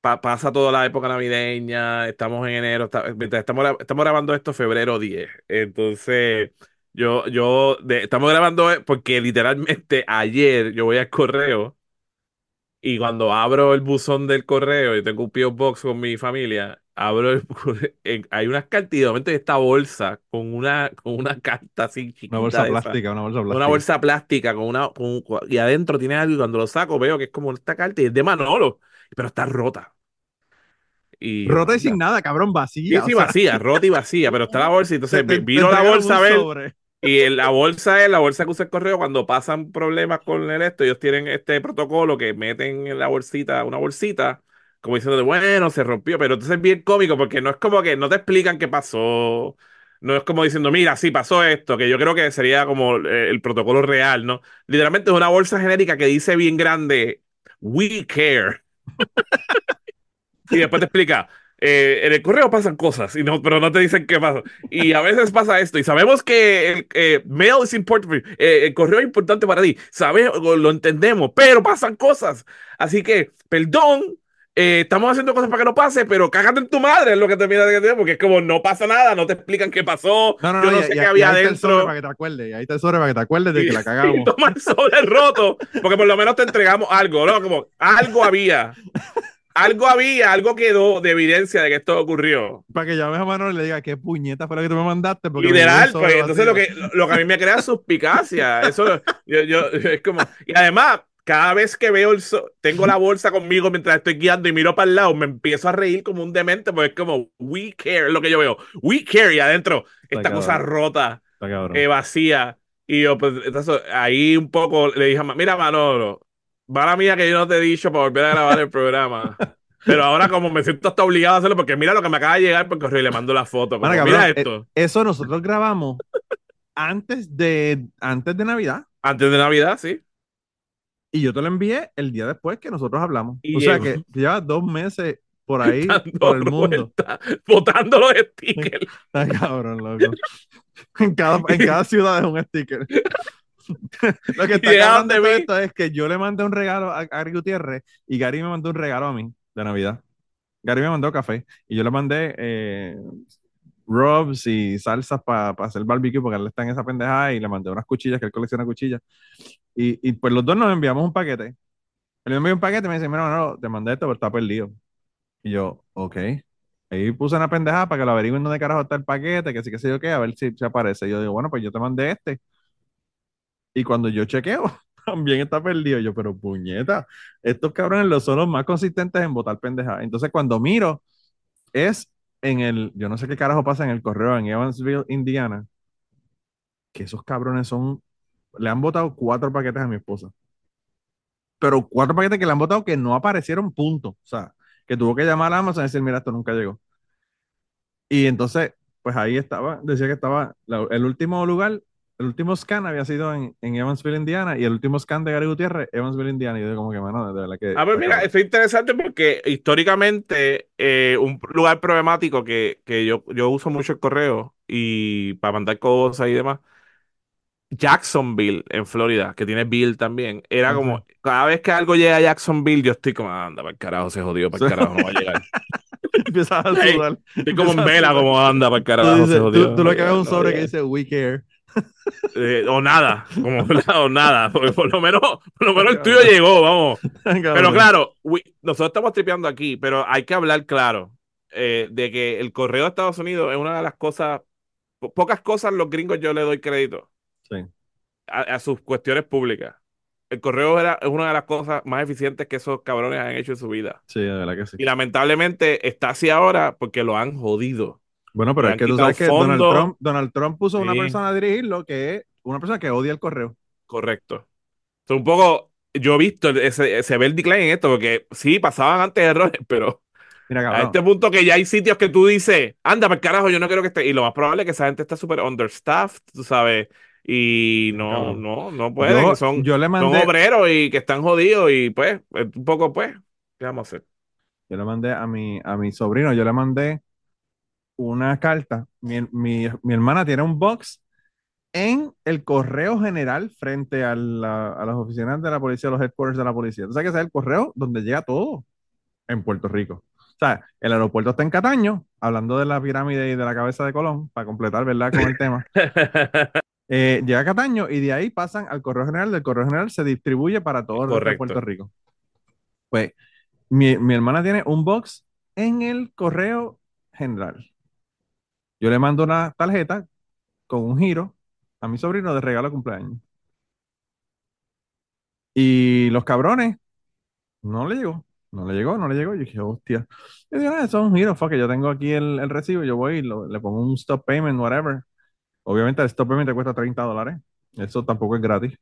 Pa- pasa toda la época navideña, estamos en enero, está- estamos, estamos grabando esto febrero 10. Entonces, yo, yo, de- estamos grabando eh, porque literalmente ayer yo voy al correo y cuando abro el buzón del correo, yo tengo un P.O. Box con mi familia, abro el, hay unas cartas y de momento esta bolsa con una, con una carta así chiquita Una bolsa esa. plástica, una bolsa plástica. Una bolsa plástica con una con y adentro tiene algo y cuando lo saco veo que es como esta carta y es de Manolo, pero está rota. Y Rota y sin nada, cabrón, Sí, vacía. sí, sea, vacía, rota y vacía, pero está la bolsa y entonces te- te- vi- vino te la bolsa a ver sobre. Y la bolsa es la bolsa que usa el correo cuando pasan problemas con el esto, ellos tienen este protocolo que meten en la bolsita, una bolsita, como diciendo, bueno, se rompió, pero entonces es bien cómico porque no es como que no te explican qué pasó, no es como diciendo, mira, sí pasó esto, que yo creo que sería como eh, el protocolo real, ¿no? Literalmente es una bolsa genérica que dice bien grande, We care. Y después te explica. Eh, en el correo pasan cosas, y no, pero no te dicen qué pasa. Y a veces pasa esto, y sabemos que el eh, mail is important for you, eh, el correo es importante para ti, sabemos, lo entendemos, pero pasan cosas. Así que, perdón, eh, estamos haciendo cosas para que no pase, pero cágate en tu madre, es lo que te mira porque es como no pasa nada, no te explican qué pasó, No, no, yo no, y- sé y- qué y había ahí está el sobre adentro. para que te acuerdes. Y ahí está el sobre para que te acuerdes de Y- que la y cagamos. toma el sobre roto, porque por lo menos te entregamos algo, ¿no? Como algo había. Algo había, algo quedó de evidencia de que esto ocurrió. Para que llames a Manuel y le diga qué puñeta fue la que tú me mandaste. Porque Literal, pues entonces lo que, lo que a mí me crea es suspicacia. Eso yo, yo, es como. Y además, cada vez que veo el so- tengo la bolsa conmigo mientras estoy guiando y miro para el lado, me empiezo a reír como un demente, porque es como, we care, es lo que yo veo. We care, y adentro, esta cabrón. cosa rota, Está eh, vacía. Y yo, pues, entonces, ahí un poco le dije, a mira, Manolo, mala mía que yo no te he dicho para volver a grabar el programa. Pero ahora como me siento hasta obligado a hacerlo porque mira lo que me acaba de llegar por correo y le mando la foto. como, Mira, mira cabrón, esto. Eso nosotros grabamos antes de, antes de Navidad. Antes de Navidad, sí. Y yo te lo envié el día después que nosotros hablamos. Y o sea que lleva dos meses por ahí, por el mundo. botando los stickers. Está cabrón, loco. En cada, en cada ciudad es un sticker. Lo que está cabrón de todo esto es que yo le mandé un regalo a Gary Gutiérrez y Gary me mandó un regalo a mí de Navidad. Gary me mandó café y yo le mandé eh, rubs y salsas para hacer barbecue porque él está en esa pendejada y le mandé unas cuchillas, que él colecciona cuchillas. Y, y pues los dos nos enviamos un paquete. Él me envió un paquete y me dice, mira, no, te mandé esto, pero está perdido. Y yo, ok. Ahí puse una pendejada para que lo averigüen dónde carajo está el paquete, que sí que sé yo qué, a ver si se aparece. Y yo digo, bueno, pues yo te mandé este. Y cuando yo chequeo, también está perdido. Yo, pero puñeta, estos cabrones los son los más consistentes en votar pendejada. Entonces, cuando miro, es en el, yo no sé qué carajo pasa en el correo en Evansville, Indiana, que esos cabrones son, le han votado cuatro paquetes a mi esposa. Pero cuatro paquetes que le han votado que no aparecieron punto. O sea, que tuvo que llamar a Amazon y decir, mira, esto nunca llegó. Y entonces, pues ahí estaba, decía que estaba, el último lugar el último scan había sido en, Evansville, Indiana, y el último scan de Gary Gutiérrez, Evansville, Indiana. Y yo como que, mano, de verdad que... A ver, mira, esto es interesante porque históricamente eh, un lugar problemático que, que yo, yo uso mucho el correo y para mandar cosas y demás, Jacksonville, en Florida, que tiene Bill también, era como, cada vez que algo llega a Jacksonville, yo estoy como, anda, para el carajo, se jodió, para el carajo, no va a llegar. Empiezas a sudar. estoy como en vela, como anda, para el carajo, se jodió. Tú, tú lo que ves un sobre que dice, we care. Eh, o nada, como o nada, porque por lo menos, por lo menos el tuyo llegó, vamos. Pero claro, nosotros estamos tripeando aquí, pero hay que hablar claro eh, de que el correo de Estados Unidos es una de las cosas, pocas cosas los gringos yo le doy crédito a, sus cuestiones públicas. El correo era, es una de las cosas más eficientes que esos cabrones han hecho en su vida. Sí, de verdad que sí. Y lamentablemente está así ahora porque lo han jodido. Bueno, pero es que tú sabes que Donald Trump, Donald Trump puso a una persona a dirigirlo que es una persona que odia el correo. Correcto. Es un poco, yo he visto, ese, se ve el decline en esto, porque sí, pasaban antes errores, pero Mira, a este punto que ya hay sitios que tú dices, anda, para carajo, yo no quiero que esté. Y lo más probable es que esa gente está súper understaffed, tú sabes. Y no, no, no pueden. son, yo le mandé, son obreros y que están jodidos y pues, un poco pues, ¿qué vamos a hacer? Yo le mandé a mi, a mi sobrino, yo le mandé una carta. Mi, hermana tiene un box en el correo general frente a, las oficinas de la policía, los headquarters de la policía. Entonces, que es el correo donde llega todo en Puerto Rico. O sea, el aeropuerto está en Cataño, hablando de la pirámide y de la cabeza de Colón, para completar, ¿verdad?, con el tema. Eh, llega a Cataño y de ahí pasan al correo general. Del correo general se distribuye para todo el Puerto Rico. Pues mi, mi hermana tiene un box en el correo general. Yo le mando una tarjeta con un giro a mi sobrino de regalo de cumpleaños. Y los cabrones, no le llegó, no le llegó, no le llegó. Yo dije, hostia. Yo dije, ah, eso es un giro, que yo tengo aquí el, recibo, yo voy y le pongo un stop payment, whatever. Obviamente el stop payment te cuesta 30 dólares, eso tampoco es gratis.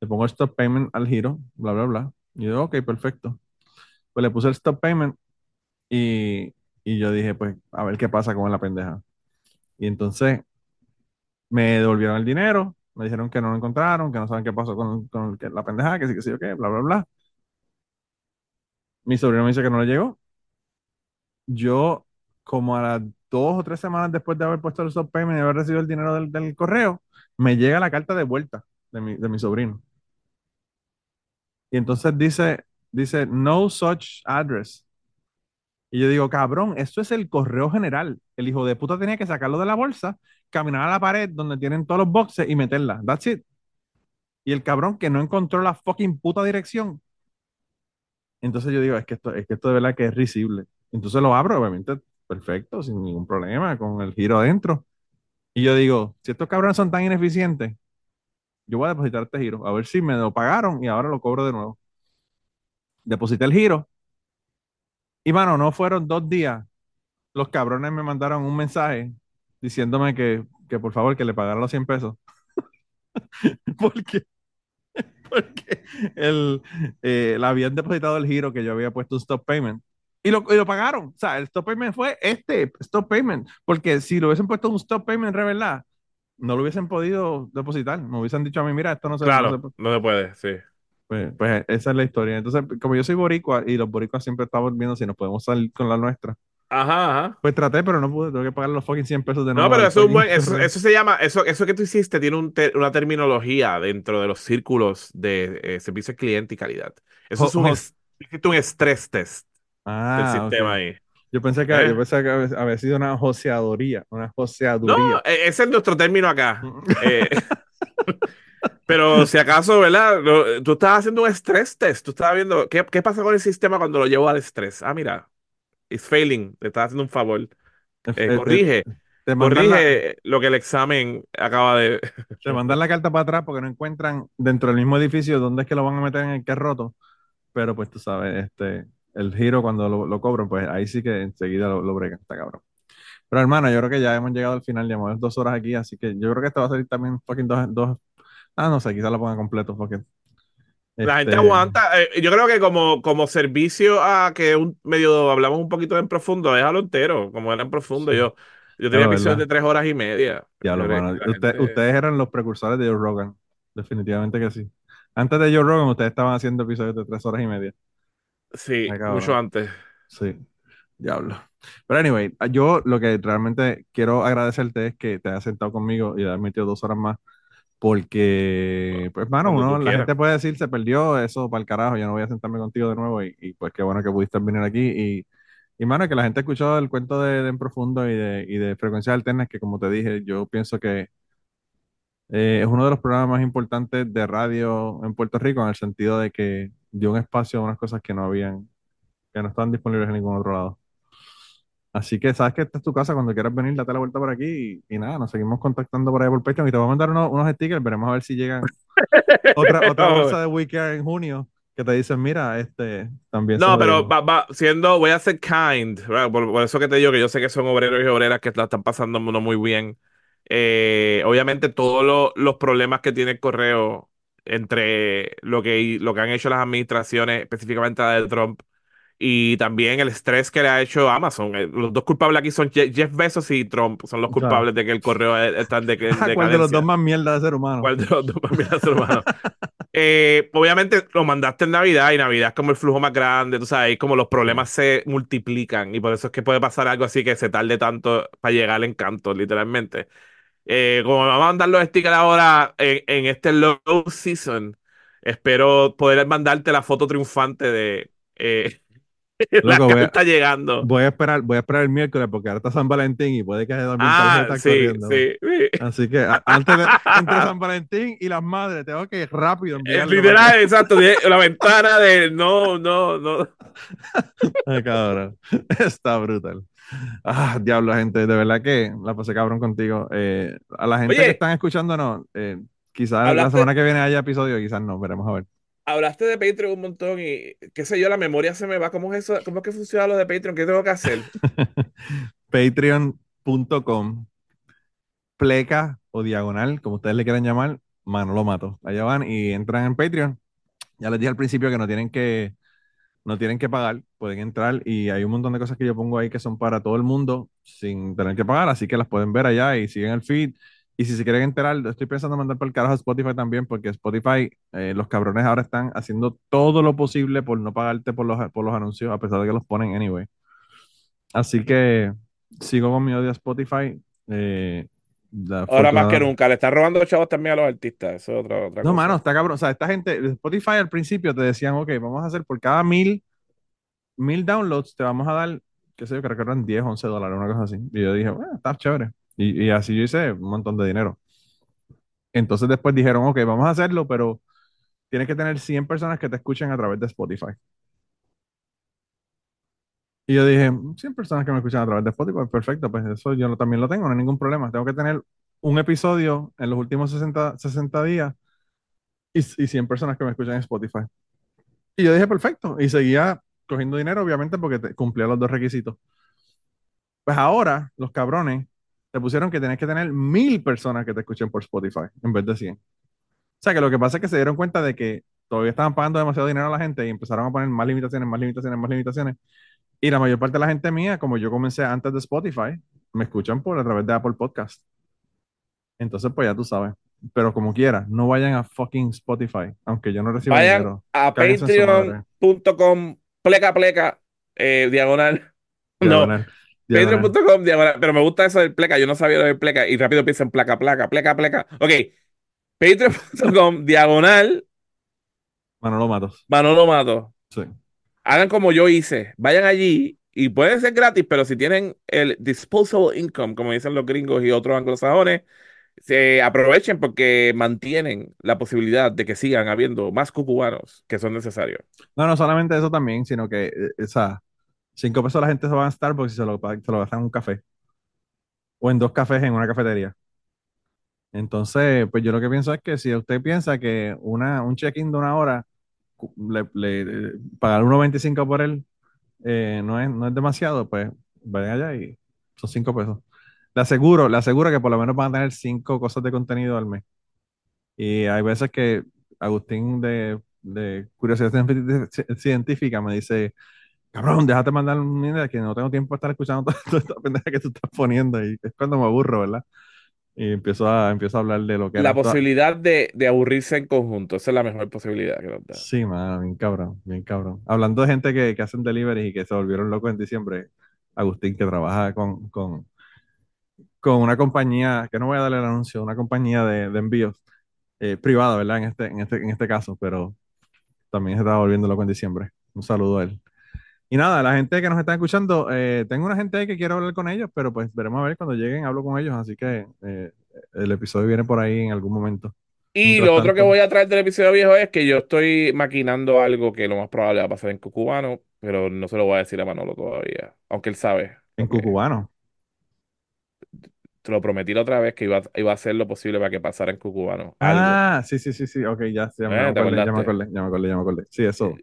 Le pongo el stop payment al giro, bla, bla, bla. Y yo, ok, perfecto. Pues le puse el stop payment y, y yo dije, pues, a ver qué pasa con la pendeja. Y entonces me devolvieron el dinero, me dijeron que no lo encontraron, que no saben qué pasó con, la pendejada, que sí, que sí, qué, bla, bla, bla. Mi sobrino me dice que no le llegó. Yo, como a las dos o tres semanas después de haber puesto el stop payment y haber recibido el dinero del, correo, me llega la carta de vuelta de mi, de mi sobrino. Y entonces dice, dice, no such address. Y yo digo, cabrón, esto es el correo general. El hijo de puta tenía que sacarlo de la bolsa, caminar a la pared donde tienen todos los boxes y meterla. That's it. Y el cabrón que no encontró la fucking puta dirección. Entonces yo digo, es que esto, es que esto de verdad que es risible. Entonces lo abro, obviamente, perfecto, sin ningún problema, con el giro adentro. Y yo digo, si estos cabrones son tan ineficientes, yo voy a depositar este giro, a ver si me lo pagaron y ahora lo cobro de nuevo. Deposité el giro y mano, no fueron dos días. Los cabrones me mandaron un mensaje diciéndome que, por favor que le pagara los 100 pesos. porque porque el, eh, le habían depositado el giro que yo había puesto un stop payment. Y lo, y lo, pagaron. O sea, el stop payment fue este stop payment. Porque si lo hubiesen puesto un stop payment verdad, no lo hubiesen podido depositar. Me hubiesen dicho a mí, mira, esto no se, claro, no se puede, sí. Pues, pues, esa es la historia. Entonces, como yo soy boricua y los boricuas siempre estamos viendo si nos podemos salir con la nuestra. Ajá, ajá. Pues traté, pero no pude, tengo que pagar los fucking 100 pesos de nuevo. No, pero eso, es buen, eso, eso, se llama, eso, eso que tú hiciste tiene un una terminología dentro de los círculos de eh, servicio al cliente y calidad. Eso es un, un stress test ah, del sistema ahí. Yo pensé que, yo ¿Eh? pensé que había sido una joseaduría, una joseaduría. No, e-, ese es nuestro término acá. eh, pero si acaso, ¿verdad? Tú estabas haciendo un stress test. Tú estabas viendo qué, qué pasa con el sistema cuando lo llevo al estrés. Ah, mira, it's failing. Te estás haciendo un favor. Eh, corrige. corrige lo que el examen acaba de. Te mandan la carta para atrás porque no encuentran dentro del mismo edificio dónde es que lo van a meter en el que es roto. Pero pues tú sabes, este, el giro cuando lo, lo cobran, pues ahí sí que enseguida lo, lo bregan, está cabrón. Pero hermano, yo creo que ya hemos llegado al final, llevamos dos horas aquí, así que yo creo que esto va a salir también fucking dos, dos ah, no sé, quizás lo ponga completo, porque la gente este, aguanta. Eh, yo creo que como, como servicio a que un medio hablamos un poquito en profundo, déjalo entero, como era en profundo. Yo, yo tenía episodios de tres horas y media. Ya lo Ustedes eran los precursores de Joe Rogan. Definitivamente que sí. Antes de Joe Rogan, ustedes estaban haciendo episodios de tres horas y media. Sí, mucho antes. Sí, diablo. Pero anyway, yo lo que realmente quiero agradecerte es que te hayas sentado conmigo y hayas metido dos horas más porque, pues, mano, uno, la gente puede decir, se perdió eso para el carajo, yo no voy a sentarme contigo de nuevo y, pues qué bueno que pudiste venir aquí y, y mano, que la gente escuchó el cuento de, En Profundo y de, y de Frecuencias Alternas, que como te dije, yo pienso que eh, es uno de los programas más importantes de radio en Puerto Rico en el sentido de que dio un espacio a unas cosas que no habían, que no estaban disponibles en ningún otro lado. Así que sabes que esta es tu casa, cuando quieras venir, date la vuelta por aquí y, nada, nos seguimos contactando por ahí por Patreon y te voy a mandar unos, unos stickers, veremos a ver si llegan otra, otra bolsa de WeCare en junio que te dicen, mira, este también. No, pero va, siendo, voy a ser kind, por, eso que te digo que yo sé que son obreros y obreras que la están pasando no muy bien. Eh, obviamente todos los problemas que tiene el correo entre lo que, lo que han hecho las administraciones, específicamente la de Trump, y también el estrés que le ha hecho Amazon. Eh, los dos culpables aquí son Jeff Bezos y Trump, son los culpables de que el correo está de que ¿Cuál de los dos más mierda de ser humano? ¿Cuál de los dos más mierda de ser humano? Eh, obviamente lo mandaste en Navidad y Navidad es como el flujo más grande, tú sabes, como los problemas se multiplican y por eso es que puede pasar algo así que se tarde tanto para llegar al encanto, literalmente. Eh, como me vamos a mandar los stickers ahora en, en este low season, espero poder mandarte la foto triunfante de... la voy está llegando. Voy a esperar, voy a esperar el miércoles porque ahora está San Valentín y puede que haya también ah, sí, corriendo. Sí, Así que antes de entre San Valentín y las madres, tengo que ir rápido enviarle. Literal, exacto, la ventana de no, no, no. Ay, cabrón. Está brutal. Ah, diablo, gente, de verdad que la pasé cabrón contigo. Eh, a la gente que están escuchándonos, eh, quizás la semana que viene haya episodio, quizás no, veremos a ver hablaste de Patreon un montón y qué sé yo, la memoria se me va. ¿Cómo es eso? ¿Cómo es que funciona lo de Patreon? ¿Qué tengo que hacer? Patreon.com pleca o diagonal, como ustedes le quieran llamar, mano lo mato. Allá van y entran en Patreon. Ya les dije al principio que no tienen que no tienen que pagar, pueden entrar y hay un montón de cosas que yo pongo ahí que son para todo el mundo sin tener que pagar, así que las pueden ver allá y siguen el feed y si se quieren enterar, estoy pensando en mandar por el carajo a Spotify también, porque Spotify, eh, los cabrones ahora están haciendo todo lo posible por no pagarte por los, por los anuncios, a pesar de que los ponen anyway. Así que sigo con mi odio a Spotify. Eh, ahora más que nunca, le está robando chavos también a los artistas. Eso es otra, no, mano, está cabrón. O sea, esta gente, Spotify al principio te decían, ok, vamos a hacer por cada mil, mil downloads, te vamos a dar, qué sé yo, creo que eran 10, 11 dólares, una cosa así. Y yo dije, bueno, está chévere. Y, así yo hice un montón de dinero. Entonces después dijeron, ok, vamos a hacerlo, pero tienes que tener 100 personas que te escuchen a través de Spotify. Y yo dije, 100 personas que me escuchan a través de Spotify, perfecto, pues eso yo también lo tengo, no hay ningún problema. Tengo que tener un episodio en los últimos 60, 60 días y, y 100 personas que me escuchan en Spotify. Y yo dije, perfecto. Y seguía cogiendo dinero, obviamente, porque cumplía los dos requisitos. Pues ahora, los cabrones te pusieron que tienes que tener mil personas que te escuchen por Spotify en vez de 100. O sea que lo que pasa es que se dieron cuenta de que todavía estaban pagando demasiado dinero a la gente y empezaron a poner más limitaciones, más limitaciones, más limitaciones. Y la mayor parte de la gente mía, como yo comencé antes de Spotify, me escuchan por a través de Apple Podcast. Entonces, pues ya tú sabes. Pero como quiera, no vayan a fucking Spotify, aunque yo no reciba vayan dinero. a patreon.com pleca pleca eh, diagonal. diagonal. No. Patreon.com pero me gusta eso del pleca. Yo no sabía lo del pleca y rápido pienso en placa, placa, pleca, pleca. Ok. Patreon.com diagonal. Manolo Matos. Manolo Matos. Sí. Hagan como yo hice. Vayan allí Y puede ser gratis, pero si tienen el disposable income, como dicen los gringos y otros anglosajones, se aprovechen porque mantienen la posibilidad de que sigan habiendo más cucubanos que son necesarios. No, no solamente eso también, sino que, esa eh, cinco pesos la gente se va a porque si se lo, se lo gastan en un café. O en dos cafés en una cafetería. Entonces, pues yo lo que pienso es que si usted piensa que una, un check-in de una hora, le, le, pagar 1.25 por él eh, no, es, no es demasiado, pues vayan allá y son 5 pesos. Le aseguro, le aseguro que por lo menos van a tener 5 cosas de contenido al mes. Y hay veces que Agustín de, de Curiosidad Científica me dice, cabrón, déjate mandar un minute que no tengo tiempo para estar escuchando toda esta pendeja que tú estás poniendo. Y es cuando me aburro, ¿verdad? Y empiezo a, empiezo a hablar de lo que... La posibilidad de, de, aburrirse en conjunto, esa es la mejor posibilidad que nos da. Sí, man, bien cabrón, bien cabrón. Hablando de gente que, que hacen delivery y que se volvieron locos en diciembre, Agustín, que trabaja con, con, con una compañía, que no voy a darle el anuncio, una compañía de, de envíos eh, privada, ¿verdad? En este, en, este, en este caso, pero también se estaba volviendo loco en diciembre. Un saludo a él. Y nada, la gente que nos está escuchando, eh, tengo una gente que quiero hablar con ellos, pero pues veremos a ver cuando lleguen, hablo con ellos, así que eh, el episodio viene por ahí en algún momento. Y lo otro que voy a traer del episodio viejo es que yo estoy maquinando algo que lo más probable va a pasar en Cucubano, pero no se lo voy a decir a Manolo todavía, aunque él sabe. ¿En Cucubano? Te lo prometí la otra vez que iba, iba a hacer lo posible para que pasara en Cucubano. Ah, sí, sí, sí, sí, ok, ya, ya, me, acordé, ya me acordé, ya me acordé, ya me acordé. Sí, eso.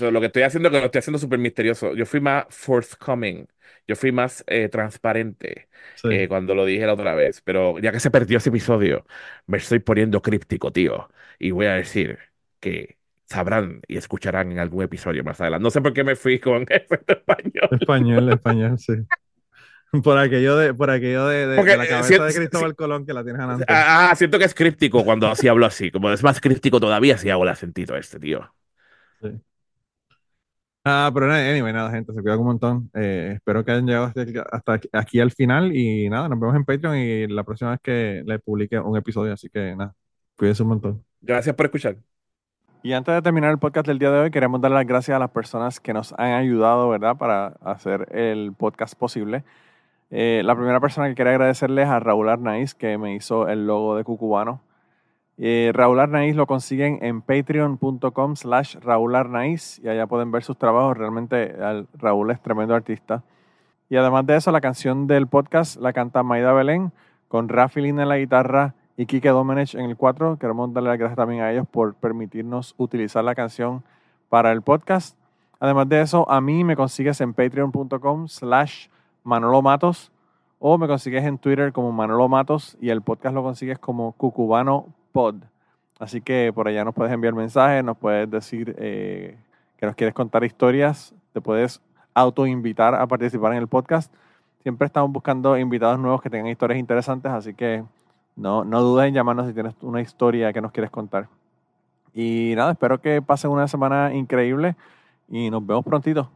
Eh, lo que estoy haciendo, que lo estoy haciendo súper misterioso. Yo fui más forthcoming. Yo fui más eh, transparente eh, cuando lo dije la otra vez. Pero ya que se perdió ese episodio, me estoy poniendo críptico, tío. Y voy a decir que sabrán y escucharán en algún episodio más adelante. No sé por qué me fui con español. Español, español, sí. Por aquello de, por aquello de, de, la cabeza de Cristóbal Colón que la tienes ganando. Ah, ah, siento que es críptico cuando así hablo así. Como es más críptico todavía si hago el acentito este, tío. Sí. Ah, pero anyway, nada, gente, se cuida un montón. Eh, espero que hayan llegado hasta aquí, al final y nada, nos vemos en Patreon y la próxima vez que le publique un episodio, así que nada, cuídense un montón. Gracias por escuchar. Y antes de terminar el podcast del día de hoy, queremos dar las gracias a las personas que nos han ayudado, ¿verdad?, para hacer el podcast posible. Eh, la primera persona que quería agradecerles a Raúl Arnaiz, que me hizo el logo de Cucubano. Eh, Raúl Arnaiz lo consiguen en patreon.com slash Raúl Arnaiz y allá pueden ver sus trabajos. Realmente Raúl es tremendo artista. Y además de eso, la canción del podcast la canta Maida Belén con Rafi Lina en la guitarra y Kike Domenech en el 4. Queremos darle las gracias también a ellos por permitirnos utilizar la canción para el podcast. Además de eso, a mí me consigues en patreon.com slash Manolo Matos o me consigues en Twitter como Manolo Matos y el podcast lo consigues como Cucubano Pod. Así que por allá nos puedes enviar mensajes, nos puedes decir eh, que nos quieres contar historias, te puedes autoinvitar a participar en el podcast. Siempre estamos buscando invitados nuevos que tengan historias interesantes, así que no, no dudes en llamarnos si tienes una historia que nos quieres contar. Y nada, espero que pasen una semana increíble y nos vemos prontito.